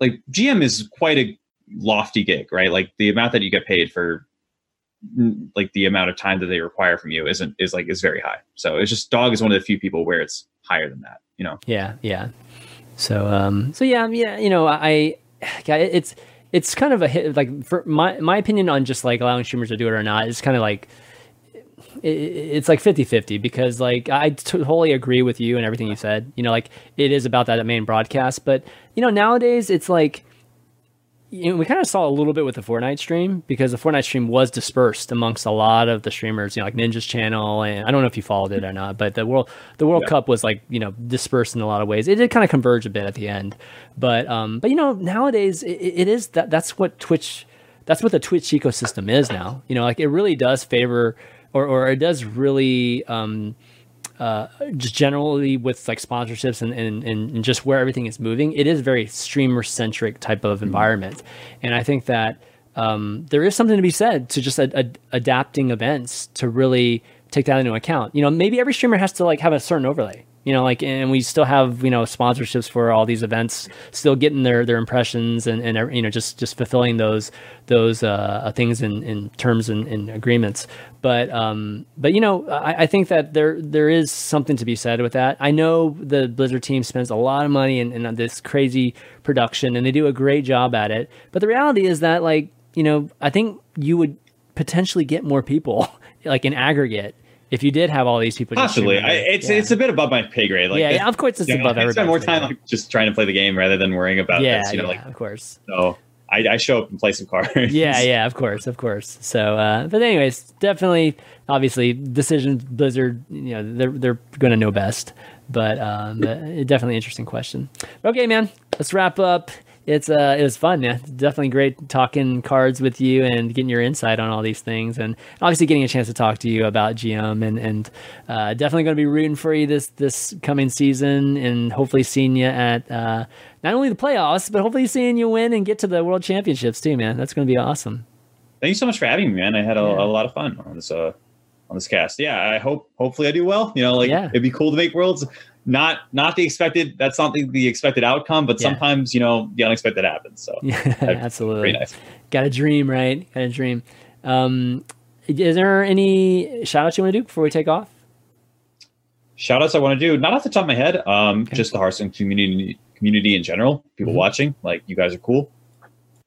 like GM is quite a lofty gig, right? Like the amount that you get paid for like the amount of time that they require from you isn't is like is very high. So it's just Dog is one of the few people where it's higher than that. You know, Yeah, yeah. So, um, so yeah, yeah. You know, I, it's it's kind of a hit. Like for my my opinion on just like allowing streamers to do it or not, it's kind of like it, it's like 50-50 because like I totally agree with you and everything you said. You know, like it is about that main broadcast, but you know nowadays it's like you know, we kind of saw a little bit with the Fortnite stream because the Fortnite stream was dispersed amongst a lot of the streamers, you know, like Ninja's channel, and I don't know if you followed it or not, but the world the World Yeah. Cup was like you know dispersed in a lot of ways. It did kind of converge a bit at the end, but um, but you know nowadays it, it is that that's what Twitch that's what the Twitch ecosystem is now. You know, like it really does favor or or it does really um uh, just generally with like sponsorships and, and, and just where everything is moving, it is very streamer centric type of environment. And I think that um, there is something to be said to just ad- ad- adapting events to really take that into account. You know, maybe every streamer has to like have a certain overlay. You know, like, and we still have you know sponsorships for all these events, still getting their their impressions and and you know just just fulfilling those those uh, things in, in terms and, and agreements. But um, but you know, I, I think that there there is something to be said with that. I know the Blizzard team spends a lot of money in, in this crazy production, and they do a great job at it. But the reality is that like you know, I think you would potentially get more people <laughs> like in aggregate if you did have all these people. just possibly. I, it's Yeah. it's a bit above my pay grade. Like yeah, yeah, of course it's you know, above I everybody. spend more time like just trying to play the game rather than worrying about yeah, this. You know, yeah, like of course. so. I, I show up and play some cards. yeah, yeah, of course, of course. So, uh, but anyways, definitely, obviously, decisions Blizzard, you know, they're they're going to know best. But um, but definitely interesting question. Okay, man, let's wrap up. It's uh, it was fun, yeah. Definitely great talking cards with you and getting your insight on all these things, and obviously getting a chance to talk to you about GM and and uh, definitely going to be rooting for you this this coming season, and hopefully seeing you at uh, not only the playoffs, but hopefully seeing you win and get to the World Championships too, man. That's going to be awesome. Thank you so much for having me, man. I had a, Yeah. a lot of fun on this uh on this cast. Yeah, I hope hopefully I do well. You know, like Yeah. it'd be cool to make worlds. Not not the expected. That's not the, the expected outcome, but Yeah. sometimes you know the unexpected happens. So Yeah, absolutely. nice. Got a dream, right? Got a dream. Um, is there any shout outs you want to do before we take off? Shout outs I want to do, not off the top of my head, um, Okay. just the Hearthstone community community in general. People Mhm. watching, like you guys are cool.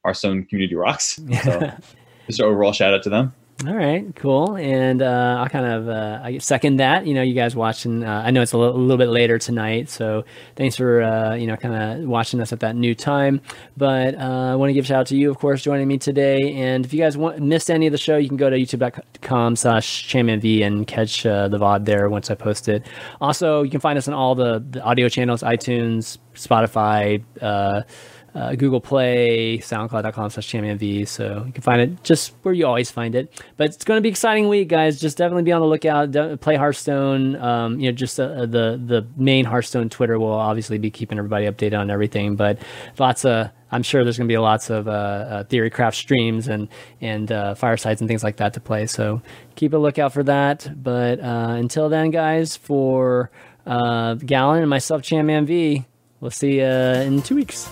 Hearthstone community rocks. So <laughs> just an overall shout out to them. All right, cool. And uh, I'll kind of uh, I second that. You know, you guys watching. Uh, I know it's a little, bit later tonight, so thanks for uh, you know kind of watching us at that new time. But uh, I want to give a shout out to you, of course, joining me today. And if you guys want missed any of the show, you can go to youtube.com/slash chanmanv and catch uh, the VOD there once I post it. Also, you can find us on all the, the audio channels: iTunes, Spotify. Uh, uh, Google Play, SoundCloud.com slash So you can find it just where you always find it. But it's going to be exciting week, guys. Just definitely be on the lookout. De- play Hearthstone. Um, you know, just uh, the the main Hearthstone Twitter will obviously be keeping everybody updated on everything. But lots of I'm sure there's going to be lots of uh, uh, Theorycraft streams and and uh, firesides and things like that to play. So keep a lookout for that. But uh, until then, guys, for uh, Galen and myself, V, we'll see you in two weeks.